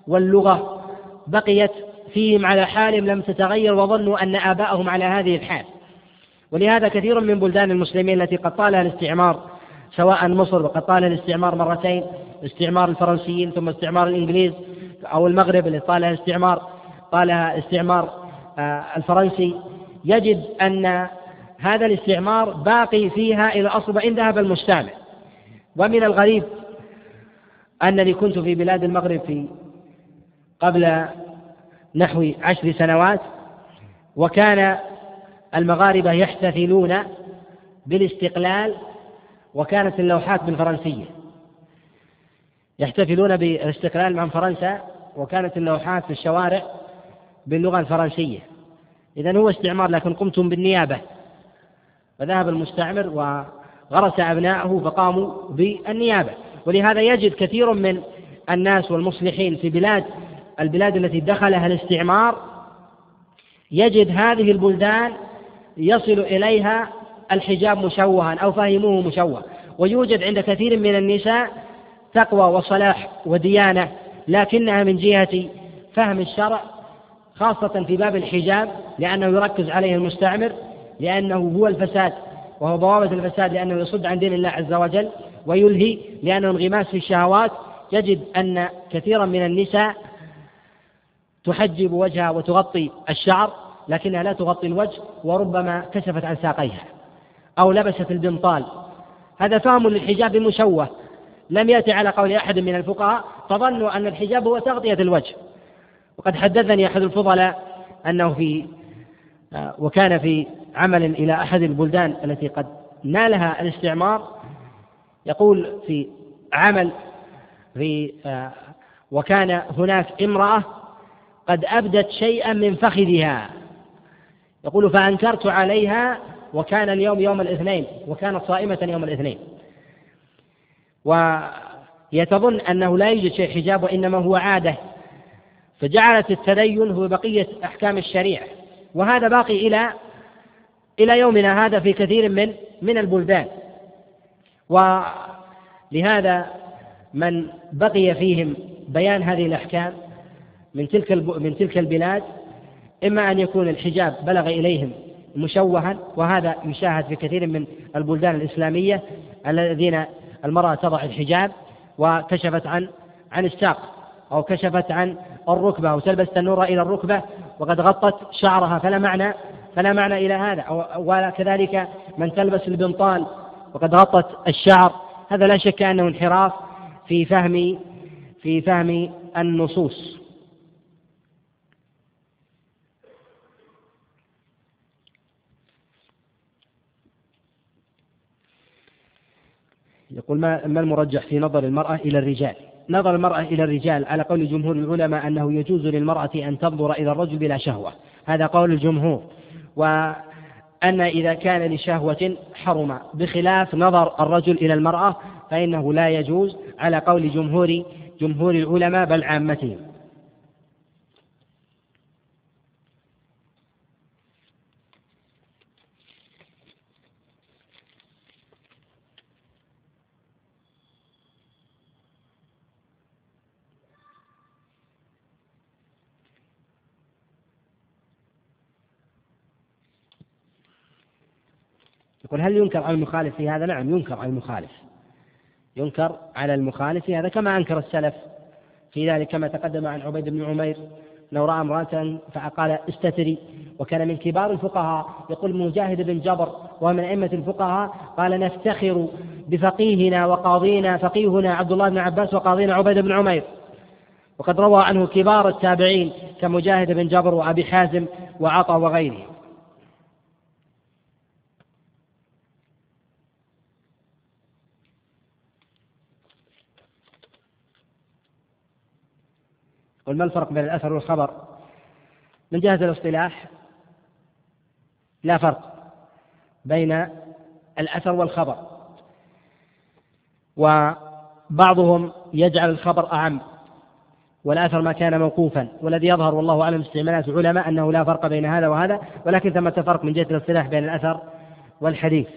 واللغة بقيت فيهم على حال لم تتغير وظنوا أن آباءهم على هذه الحال. ولهذا كثير من بلدان المسلمين التي قد طالها الاستعمار سواء مصر وقد طال الاستعمار مرتين استعمار الفرنسيين ثم استعمار الإنجليز أو المغرب اللي طالها الاستعمار طالها استعمار آه، الفرنسي. يجد أن هذا الاستعمار باقي فيها إلى أصل وإن ذهب المستعمر ومن الغريب أنني كنت في بلاد المغرب في قبل نحو عشر سنوات وكان المغاربة يحتفلون بالاستقلال وكانت اللوحات بالفرنسية. يحتفلون بالاستقلال مع فرنسا وكانت اللوحات في الشوارع باللغة الفرنسية. إذا هو استعمار لكن قمتم بالنيابة. فذهب المستعمر وغرس أبناءه فقاموا بالنيابة. ولهذا يجد كثير من الناس والمصلحين في بلاد البلاد التي دخلها الاستعمار يجد هذه البلدان يصل إليها الحجاب مشوها أو فهموه مشوه ويوجد عند كثير من النساء تقوى وصلاح وديانة لكنها من جهة فهم الشرع خاصة في باب الحجاب لأنه يركز عليه المستعمر لأنه هو الفساد وهو بوابة الفساد لأنه يصد عن دين الله عز وجل ويلهي لأنه انغماس في الشهوات. يجد أن كثيرا من النساء تحجب وجهها وتغطي الشعر لكنها لا تغطي الوجه وربما كشفت عن ساقيها أو لبست البنطال. هذا فهم للحجاب مشوه لم يأتي على قول أحد من الفقهاء فظنوا أن الحجاب هو تغطية الوجه. وقد حدثني أحد الفضلاء أنه في آه، وكان في عمل إلى أحد البلدان التي قد نالها الاستعمار يقول في عمل في آه، وكان هناك امرأة قد أبدت شيئا من فخذها. يقول فأنكرت عليها وكان اليوم يوم الاثنين وكانت صائمة يوم الاثنين. وهي تظن أنه لا يوجد شيء حجاب وإنما هو عادة. فجعلت التدين هو بقية أحكام الشريعة. وهذا باقي إلى إلى يومنا هذا في كثير من من البلدان. ولهذا من بقي فيهم بيان هذه الأحكام من تلك من تلك البلاد إما أن يكون الحجاب بلغ إليهم مشوها وهذا يشاهد في كثير من البلدان الإسلامية الذين المرأة تضع الحجاب وكشفت عن عن الساق أو كشفت عن الركبة أو تلبس النور إلى الركبة وقد غطت شعرها فلا معنى فلا معنى إلى هذا. وكذلك من تلبس البنطال وقد غطت الشعر. هذا لا شك أنه انحراف في فهم في فهم النصوص. يقول ما ما المرجح في نظر المرأة إلى الرجال؟ نظر المرأة إلى الرجال على قول جمهور العلماء أنه يجوز للمرأة أن تنظر إلى الرجل بلا شهوة، هذا قول الجمهور، وأن إذا كان لشهوة حرم بخلاف نظر الرجل إلى المرأة فإنه لا يجوز على قول جمهور جمهور العلماء بل عامتهم. يقول هل ينكر على المخالف في هذا؟ نعم ينكر على المخالف. ينكر على المخالف في هذا كما أنكر السلف في ذلك كما تقدم عن عبيد بن عمير لو رأى امرأة فقال استتري وكان من كبار الفقهاء يقول مجاهد بن جبر وهو من أئمة الفقهاء قال نفتخر بفقيهنا وقاضينا فقيهنا عبد الله بن عباس وقاضينا عبيد بن عمير. وقد روى عنه كبار التابعين كمجاهد بن جبر وأبي حازم وعطا وغيرهم. قل ما الفرق بين الأثر والخبر؟ من جهة الاصطلاح لا فرق بين الأثر والخبر. وبعضهم يجعل الخبر أعم والأثر ما كان موقوفا والذي يظهر والله أعلم استعمالات العلماء أنه لا فرق بين هذا وهذا ولكن ثمة فرق من جهة الاصطلاح بين الأثر والحديث.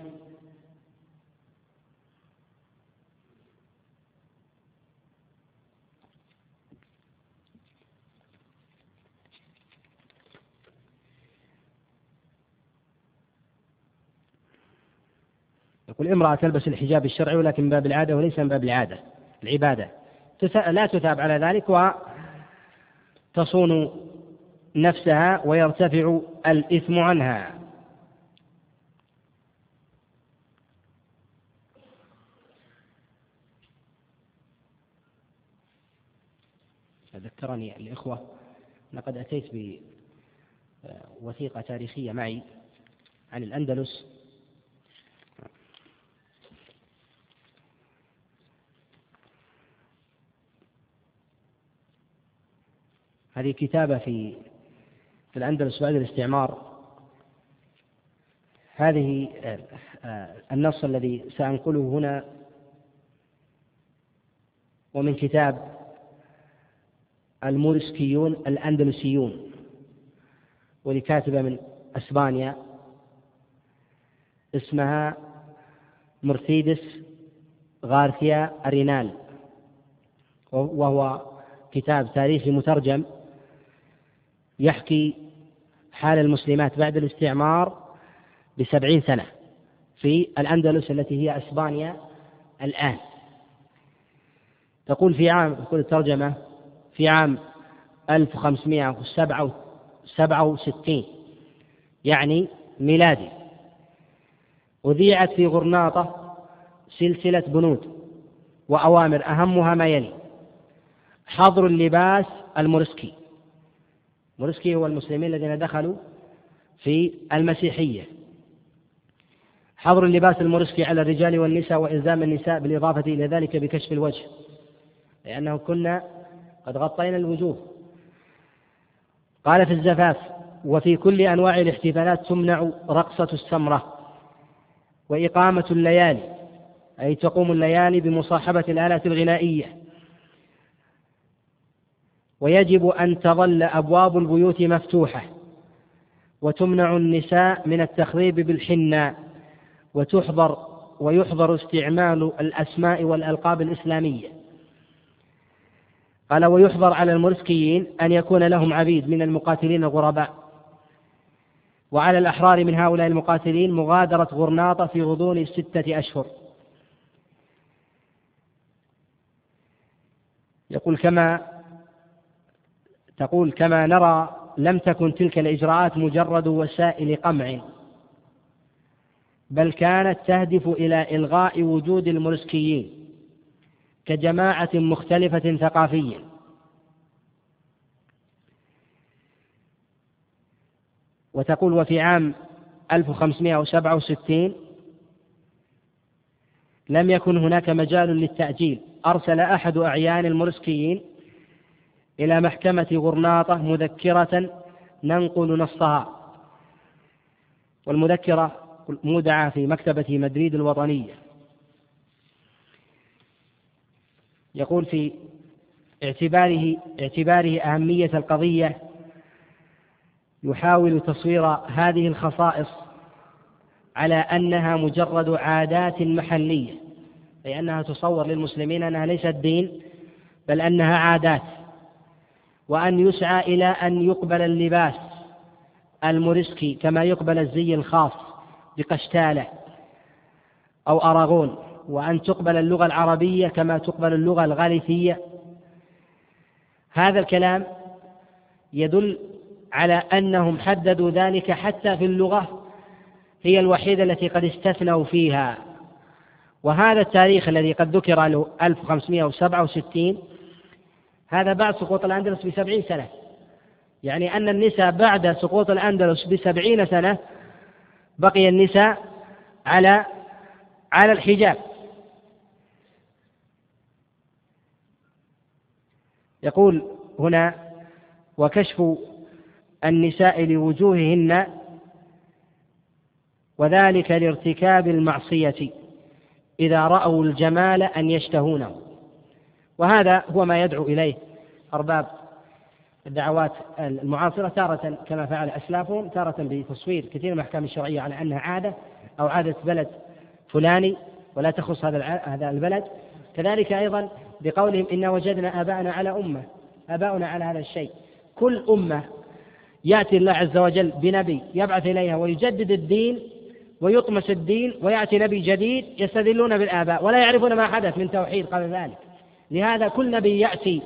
يقول امرأة تلبس الحجاب الشرعي ولكن من باب العادة وليس من باب العادة العبادة. لا تثاب على ذلك وتصون نفسها ويرتفع الإثم عنها. ذكرني الإخوة لقد أتيت بوثيقة تاريخية معي عن الأندلس. هذه كتابة في في الأندلس بعد الاستعمار. هذه آه، النص الذي سأنقله هنا ومن كتاب المورسكيون الأندلسيون ولكاتبة من أسبانيا اسمها مرسيدس غارثيا أرينال وهو كتاب تاريخي مترجم. يحكي حال المسلمات بعد الاستعمار بسبعين سنة في الأندلس التي هي أسبانيا الآن. تقول في عام تقول الترجمة في عام 1567 يعني ميلادي. أذيعت في غرناطة سلسلة بنود وأوامر أهمها ما يلي حظر اللباس المورسكي. مورسكي هو المسلمين الذين دخلوا في المسيحية. حظر اللباس المورسكي على الرجال والنساء وإلزام النساء بالإضافة إلى ذلك بكشف الوجه لأنه كنا قد غطينا الوجوه. قال في الزفاف وفي كل أنواع الاحتفالات تمنع رقصة السمرة وإقامة الليالي أي تقوم الليالي بمصاحبة الآلات الغنائية ويجب أن تظل أبواب البيوت مفتوحة وتمنع النساء من التخريب بالحناء وتحضر ويحضر استعمال الأسماء والألقاب الإسلامية. قال ويحضر على المرسكيين أن يكون لهم عبيد من المقاتلين الغرباء. وعلى الأحرار من هؤلاء المقاتلين مغادرة غرناطة في غضون ستة أشهر. يقول كما تقول كما نرى لم تكن تلك الإجراءات مجرد وسائل قمع بل كانت تهدف إلى إلغاء وجود المرسكيين كجماعة مختلفة ثقافيا وتقول وفي عام 1567 لم يكن هناك مجال للتأجيل أرسل أحد أعيان المرسكيين إلى محكمة غرناطة مذكرة ننقل نصها. والمذكرة مودعة في مكتبة مدريد الوطنية. يقول في اعتباره اعتباره أهمية القضية يحاول تصوير هذه الخصائص على أنها مجرد عادات محلية أي أنها تصور للمسلمين أنها ليست دين بل أنها عادات. وأن يسعى إلى أن يقبل اللباس المورسكي كما يقبل الزي الخاص بقشتالة أو أراغون وأن تقبل اللغة العربية كما تقبل اللغة الغاليثية هذا الكلام يدل على أنهم حددوا ذلك حتى في اللغة هي الوحيدة التي قد استثنوا فيها. وهذا التاريخ الذي قد ذكر له 1567 هذا بعد سقوط الأندلس بسبعين سنة. يعني أن النساء بعد سقوط الأندلس بسبعين سنة بقي النساء على على الحجاب. يقول هنا وكشف النساء لوجوههن وذلك لارتكاب المعصية إذا رأوا الجمال أن يشتهونه. وهذا هو ما يدعو إليه أرباب الدعوات المعاصرة تارة كما فعل أسلافهم تارة بتصوير كثير من الأحكام الشرعية على أنها عادة أو عادة بلد فلاني ولا تخص هذا هذا البلد. كذلك أيضا بقولهم إنا وجدنا آباءنا على أمة آباؤنا على هذا الشيء. كل أمة يأتي الله عز وجل بنبي يبعث إليها ويجدد الدين ويطمس الدين ويأتي نبي جديد يستدلون بالآباء ولا يعرفون ما حدث من توحيد قبل ذلك. لهذا كل نبي يأتي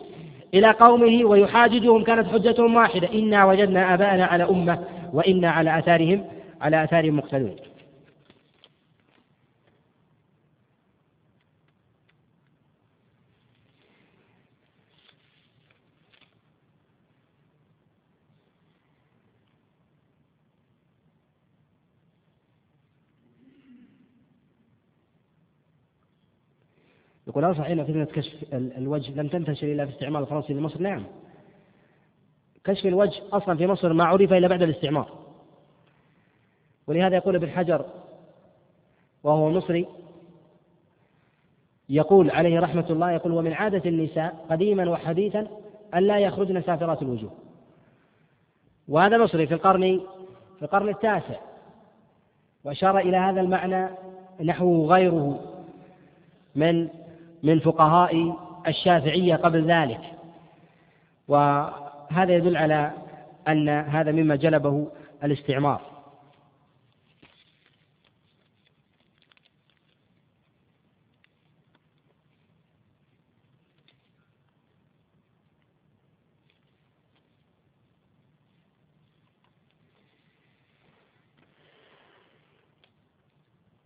إلى قومه ويحاججهم كانت حجتهم واحدة إنا وجدنا آباءنا على أمة وإنا على آثارهم على آثارهم مقتدون. يقول هل صحيح فتنة كشف الوجه لم تنتشر إلا في استعمار الفرنسي لمصر؟ نعم. كشف الوجه أصلا في مصر ما عرف إلا بعد الاستعمار. ولهذا يقول ابن حجر وهو مصري يقول عليه رحمة الله يقول ومن عادة النساء قديما وحديثا أن لا يخرجن سافرات الوجوه. وهذا مصري في القرن في القرن التاسع وأشار إلى هذا المعنى نحو غيره من من فقهاء الشافعية قبل ذلك. وهذا يدل على أن هذا مما جلبه الاستعمار.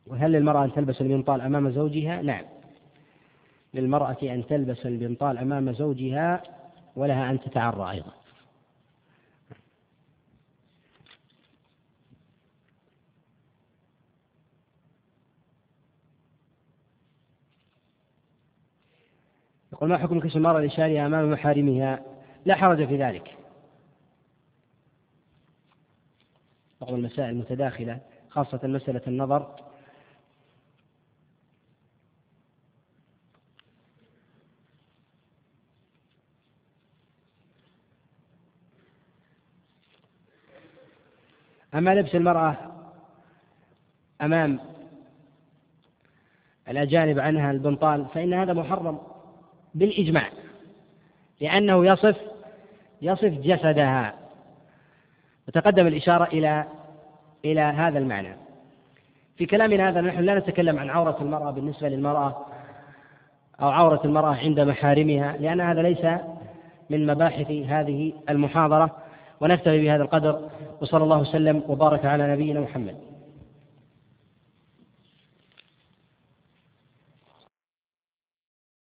وهل للمرأة أن تلبس المنطال أمام زوجها؟ نعم. للمرأة أن تلبس البنطال أمام زوجها ولها أن تتعرى أيضا. يقول ما حكم كشف المرأة لشارها أمام محارمها؟ لا حرج في ذلك. بعض المسائل المتداخلة خاصة مسألة النظر. أما لبس المرأة أمام الأجانب عنها البنطال فإن هذا محرم بالإجماع لأنه يصف يصف جسدها. وتقدم الإشارة إلى إلى هذا المعنى. في كلامنا هذا نحن لا نتكلم عن عورة المرأة بالنسبة للمرأة أو عورة المرأة عند محارمها لأن هذا ليس من مباحث هذه المحاضرة. ونكتفي بهذا القدر وصلى الله وسلم وبارك على نبينا محمد.